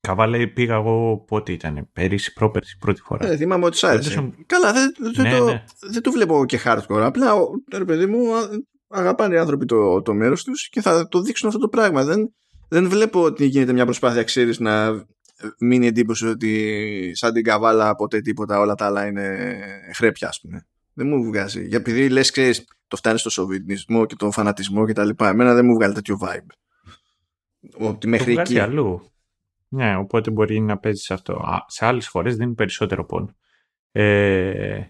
Καβάλε πήγα εγώ πότε ήταν, πέρυσι, πρόπερσι, πρώτη φορά. Ε, θυμάμαι ότι σ' άρεσε. Καλά, δεν, δεν, ναι, το, ναι. δεν το βλέπω και hardcore. Απλά, ρε παιδί μου, αγαπάνε οι άνθρωποι το, το μέρος τους και θα το δείξουν αυτό το πράγμα. Δεν, δεν βλέπω ότι γίνεται μια προσπάθεια, ξέρεις, να μείνει εντύπωση ότι σαν την καβάλα ποτέ τίποτα όλα τα άλλα είναι χρέπια, ας πούμε. Δεν μου βγάζει. Για επειδή λες, ξέρεις, το φτάνει στο σοβινισμό και τον φανατισμό και τα λοιπά. Εμένα δεν μου βγάλει τέτοιο vibe. Ότι μέχρι το εκεί... αλλού. Ναι, οπότε μπορεί να παίζεις αυτό. Α, σε άλλες φορές δίνει περισσότερο πόνο. Ε,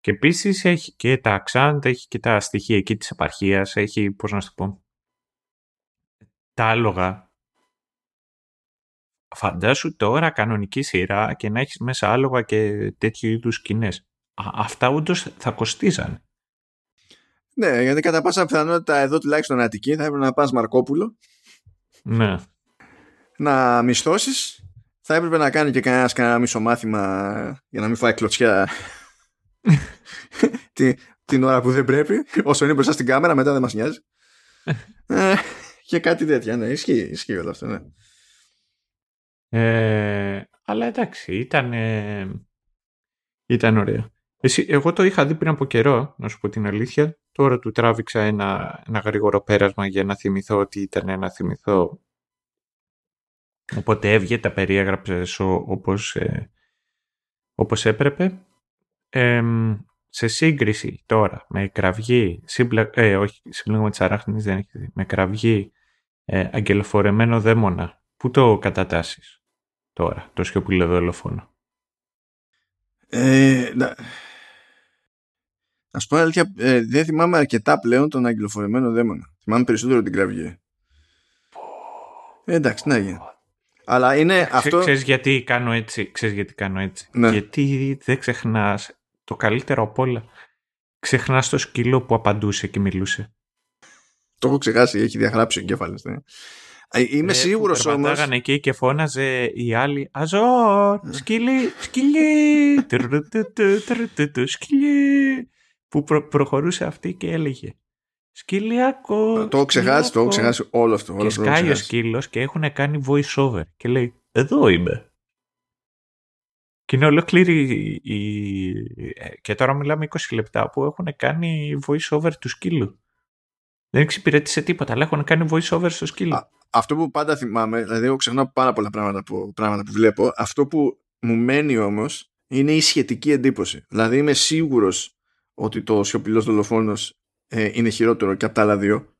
και επίσης έχει και τα accent, έχει και τα στοιχεία εκεί της επαρχίας, έχει, πώς να σου το πω, τα άλογα Φαντάσου τώρα κανονική σειρά και να έχεις μέσα άλογα και τέτοιου είδους σκηνές. αυτά όντως θα κοστίζαν. Ναι, γιατί κατά πάσα πιθανότητα εδώ τουλάχιστον Αττική θα έπρεπε να πας Μαρκόπουλο. Ναι. Να μισθώσεις. Θα έπρεπε να κάνει και κανένας κανένα μισό μάθημα για να μην φάει κλωτσιά την ώρα που δεν πρέπει. Όσο είναι μπροστά στην κάμερα, μετά δεν μας νοιάζει. ε, και κάτι τέτοια, ναι. Ισχύει, ισχύει όλο αυτό, ναι. Ε, αλλά εντάξει, ήταν, ήταν ωραίο. Εσύ, εγώ το είχα δει πριν από καιρό, να σου πω την αλήθεια. Τώρα του τράβηξα ένα, ένα γρήγορο πέρασμα για να θυμηθώ ότι ήταν να θυμηθώ. Οπότε έβγε, τα περιέγραψε όπως, ε, όπως έπρεπε. σε σύγκριση τώρα με κραυγή, σύμπλα, ε, όχι, σύμπλεγμα της αράχνης δεν έχεις δει, με κραυγή ε, αγγελοφορεμένο δαίμονα, πού το κατατάσεις τώρα, το σιωπηλό δολοφόνο. Ε, να... Ας πω αλήθεια, ε, δεν θυμάμαι αρκετά πλέον τον αγγελοφορεμένο δαίμονα. Θυμάμαι περισσότερο την κραυγή. Ε, εντάξει, να γίνει. Αλλά είναι Ξέ, αυτό... Ξέρεις γιατί κάνω έτσι, ξέρεις γιατί κάνω έτσι. Ναι. Γιατί δεν ξεχνάς το καλύτερο από όλα. Ξεχνάς το σκύλο που απαντούσε και μιλούσε. Το έχω ξεχάσει, έχει διαγράψει ο εγκέφαλος. Ναι. Είμαι ε, σίγουρος όμω. εκεί και φώναζε η άλλη Αζόρ, σκυλί, σκυλί, σκυλί. Που προχωρούσε αυτή και έλεγε Σκυλιακό. Το έχω ξεχάσει, το έχω ξεχάσει όλο αυτό. Και σκάει ο σκύλος και έχουν κάνει voice over και λέει Εδώ είμαι. Και είναι ολόκληρη η... Και τώρα μιλάμε 20 λεπτά που έχουν κάνει voice over του σκύλου. Δεν εξυπηρέτησε τίποτα, αλλά έχουν κάνει voice over στο σκύλο αυτό που πάντα θυμάμαι, δηλαδή εγώ ξεχνάω πάρα πολλά πράγματα που, πράγματα που βλέπω, αυτό που μου μένει όμως είναι η σχετική εντύπωση. Δηλαδή είμαι σίγουρος ότι το σιωπηλός δολοφόνος ε, είναι χειρότερο και από τα άλλα δύο.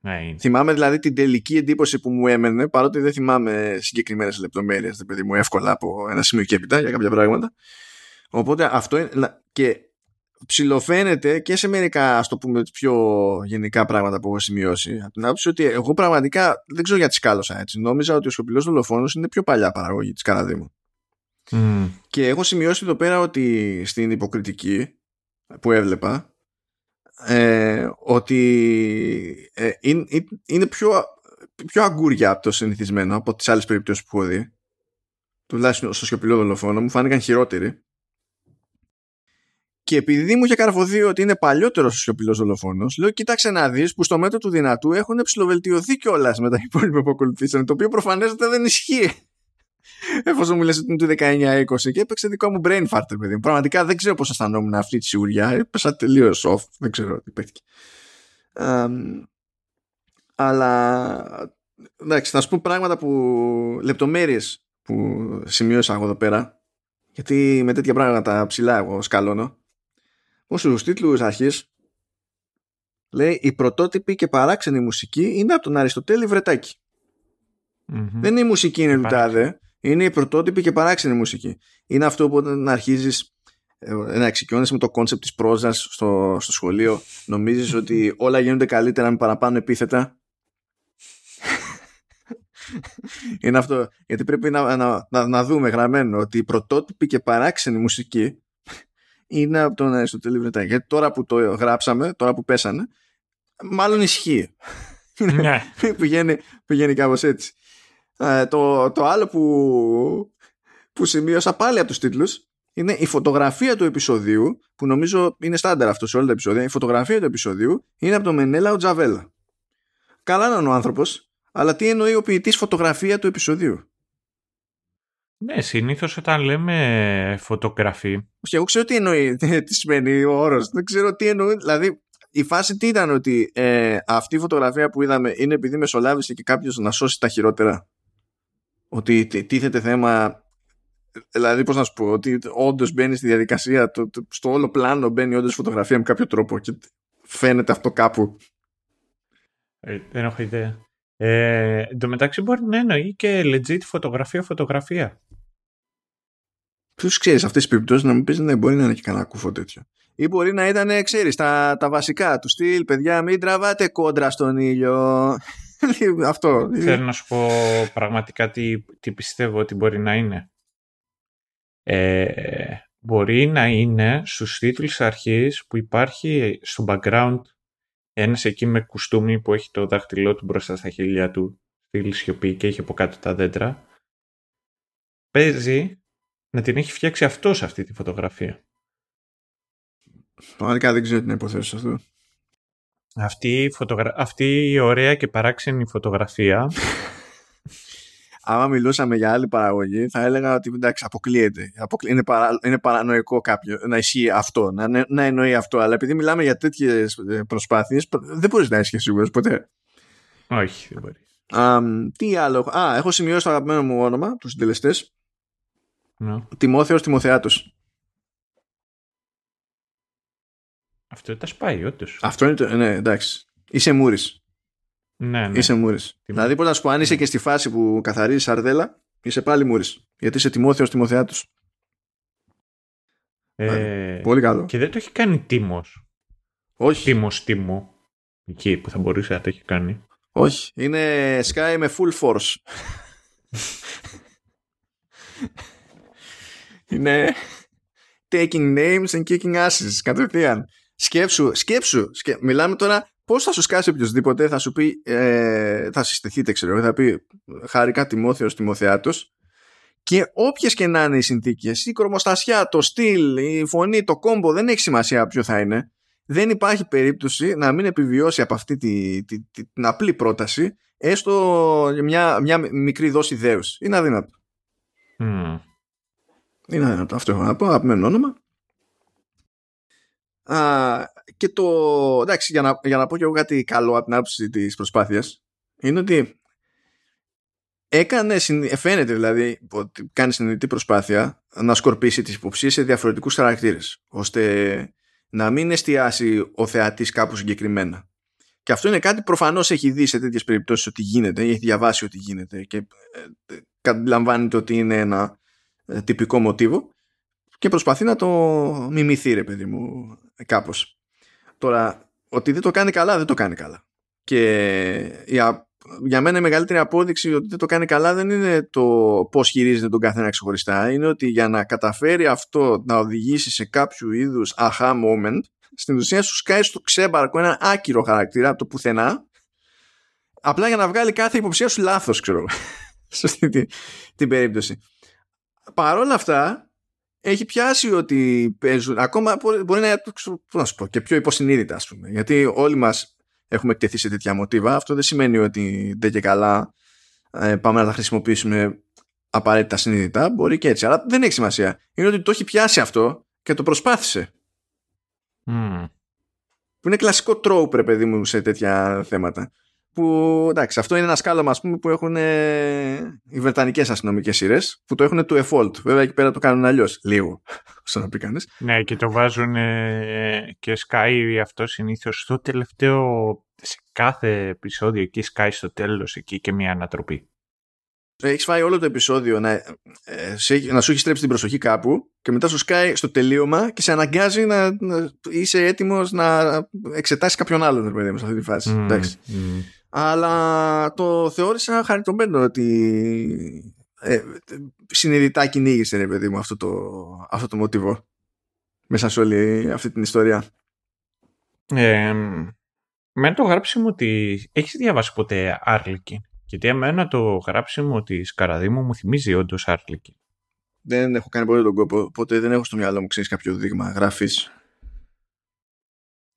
Ναι, θυμάμαι δηλαδή την τελική εντύπωση που μου έμενε, παρότι δεν θυμάμαι συγκεκριμένες λεπτομέρειες, δεν παιδί μου, εύκολα από ένα σημείο και έπειτα για κάποια πράγματα. Οπότε αυτό είναι. Και ψηλοφαίνεται και σε μερικά, ας το πούμε, πιο γενικά πράγματα που έχω σημειώσει. Από την άποψη ότι εγώ πραγματικά δεν ξέρω γιατί σκάλωσα έτσι. Νόμιζα ότι ο σιωπηλός δολοφόνος είναι πιο παλιά παραγωγή της Καραδίμου. Mm. Και έχω σημειώσει εδώ πέρα ότι στην υποκριτική που έβλεπα ε, ότι ε, είναι, είναι πιο, πιο αγκούρια από το συνηθισμένο από τις άλλες περιπτώσεις που έχω δει τουλάχιστον στο σιωπηλό δολοφόνο μου φάνηκαν χειρότεροι και επειδή μου είχε καρφωθεί ότι είναι παλιότερος ο σιωπηλός δολοφόνος, λέω: Κοίταξε να δεις που στο μέτρο του δυνατού έχουν ψηλοβελτιωθεί κιόλας με τα υπόλοιπα που ακολουθήσαν. Το οποίο προφανέστατα δεν ισχύει. Εφόσον μου λες ότι είναι του 19-20 και έπαιξε δικό μου brain fart, παιδί μου. Πραγματικά δεν ξέρω πώς αισθανόμουν αυτή τη σιγουριά. Έπεσα τελείως off. Δεν ξέρω τι πέτυχε. Um, αλλά εντάξει, θα σου πω πράγματα που λεπτομέρειες που σημείωσα εγώ εδώ πέρα. Γιατί με τέτοια πράγματα ψηλά εγώ σκαλώνω. Ω στους τίτλους αρχής λέει η πρωτότυπη και παράξενη μουσική είναι από τον Αριστοτέλη Βρετάκη. Mm-hmm. Δεν είναι η μουσική είναι του τάδε, είναι η πρωτότυπη και παράξενη μουσική. Είναι αυτό που όταν αρχίζεις ε, να εξοικειώνεσαι με το concept της πρόζας στο, στο σχολείο νομίζεις ότι όλα γίνονται καλύτερα με παραπάνω επίθετα είναι αυτό γιατί πρέπει να, να, να, να δούμε γραμμένο ότι η πρωτότυπη και παράξενη μουσική είναι από τον Αριστοτέλη Βρετάκη γιατί τώρα που το γράψαμε τώρα που πέσανε μάλλον ισχύει Ναι. πηγαίνει, πηγαίνει κάπως έτσι ε, το, το άλλο που, που σημείωσα πάλι από τους τίτλους είναι η φωτογραφία του επεισοδίου που νομίζω είναι στάνταρ αυτό σε όλα τα επεισόδια η φωτογραφία του επεισοδίου είναι από τον Μενέλα Τζαβέλα καλά να είναι ο άνθρωπος αλλά τι εννοεί ο ποιητής φωτογραφία του επεισοδίου; Ναι, συνήθως όταν λέμε φωτογραφή. Όχι, εγώ ξέρω τι εννοεί, τι σημαίνει ο όρος. Δεν ξέρω τι εννοεί. Δηλαδή, η φάση τι ήταν ότι ε, αυτή η φωτογραφία που είδαμε είναι επειδή μεσολάβησε και κάποιος να σώσει τα χειρότερα; Ότι τίθεται θέμα δηλαδή πώς να σου πω ότι όντως μπαίνει στη διαδικασία το, το, στο όλο πλάνο μπαίνει όντως φωτογραφία με κάποιο τρόπο και φαίνεται αυτό κάπου Ε, δεν έχω ιδέα. Ε, εν τω μεταξύ μπορεί να εννοεί και legit φωτογραφία-φωτογραφία. Ποιος ξέρεις αυτές τις περιπτώσεις να μου πεις ναι, μπορεί να είναι και κανένα κούφο τέτοιο. Ή μπορεί να ήταν, ξέρεις, τα, τα βασικά του στυλ, παιδιά, μην τραβάτε κόντρα στον ήλιο. Αυτό. Θέλω να σου πω πραγματικά τι, τι πιστεύω ότι μπορεί να είναι. Ε, μπορεί να είναι στους τίτλους αρχής που υπάρχει στο background ένας εκεί με κουστούμι που έχει το δάχτυλό του μπροστά στα χείλια του στη σιωπή και έχει από κάτω τα δέντρα παίζει να την έχει φτιάξει αυτός αυτή τη φωτογραφία. Πραγματικά δεν ξέρω τι να υποθέσω αυτό. Αυτή η, φωτογρα... αυτή η ωραία και παράξενη φωτογραφία Άμα μιλούσαμε για άλλη παραγωγή, θα έλεγα ότι εντάξει, αποκλείεται. Είναι, παρα... είναι παρανοϊκό κάποιο να ισχύει αυτό, να, να εννοεί αυτό. Αλλά επειδή μιλάμε για τέτοιες προσπάθειες, δεν μπορείς να είσαι σίγουρος ποτέ. Όχι, δεν μπορεί. Um, τι άλλο. Α, έχω σημειώσει το αγαπημένο μου όνομα, τους συντελεστές. No. Τιμόθεος Τιμοθεάτος. Αυτό τα σπάει, όντως. Αυτό είναι το. Ναι, εντάξει. Είσαι μούρης. Ναι, ναι. Είσαι μούρης. Δηλαδή, πώς να σου πω, αν είσαι και στη φάση που καθαρίζει σαρδέλα, είσαι πάλι μούρης. Γιατί είσαι Τιμόθεος Τιμοθεάτο. Ε, Πολύ καλό. Και δεν το έχει κάνει τίμος. Όχι. Τίμος, τίμο. Εκεί που θα μπορούσε να το έχει κάνει. Όχι. Είναι Sky με full force. είναι taking names and kicking asses κατευθείαν. Σκέψου, σκέψου. Σκε... Μιλάμε τώρα πώς θα σου σκάσει οποιοδήποτε, θα σου πει, ε, θα συστηθείτε, ξέρω, θα πει χάρηκα Τιμόθεος Τιμοθεάτος και όποιες και να είναι οι συνθήκες, η κρομοστασιά, το στυλ, η φωνή, το κόμπο, δεν έχει σημασία ποιο θα είναι. Δεν υπάρχει περίπτωση να μην επιβιώσει από αυτή τη, τη, τη, την απλή πρόταση έστω μια, μια μικρή δόση δέους. Είναι αδύνατο. Mm. Είναι αδύνατο. Αυτό έχω να πω. Αγαπημένο όνομα. Α, και το εντάξει για να, για να πω και εγώ κάτι καλό από την άποψη της προσπάθειας είναι ότι έκανε, φαίνεται δηλαδή ότι κάνει συνειδητή προσπάθεια να σκορπίσει τις υποψίες σε διαφορετικούς χαρακτήρες ώστε να μην εστιάσει ο θεατής κάπου συγκεκριμένα. Και αυτό είναι κάτι προφανώς έχει δει σε τέτοιες περιπτώσεις ότι γίνεται, έχει διαβάσει ότι γίνεται και ε, αντιλαμβάνεται ότι είναι ένα ε, τυπικό μοτίβο και προσπαθεί να το μιμηθεί ρε παιδί μου κάπως. Τώρα, ότι δεν το κάνει καλά, δεν το κάνει καλά. Και για μένα η μεγαλύτερη απόδειξη ότι δεν το κάνει καλά δεν είναι το πώς χειρίζεται τον καθένα ξεχωριστά. Είναι ότι για να καταφέρει αυτό να οδηγήσει σε κάποιο είδους aha moment, στην ουσία σου σκάει στο ξέμπαρκο ένα άκυρο χαρακτήρα από το πουθενά, απλά για να βγάλει κάθε υποψία σου λάθος, ξέρω, σε αυτή την, την περίπτωση. Παρόλα αυτά, έχει πιάσει ότι παίζουν, ακόμα μπορεί να, να σου πω, και πιο υποσυνείδητα, ας πούμε. Γιατί όλοι μας έχουμε εκτεθεί σε τέτοια μοτίβα. Αυτό δεν σημαίνει ότι δεν και καλά ε, πάμε να τα χρησιμοποιήσουμε απαραίτητα συνείδητα. Μπορεί και έτσι. Αλλά δεν έχει σημασία. Είναι ότι το έχει πιάσει αυτό και το προσπάθησε. Mm. Που είναι κλασικό τρόπου, παιδί μου, σε τέτοια θέματα που εντάξει, αυτό είναι ένα σκάλωμα πούμε, που έχουν ε, οι βρετανικές αστυνομικές σειρές που το έχουν του default. Βέβαια εκεί πέρα το κάνουν αλλιώς. Λίγο, όσο να πει κανείς. Ναι, και το βάζουν ε, και σκάει αυτό συνήθως στο τελευταίο. Σε κάθε επεισόδιο εκεί σκάει στο τέλος εκεί και μια ανατροπή. Έχεις φάει όλο το επεισόδιο να, ε, να σου έχει στρέψει την προσοχή κάπου και μετά σου σκάει στο τελείωμα και σε αναγκάζει να, να είσαι έτοιμος να εξετάσεις κάποιον άλλον, παιδί σε αυτή τη φάση. Mm, εντάξει. Mm αλλά το θεώρησα χαριτωμένο ότι ε, συνειδητά κυνήγησε ρε παιδί μου αυτό το, αυτό το μοτίβο μέσα σε όλη αυτή την ιστορία. Ε, με το γράψιμο ότι έχεις διαβάσει ποτέ Άρλικη; Γιατί εμένα το γράψιμο τη Καραδίμου μου θυμίζει όντως Άρλικη. Δεν έχω κάνει πολύ τον κόπο, οπότε δεν έχω στο μυαλό μου ξέρεις κάποιο δείγμα γράφεις.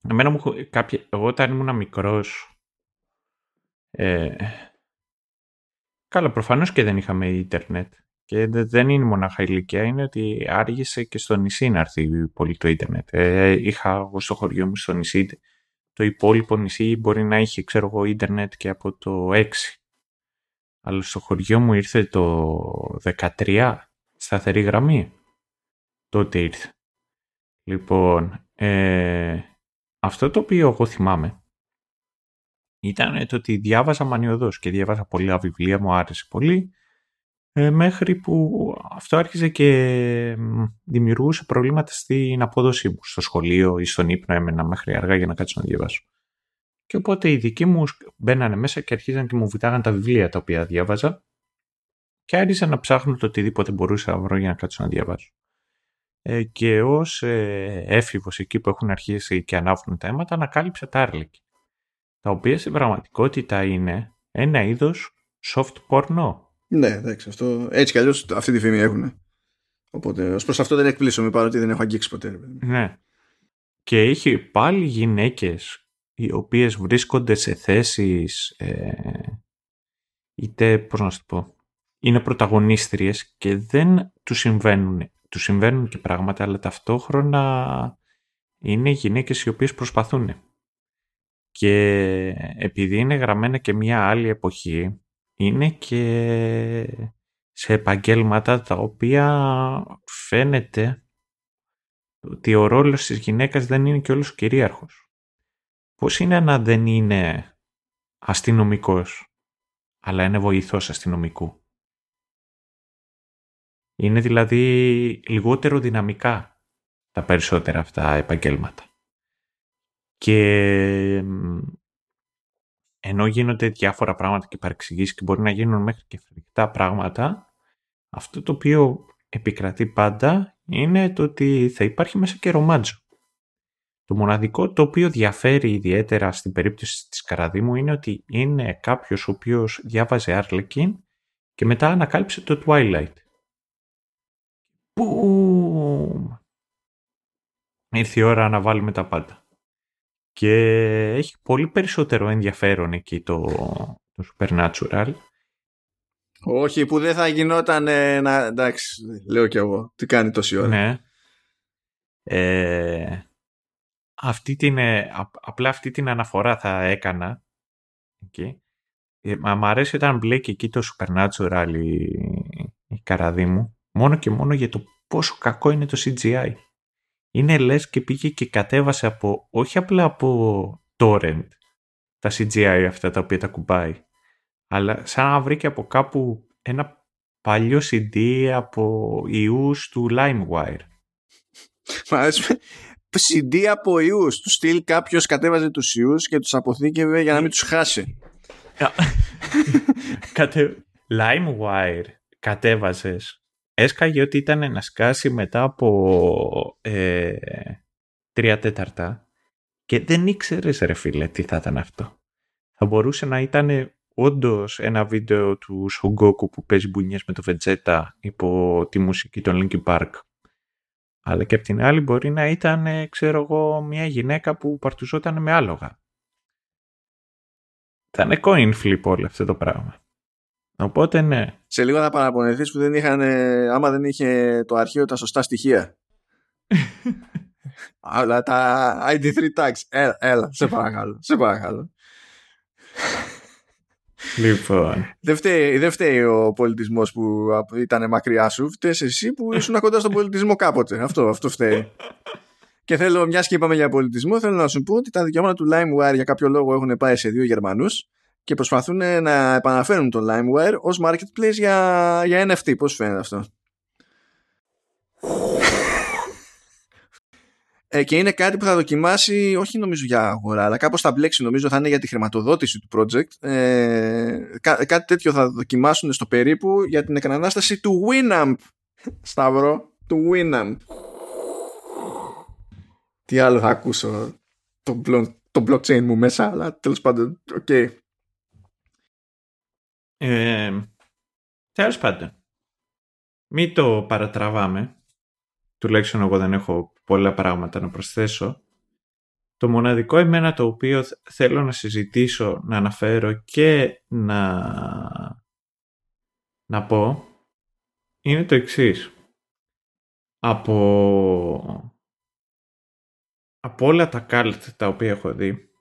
Εμένα μου, κάποια, εγώ όταν ήμουν μικρός ε, καλά, προφανώς και δεν είχαμε ίντερνετ. Και δεν είναι μονάχα ηλικία, είναι ότι άργησε και στο νησί να έρθει πολύ το ίντερνετ. Ε, είχα εγώ στο χωριό μου στο νησί, το υπόλοιπο νησί μπορεί να είχε, ξέρω εγώ, ίντερνετ και από το 6. Αλλά στο χωριό μου ήρθε το 13, σταθερή γραμμή. Τότε ήρθε. Λοιπόν, ε, αυτό το οποίο εγώ θυμάμαι ήταν το ότι διάβαζα μανιωδώς και διάβαζα πολλά βιβλία, μου άρεσε πολύ, ε, μέχρι που αυτό άρχιζε και δημιουργούσε προβλήματα στην απόδοσή μου. Στο σχολείο ή στον ύπνο έμενα μέχρι αργά για να κάτσω να διαβάσω. Και οπότε οι δικοί μου μπαίνανε μέσα και αρχίζαν και μου βιτάγαν τα βιβλία τα οποία διάβαζα και άρχισα να ψάχνω το οτιδήποτε μπορούσα να βρω για να κάτσω να διαβάσω. Ε, και ως ε, έφηβος εκεί που έχουν αρχίσει και ανάβουν τα αίματα ανακάλυψα τα άρλικη τα οποία στην πραγματικότητα είναι ένα είδος soft porno. Ναι, εντάξει, αυτό, έτσι κι αλλιώς αυτή τη φήμη έχουν. Οπότε, ως προς αυτό δεν εκπλήσω με παρότι δεν έχω αγγίξει ποτέ. Ναι. Και έχει πάλι γυναίκες οι οποίες βρίσκονται σε θέσεις ε, είτε, πώς να σου πω, είναι πρωταγωνίστριες και δεν τους συμβαίνουν. Τους συμβαίνουν και πράγματα, αλλά ταυτόχρονα είναι γυναίκες οι οποίες προσπαθούν. Και επειδή είναι γραμμένα και μια άλλη εποχή, είναι και σε επαγγέλματα τα οποία φαίνεται ότι ο ρόλος της γυναίκας δεν είναι και όλος κυρίαρχος. Πώς είναι να δεν είναι αστυνομικός, αλλά είναι βοηθός αστυνομικού; Είναι δηλαδή λιγότερο δυναμικά τα περισσότερα αυτά επαγγέλματα. Και ενώ γίνονται διάφορα πράγματα και παρεξηγήσεις και μπορεί να γίνουν μέχρι και φρικτά πράγματα, αυτό το οποίο επικρατεί πάντα είναι το ότι θα υπάρχει μέσα και ρομάτζο. Το μοναδικό το οποίο διαφέρει ιδιαίτερα στην περίπτωση της Καραδίμου είναι ότι είναι κάποιος ο οποίος διάβαζε Arlequin και μετά ανακάλυψε το Twilight. Που ήρθε η ώρα να βάλουμε τα πάντα. Και έχει πολύ περισσότερο ενδιαφέρον εκεί το, το Supernatural. Όχι, που δεν θα γινόταν να... Εντάξει, λέω κι εγώ. Τι κάνει τόση ώρα. Ναι. Ε, αυτή την, ε, απλά αυτή την αναφορά θα έκανα. Εκεί. Ε, μ' αρέσει όταν μπλέκει εκεί το Supernatural η, η καραδί μου. Μόνο και μόνο για το πόσο κακό είναι το CGI είναι λες και πήγε και κατέβασε από, όχι απλά από torrent, τα CGI αυτά τα οποία τα κουμπάει. Αλλά σαν να βρήκε από κάπου ένα παλιό CD από ιούς του LimeWire. Μ' αρέσει. CD από ιούς. Του στυλ κάποιος κατέβαζε τους ιούς και τους αποθήκευε για να μην τους χάσει. Κατε... LimeWire κατέβαζες. Έσκαγε ότι ήταν να σκάσει μετά από ε, τρία τέταρτα και δεν ήξερες ρε φίλε τι θα ήταν αυτό. Θα μπορούσε να ήταν όντως ένα βίντεο του Σογκόκου που παίζει μπουνιές με το Βετζέτα υπό τη μουσική των Linkin Park. Αλλά και απ' την άλλη μπορεί να ήταν, ξέρω εγώ, μια γυναίκα που παρτουζόταν με άλογα. Θα είναι coin flip όλο αυτό το πράγμα. Οπότε ναι. Σε λίγο θα παραπονεθείς που δεν είχαν, άμα δεν είχε το αρχείο τα σωστά στοιχεία. Αλλά τα ID3 tags. Έλα, έλα, σε παρακαλώ. Σε παρακαλώ. Λοιπόν. Δεν φταίει, δεν φταίει ο πολιτισμός που ήταν μακριά σου. Φταίεις εσύ που ήσουν κοντά στον πολιτισμό κάποτε. Αυτό, αυτό φταίει. Και θέλω, μιας και είπαμε για πολιτισμό, θέλω να σου πω ότι τα δικαιώματα του LimeWire για κάποιο λόγο έχουν πάει σε δύο Γερμανούς και προσπαθούν να επαναφέρουν το LimeWire ως marketplace για, για NFT. Πώς φαίνεται αυτό; Ε, και είναι κάτι που θα δοκιμάσει, όχι νομίζω για αγορά, αλλά κάπως θα μπλέξει νομίζω θα είναι για τη χρηματοδότηση του project. Ε, κά, κάτι τέτοιο θα δοκιμάσουν στο περίπου για την επανάσταση του Winamp. Σταύρο, του Winamp. Τι άλλο θα ακούσω το, το blockchain μου μέσα, αλλά τέλος πάντων, OK. Okay. Ε, τέλος πάντων, μην το παρατραβάμε. Τουλάχιστον εγώ δεν έχω πολλά πράγματα να προσθέσω. Το μοναδικό εμένα το οποίο θέλω να συζητήσω, να αναφέρω και να, να πω είναι το εξής. Από, από όλα τα cult τα οποία έχω δει,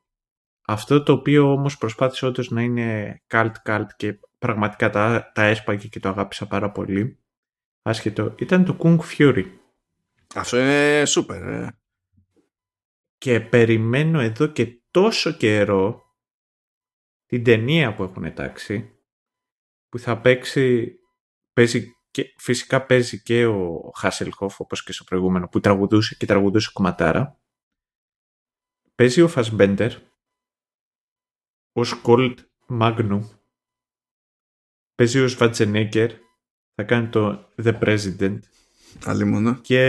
αυτό το οποίο όμως προσπάθησε όντως να είναι cult cult και πραγματικά τα, τα έσπαγε και το αγάπησα πάρα πολύ, άσχετο, ήταν το Kung Fury. Αυτό είναι σούπερ. Ε. Και περιμένω εδώ και τόσο καιρό την ταινία που έχουν τάξει που θα παίξει, παίζει και, φυσικά παίζει και ο Χάσελχοφ όπως και στο προηγούμενο που τραγουδούσε και τραγουδούσε κομματάρα. Παίζει ο Φασμπέντερ ο Σκόλτ Μάγνου παίζει ο Σβατζενέκερ θα κάνει το The President Άλλη Και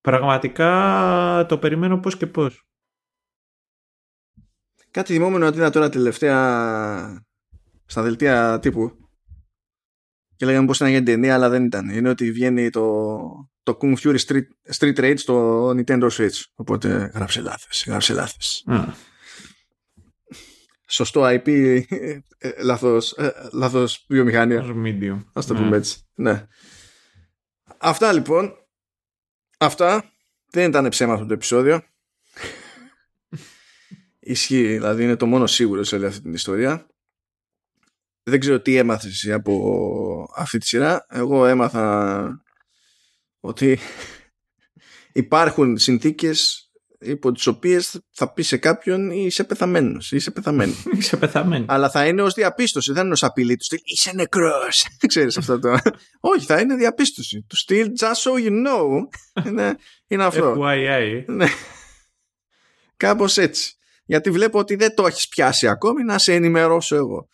πραγματικά το περιμένω πώς και πώς. Κάτι θυμόμενο ότι είδα τώρα τελευταία στα δελτία τύπου και λέγαμε πως ήταν για την ταινία αλλά δεν ήταν. Είναι ότι βγαίνει το, το Kung Fury Street, Street Rage στο Nintendo Switch. Οπότε γράψε λάθος. Γράψε λάθος. Σωστό IP, ε, ε, λάθος, ε, λάθος βιομηχανία. Medium. Ας το πούμε ναι. έτσι. Ναι. Αυτά λοιπόν. Αυτά. Δεν ήταν ψέμα αυτό το επεισόδιο. Ισχύει, δηλαδή είναι το μόνο σίγουρο σε όλη αυτή την ιστορία. Δεν ξέρω τι έμαθες εσύ από αυτή τη σειρά. Εγώ έμαθα ότι υπάρχουν συνθήκες υπό τις οποίες θα πεις σε κάποιον είσαι πεθαμένος. Είσαι πεθαμένο. είσαι πεθαμένο. Αλλά θα είναι ως διαπίστωση, δεν είναι ως απειλή του στυλ. Είσαι νεκρός. Ξέρεις αυτό το. Όχι, θα είναι διαπίστωση. Του στυλ, just so you know. είναι, είναι αυτό. FYI. Ναι. Κάπως έτσι. Γιατί βλέπω ότι δεν το έχεις πιάσει ακόμη να σε ενημερώσω εγώ.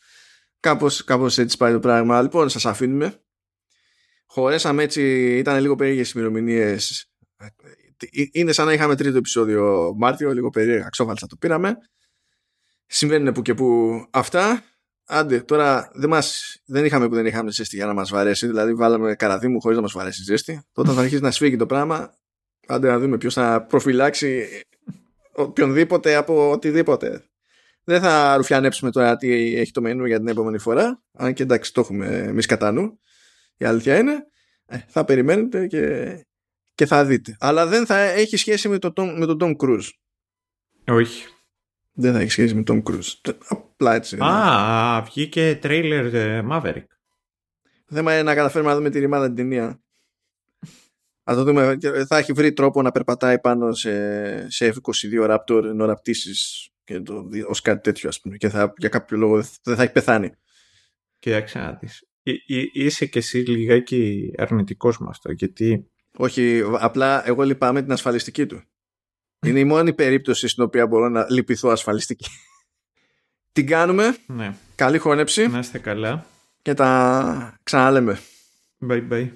Κάπως κάπως έτσι πάει το πράγμα. Λοιπόν, σας αφήνουμε. Χωρέσαμε έτσι, ήταν λίγο περίεργες ημερομηνίες είναι σαν να είχαμε τρίτο επεισόδιο Μάρτιο, λίγο περίεργα, ξόφαλτσα το πήραμε. Συμβαίνουν που και που αυτά. Άντε, τώρα δεν, μας, δεν είχαμε που δεν είχαμε ζέστη για να μας βαρέσει. Δηλαδή, βάλαμε καραδί χωρίς να μας βαρέσει ζέστη. Τότε θα αρχίσει να σφίγγει το πράγμα. Άντε να δούμε ποιος θα προφυλάξει οποιονδήποτε από οτιδήποτε. Δεν θα ρουφιανέψουμε τώρα τι έχει το μενού για την επόμενη φορά. Αν και εντάξει, το έχουμε εμείς κατά νου. Η αλήθεια είναι. Ε, θα περιμένετε και και θα δείτε. Αλλά δεν θα έχει σχέση με, το, με τον Tom Cruise. Όχι. Δεν θα έχει σχέση με τον Cruise. Απλά έτσι. Α, ναι. βγήκε τρέιλερ Maverick. Το θέμα είναι να καταφέρουμε να δούμε τη ρημάδα την ταινία. Θα το δούμε. Θα έχει βρει τρόπο να περπατάει πάνω σε, σε F-22 Raptor ενώ ραπτήσεις και το, ως κάτι τέτοιο ας πούμε και θα, για κάποιο λόγο δεν θα έχει πεθάνει. Κοίταξε να δεις. Είσαι και εσύ λιγάκι αρνητικός με αυτό γιατί... Όχι, απλά εγώ λυπάμαι την ασφαλιστική του. Είναι η μόνη περίπτωση στην οποία μπορώ να λυπηθώ ασφαλιστική. Την κάνουμε. Ναι. Καλή χώνεψη. Να είστε καλά. Και τα ξαναλέμε. Bye bye.